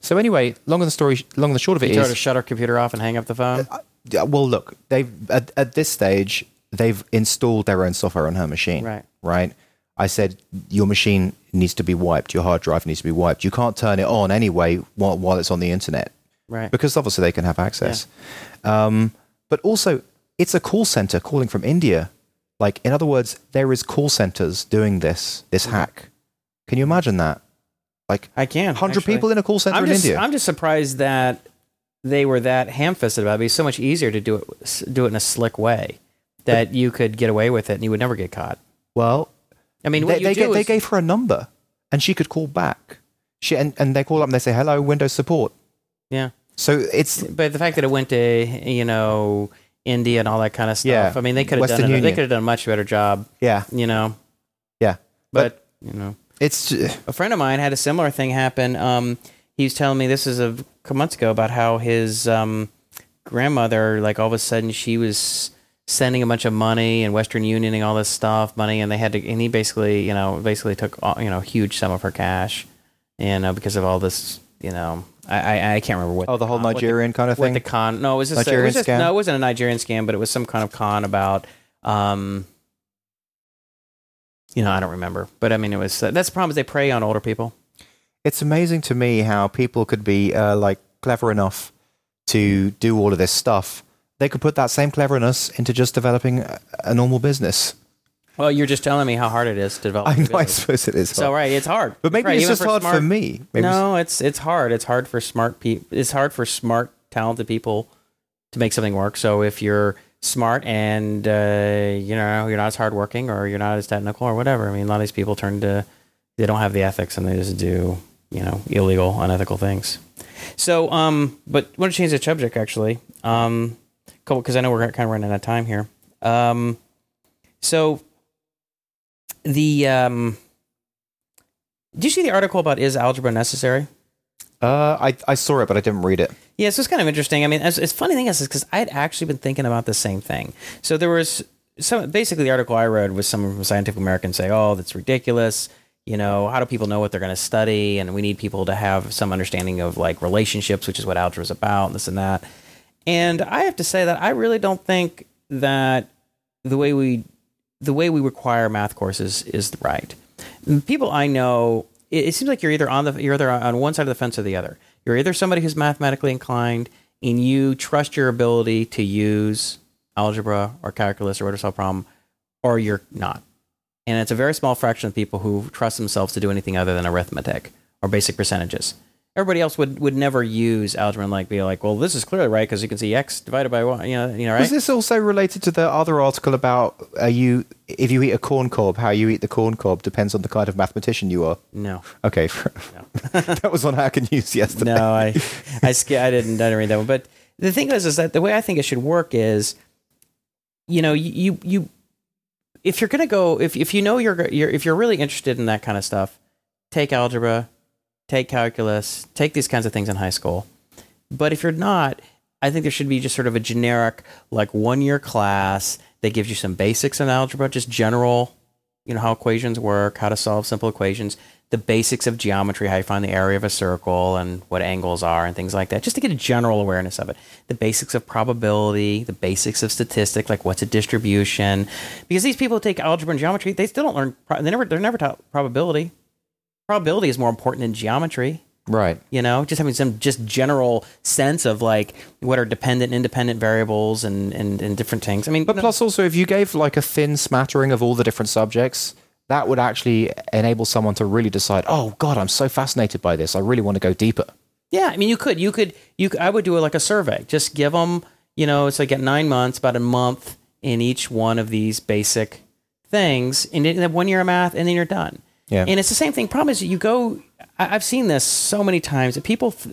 So anyway, long and the story, long and the short of it you try is, to shut our computer off and hang up the phone. Uh, yeah, well, look, they've at, at this stage they've installed their own software on her machine. Right. Right. I said your machine needs to be wiped. Your hard drive needs to be wiped. You can't turn it on anyway while, while it's on the internet right. because obviously they can have access. Um, but also, it's a call center calling from India. Like, in other words, there is call centers doing this this hack. Can you imagine that? Like, I can. hundred people in a call center I'm in just, India. I'm just surprised that they were that ham-fisted about it. It'd be so much easier to do it do it in a slick way that you could get away with it and you would never get caught. well, I mean, what they, you they, they gave her a number and she could call back. She and, and they call up and they say, "Hello, Windows support." yeah. So it's But the fact that it went to you know India and all that kind of stuff. Yeah. I mean, they could have done it, they could have done a much better job. yeah, You know, yeah. but, you know, It's a friend of mine had a similar thing happen. Um, he was telling me this is a couple months ago about how his um, grandmother, like all of a sudden, she was sending a bunch of money and Western Union and all this stuff, money, and they had to, and he basically, you know, basically took, all, you know, a huge sum of her cash, and uh, because of all this, you know, I, I, I can't remember what. oh the whole con- what the- Nigerian kind of what thing. the con? No, it was just, it Nigerian was just scam? no, it wasn't a Nigerian scam, but it was some kind of con about, um, you know, I don't remember, but I mean, it was uh, that's the problem is they prey on older people. it's amazing to me how people could be uh, like clever enough to do all of this stuff. They could put that same cleverness into just developing a, a normal business. Well, you're just telling me how hard it is to develop. I know. I suppose it is. So hard. right, it's hard. but maybe Right, it's just hard for me. Maybe no, it's it's hard. It's hard for smart people. It's hard for smart, talented people to make something work. So if you're smart and uh, you know you're not as hardworking or you're not as technical or whatever, I mean, a lot of these people turn to they don't have the ethics and they just do you know illegal, unethical things. So, um, but I want to change the subject actually, um, because I know we're kind of running out of time here. Um, so the um, did you see the article about is algebra necessary? Uh, I I saw it, but I didn't read it. Yeah, so it's kind of interesting. I mean, it's, it's funny thing is because I had actually been thinking about the same thing. So there was some basically the article I read was some from Scientific American say, "Oh, that's ridiculous." You know, how do people know what they're going to study? And we need people to have some understanding of like relationships, which is what algebra is about, and this and that. And I have to say that I really don't think that the way we the way we require math courses is right. People I know, it, it seems like you're either on the you're either on one side of the fence or the other. You're either somebody who's mathematically inclined and you trust your ability to use algebra or calculus or whatever solve problem, or you're not. And it's a very small fraction of people who trust themselves to do anything other than arithmetic or basic percentages. Everybody else would, would never use algebra and like be like, well, this is clearly right because you can see x divided by one. You know, you know, right? Was this also related to the other article about uh, you if you eat a corn cob, how you eat the corn cob depends on the kind of mathematician you are? no. Okay, No. that was on Hacker News yesterday. No, I, I, sk- I didn't, I didn't read that one. But the thing is, is that the way I think it should work is you know, you you, you if you're gonna go, if if you know you're, you're if you're really interested in that kind of stuff, take algebra, take calculus, take these kinds of things in high school. But if you're not, I think there should be just sort of a generic, like one year class that gives you some basics in algebra, just general, you know, how equations work, how to solve simple equations, the basics of geometry, how you find the area of a circle and what angles are and things like that, just to get a general awareness of it. The basics of probability, the basics of statistics, like what's a distribution. Because these people take algebra and geometry, they still don't learn, they never, they're never taught probability. Probability is more important than geometry Right. you know just having some just general sense of like what are dependent and independent variables and, and, and different things i mean But plus, also, if you gave like a thin smattering of all the different subjects, that would actually enable someone to really decide, oh, God, I'm so fascinated by this. I really want to go deeper. yeah i mean you could you could you could, i would do it like a survey just give them you know it's like at nine months about a month in each one of these basic things and then one year of math and then you're done Yeah. and it's the same thing problem is you go I, i've seen this so many times that people f-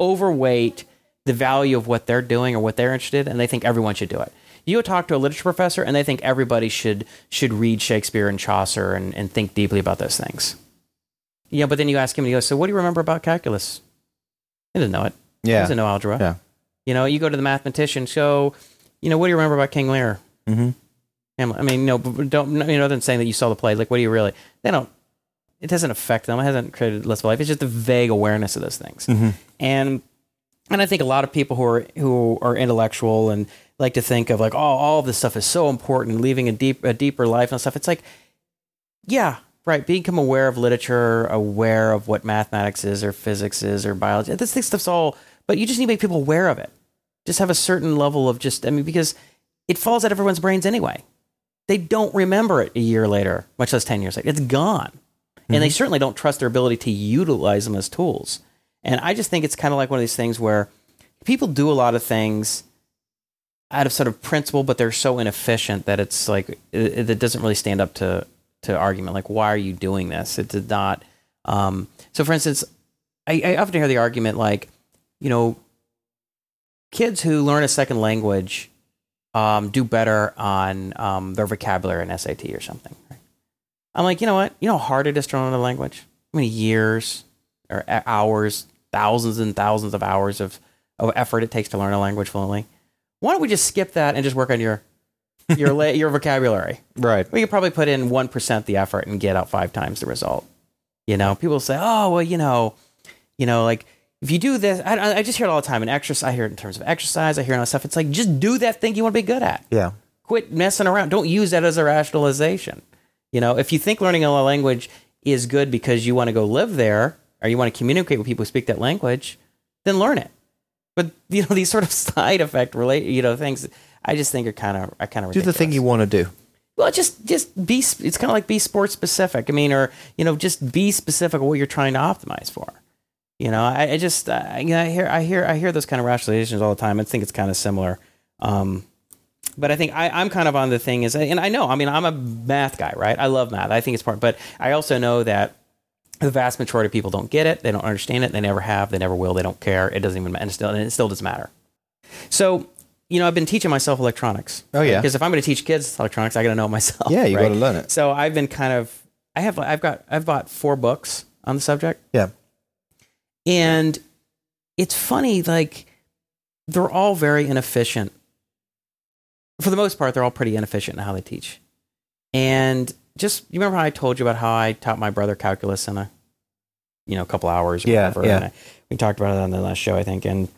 overweight the value of what they're doing or what they're interested in, and they think everyone should do it. You go talk to a literature professor, and they think everybody should should read Shakespeare and Chaucer and, and think deeply about those things. Yeah, but then you ask him, and he goes, "So what do you remember about calculus?" He doesn't know it. He Yeah. doesn't know algebra. Yeah. You know, you go to the mathematician. So, you know, what do you remember about King Lear? Mhm. I mean, no, don't you know? Other than saying that you saw the play. Like, what do you really? They don't. It doesn't affect them. It hasn't created less of a life. It's just a vague awareness of those things. Mm-hmm. And and I think a lot of people who are who are intellectual and like to think of like, oh, all of this stuff is so important, leaving a deep a deeper life and stuff. It's like, yeah, right. Become aware of literature, aware of what mathematics is or physics is or biology. This, this stuff's all, but you just need to make people aware of it. Just have a certain level of just, I mean, because it falls out of everyone's brains anyway. They don't remember it a year later, much less 10 years later. It's gone. And they certainly don't trust their ability to utilize them as tools. And I just think it's kind of like one of these things where people do a lot of things out of sort of principle, but they're so inefficient that it's like it, it doesn't really stand up to to argument. Like, why are you doing this? It did not. Um, so, for instance, I, I often hear the argument like, you know, kids who learn a second language um, do better on um, their vocabulary in SAT or something. I'm like, you know what? You know how hard it is to learn another language? How many years or hours, thousands and thousands of hours of, of effort it takes to learn a language fluently? Why don't we just skip that and just work on your your la- your vocabulary? Right. We could probably put in one percent the effort and get out five times the result. You know, people say, "Oh, well, you know, you know, like if you do this." I, I- just hear it all the time in exercise. I hear it in terms of exercise. I hear it on stuff. It's like just do that thing you want to be good at Yeah. quit messing around. Don't use that as a rationalization. You know, if you think learning a language is good because you want to go live there or you want to communicate with people who speak that language, then learn it. But you know, these sort of side effect relate, you know, things I just think are kind of, I kind of Do the thing you want to do. well, just just be. It's kind of like be sports specific. I mean, or you know, just be specific of what you're trying to optimize for. You know, I, I just uh, you know, I hear I hear I hear those kind of rationalizations all the time. I think it's kind of similar. Um, but I think I, I'm kind of on the thing is, and I know, I mean, I'm a math guy, right? I love math. I think it's part, but I also know that the vast majority of people don't get it. They don't understand it. They never have. They never will. They don't care. It doesn't even, and still, and it still doesn't matter. So, you know, I've been teaching myself electronics. Oh, yeah. Because if I'm going to teach kids electronics, I got to know it myself. Yeah, you right? gotta learn it. So I've been kind of, I have, I've got, I've bought four books on the subject, Yeah. and it's funny, like they're all very inefficient. For the most part, they're all pretty inefficient in how they teach. And just you remember how I told you about how I taught my brother calculus in a, you know, a couple hours. Or Yeah, whatever, yeah. And I, we talked about it on the last show, I think. And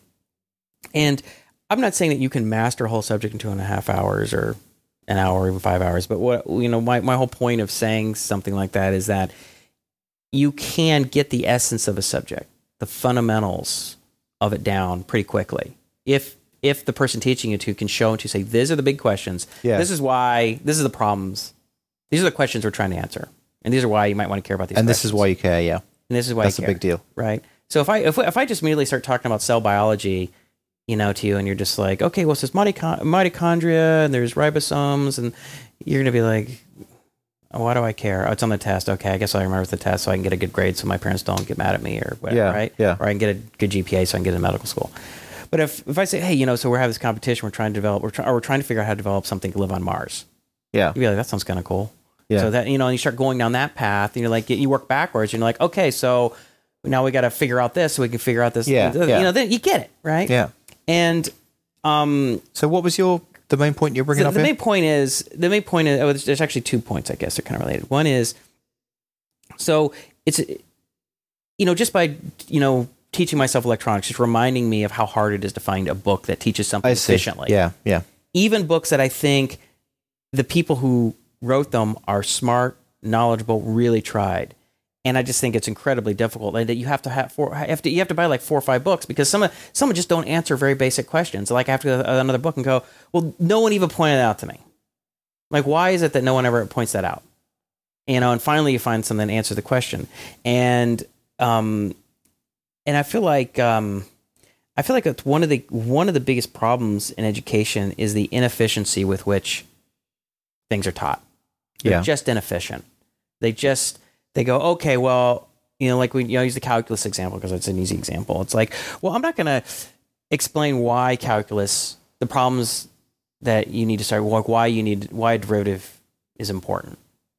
and I'm not saying that you can master a whole subject in two and a half hours or an hour or even five hours. But what you know, my my whole point of saying something like that is that you can get the essence of a subject, the fundamentals of it down pretty quickly. If if the person teaching you to can show and to say, these are the big questions. Yeah. This is why this is the problems. These are the questions we're trying to answer. And these are why you might want to care about these And this is why you care. Yeah. and this is why That's a big deal. right? So if I if, if I just immediately start talking about cell biology, you know, to you, and you're just like, okay, well, there's mitochon- mitochondria and there's ribosomes, and you're gonna be like, oh, why do I care? Oh, it's on the test. Okay, I guess I remember the test so I can get a good grade so my parents don't get mad at me or whatever, Yeah, right? yeah. Or I can get a good GPA so I can get into medical school. But if if I say, hey, you know, so we're having this competition, we're trying to develop, we're trying, or we're trying to figure out how to develop something to live on Mars. Yeah. You'd be like, that sounds kind of cool. Yeah. So that you know, and you start going down that path, and you're like, you work backwards, and you're like, okay, so now we got to figure out this, so we can figure out this. Yeah, you yeah. know, then you get it, right? Yeah. And um, So what was your the main point you're bringing the, up the here? main point is the main point is oh, there's, there's actually two points I guess they're kind of related. One is so it's you know just by you know teaching myself electronics, just reminding me of how hard it is to find a book that teaches something efficiently. Yeah. Yeah. Even books that I think the people who wrote them are smart, knowledgeable, really tried. And I just think it's incredibly difficult, and that you have to have four, have to you have to buy like four or five books because some of some just don't answer very basic questions. Like I have to go to another book and go, well, no one even pointed it out to me. Like, why is it that no one ever points that out? You know, and finally you find something that answers the question. And um, and I feel like um, I feel like it's one of the one of the biggest problems in education is the inefficiency with which things are taught. They're Yeah. just inefficient. They just they go, okay, well, you know, like we you know use the calculus example because it's an easy example. It's like, well, I'm not going to explain why calculus, the problems that you need to start, like why you need why a derivative is important.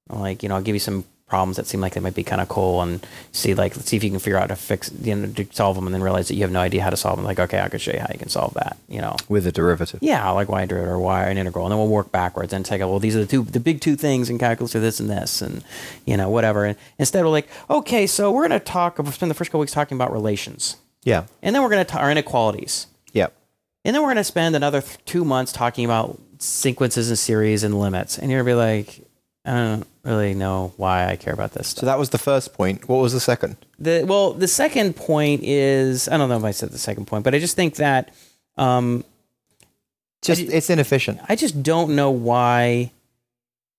Like, you know, I'll give you some problems that seem like they might be kind of cool and see like let's see if you can figure out how to fix you know to solve them and then realize that you have no idea how to solve them. Like okay i can show you how you can solve that you know. With a derivative. yeah like why y derivative or y an integral? And then we'll work backwards and take a well these are the two the big two things in calculus are this and this and you know whatever. And instead we're like okay so we're going to talk we'll spend the first couple weeks talking about relations. Yeah. and then we're going to talk our inequalities. Yeah. and then we're going to spend another th- two months talking about sequences and series and limits. And you're going to be like i don't really know why i care about this stuff So that was the first point. What was the second? the well the second point is i don't know if i said the second point but i just think that um Just I- it's inefficient. i just don't know why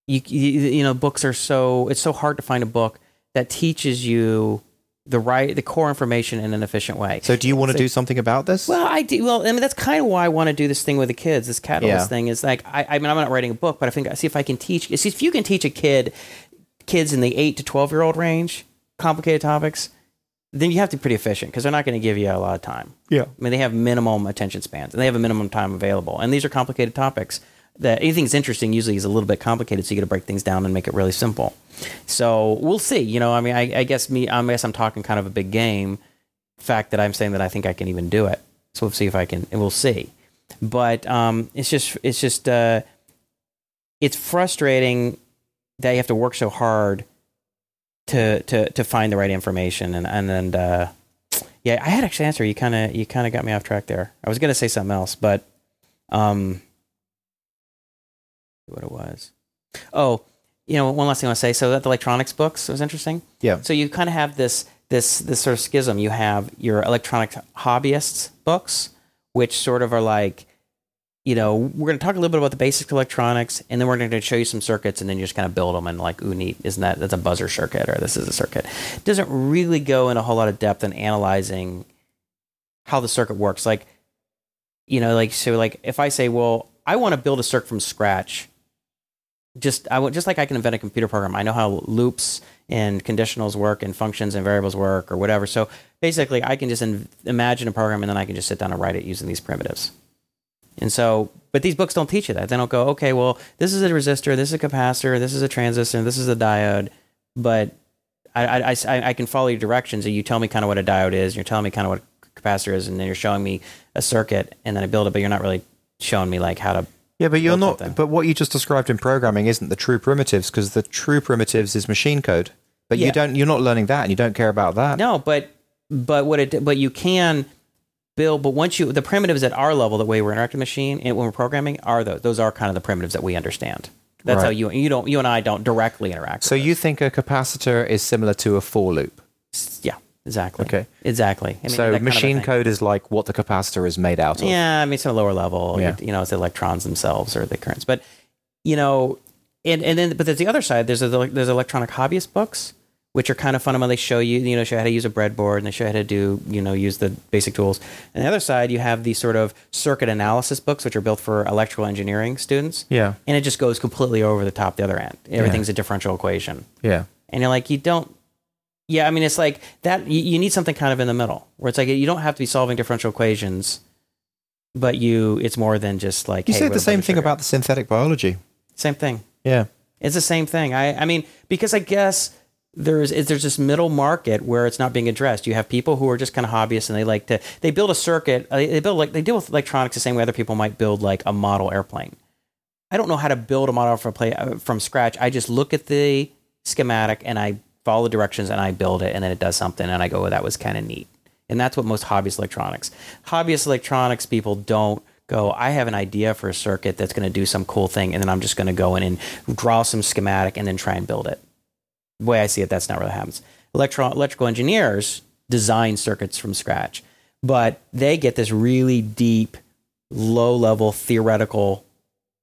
you, you you know books are so it's so hard to find a book that teaches you the right the core information in an efficient way So do you want to It's do something about this? well, I do. Well, I mean, that's kind of why I want to do this thing with the kids. This catalyst Yeah. thing is like, I, I mean, I'm not writing a book, but I think I see if I can teach. See if you can teach a kid, kids in the eight to twelve year old range, complicated topics, then you have to be pretty efficient because they're not going to give you a lot of time. yeah. I mean, they have minimum attention spans and they have a minimum time available. And these are complicated topics that anything's interesting usually is a little bit complicated. So you got to break things down and make it really simple. So we'll see. You know, I mean, I, I guess me, I guess I'm talking kind of a big game. Fact that I'm saying that I think I can even do it. So we'll see if I can, and we'll see. But um, it's just, it's just, uh, it's frustrating that you have to work so hard to to to find the right information and and uh, yeah, I had actually answer. You kind of you kind of got me off track there. I was gonna say something else, but um, what it was. Oh, you know, one last thing I want to say. So that the electronics books was interesting. Yeah. So you kind of have this this this sort of schism. You have your electronic hobbyists books, which sort of are like, you know, we're going to talk a little bit about the basic electronics, and then we're going to show you some circuits, and then you just kind of build them and like, ooh, neat, isn't that that's a buzzer circuit or this is a circuit? It doesn't really go in a whole lot of depth in analyzing how the circuit works. Like, you know, like so, like if I say, well, I want to build a circuit from scratch, just I would just like I can invent a computer program. I know how loops and conditionals work and functions and variables work or whatever. So basically, I can just in, imagine a program and then I can just sit down and write it using these primitives. And so, but these books don't teach you that. They don't go, okay, well, this is a resistor, this is a capacitor, this is a transistor, this is a diode. But I, I, I, I can follow your directions, and you tell me kind of what a diode is, and you're telling me kind of what a capacitor is, and then you're showing me a circuit, and then I build it, but you're not really showing me like how to. Yeah, but you're not. But what you just described in programming isn't the true primitives because the true primitives is machine code. But Yeah. you don't. You're not learning that, and you don't care about that. No, but but what it but you can build. But once you the primitives at our level, the way we're interacting machine and when we're programming are those. Those are kind of the primitives that we understand. That's how you you don't you and I don't directly interact. So with you think a capacitor is similar to a for loop? yeah, exactly. Okay. exactly. I mean, so kind of machine code is like what the capacitor is made out of. Yeah, I mean, it's a lower level. Yeah. You, you know, it's the electrons themselves or the currents. But you know, and and then but there's the other side. There's a, there's electronic hobbyist books, which are kind of fun. They show you you know show you how to use a breadboard and they show you how to do you know use the basic tools. And the other side, you have these sort of circuit analysis books, which are built for electrical engineering students. Yeah. And it just goes completely over the top the other end. Everything's a differential equation Yeah. and you're like you don't yeah i mean it's like that you, you need something kind of in the middle where it's like you don't have to be solving differential equations but you it's more than just like You hey, said the same thing sugar. about the synthetic biology. same thing. Yeah. It's the same thing. I, I mean, because I guess there's there's this middle market where it's not being addressed. You have people who are just kind of hobbyists and they like to they build a circuit. uh, They build like they deal with electronics the same way other people might build like a model airplane. I don't know how to build a model from play uh, from scratch. I just look at the schematic and I follow the directions and I build it and then it does something and I go, that was kind of neat. And that's what most hobbyist electronics. Hobbyist electronics people don't go, I have an idea for a circuit that's going to do some cool thing and then I'm just going to go in and draw some schematic and then try and build it. The way I see it, that's not really what happens. Electro- electrical engineers design circuits from scratch, but they get this really deep, low level theoretical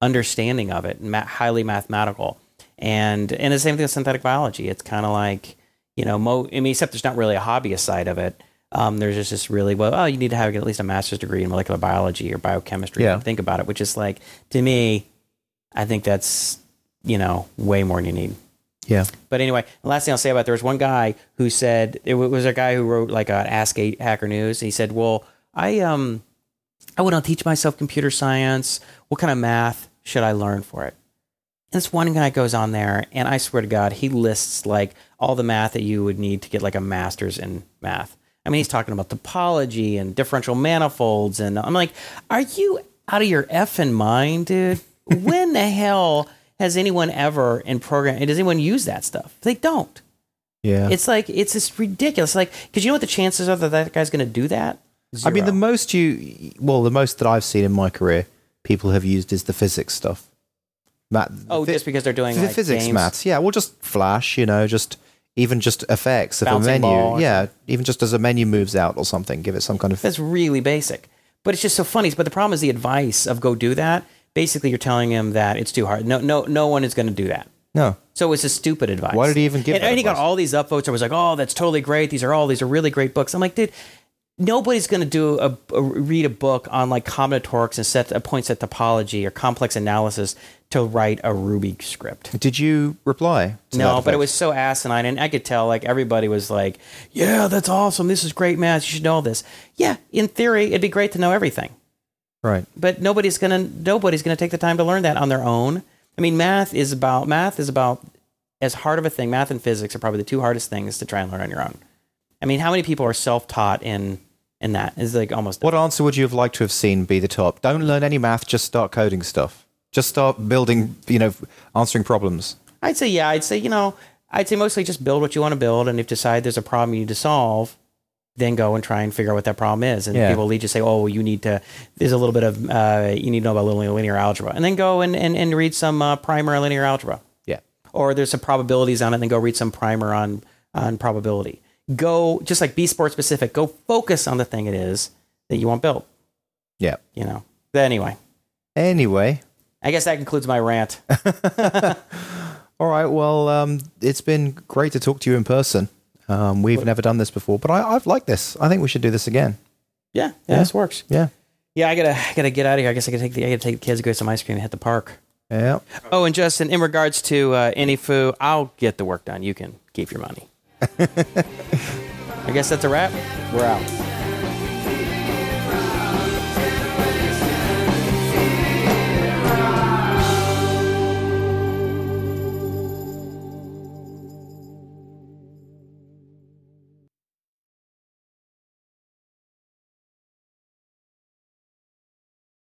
understanding of it, ma- highly mathematical. And and the same thing with synthetic biology. It's kind of like you know, mo- I mean, except there's not really a hobbyist side of it. Um, there's just this really well. Oh, you need to have at least a master's degree in molecular biology or biochemistry. Yeah. to Think about it, which is like to me, I think that's you know way more than you need. Yeah. But anyway, the last thing I'll say about it, there was one guy who said it was a guy who wrote like an Ask Hacker News. And he said, "Well, I um, I want to teach myself computer science. What kind of math should I learn for it?" And this one guy goes on there, and I swear to God, he lists like all the math that you would need to get like a master's in math. I mean, he's talking about topology and differential manifolds, and I'm like, "Are you out of your effing mind, dude? When the hell?" Has anyone ever in program? Does anyone use that stuff? They don't. Yeah. It's like it's just ridiculous. Like, because you know what the chances are that that guy's going to do that? I mean, the most you, well, the most that I've seen in my career, people have used is the physics stuff. Math, oh, phy- just because they're doing the like physics games? maths. Yeah, well, just flash, you know, just even just effects of Bouncing a menu. Yeah, even just as a menu moves out or something, give it some kind of. That's really basic. But it's just so funny. But the problem is the advice of go do that. Basically, you're telling him that it's too hard. No, no, no one is going to do that. No. So it's a stupid advice. Why did he even give And, and he got all these upvotes. I was like, "Oh, that's totally great. These are all these are really great books." I'm like, dude, nobody's going to do a, a read a book on like combinatorics and set uh, a point set topology or complex analysis to write a Ruby script. Did you reply? No, but it was so asinine, and I could tell like everybody was like, "Yeah, that's awesome. This is great math. You should know this." Yeah, in theory, it'd be great to know everything, right. but nobody's gonna nobody's gonna take the time to learn that on their own. I mean, math is about math is about as hard of a thing. Math and physics are probably the two hardest things to try and learn on your own. I mean, how many people are self taught in in that? Is like almost What answer would you have liked to have seen be the top? Don't learn any math. Just start coding stuff. Just start building. You know, answering problems. I'd say yeah. I'd say you know. I'd say mostly just build what you want to build, and if you decide there's a problem you need to solve, then go and try and figure out what that problem is. And Yeah. people lead you say, oh, well, you need to. There's a little bit of uh, you need to know about linear, linear algebra, and then go and and, and read some uh, primer on linear algebra, Yeah. or there's some probabilities on it, and then go read some primer on on probability. Go just like be sport specific. Go focus on the thing it is that you want built. Yeah. You know. But anyway, Anyway. I guess that concludes my rant. All right. Well, um, it's been great to talk to you in person. Um, we've never done this before, but I, I've liked this. I think we should do this again. Yeah, yeah, Yeah. this works. Yeah. Yeah, I gotta I gotta get out of here. I guess I gotta take the I gotta take the kids to go get some ice cream and hit the park. Yeah. Oh, and Justin, in regards to uh, AnyFu, I'll get the work done. You can keep your money. I guess that's a wrap. We're out.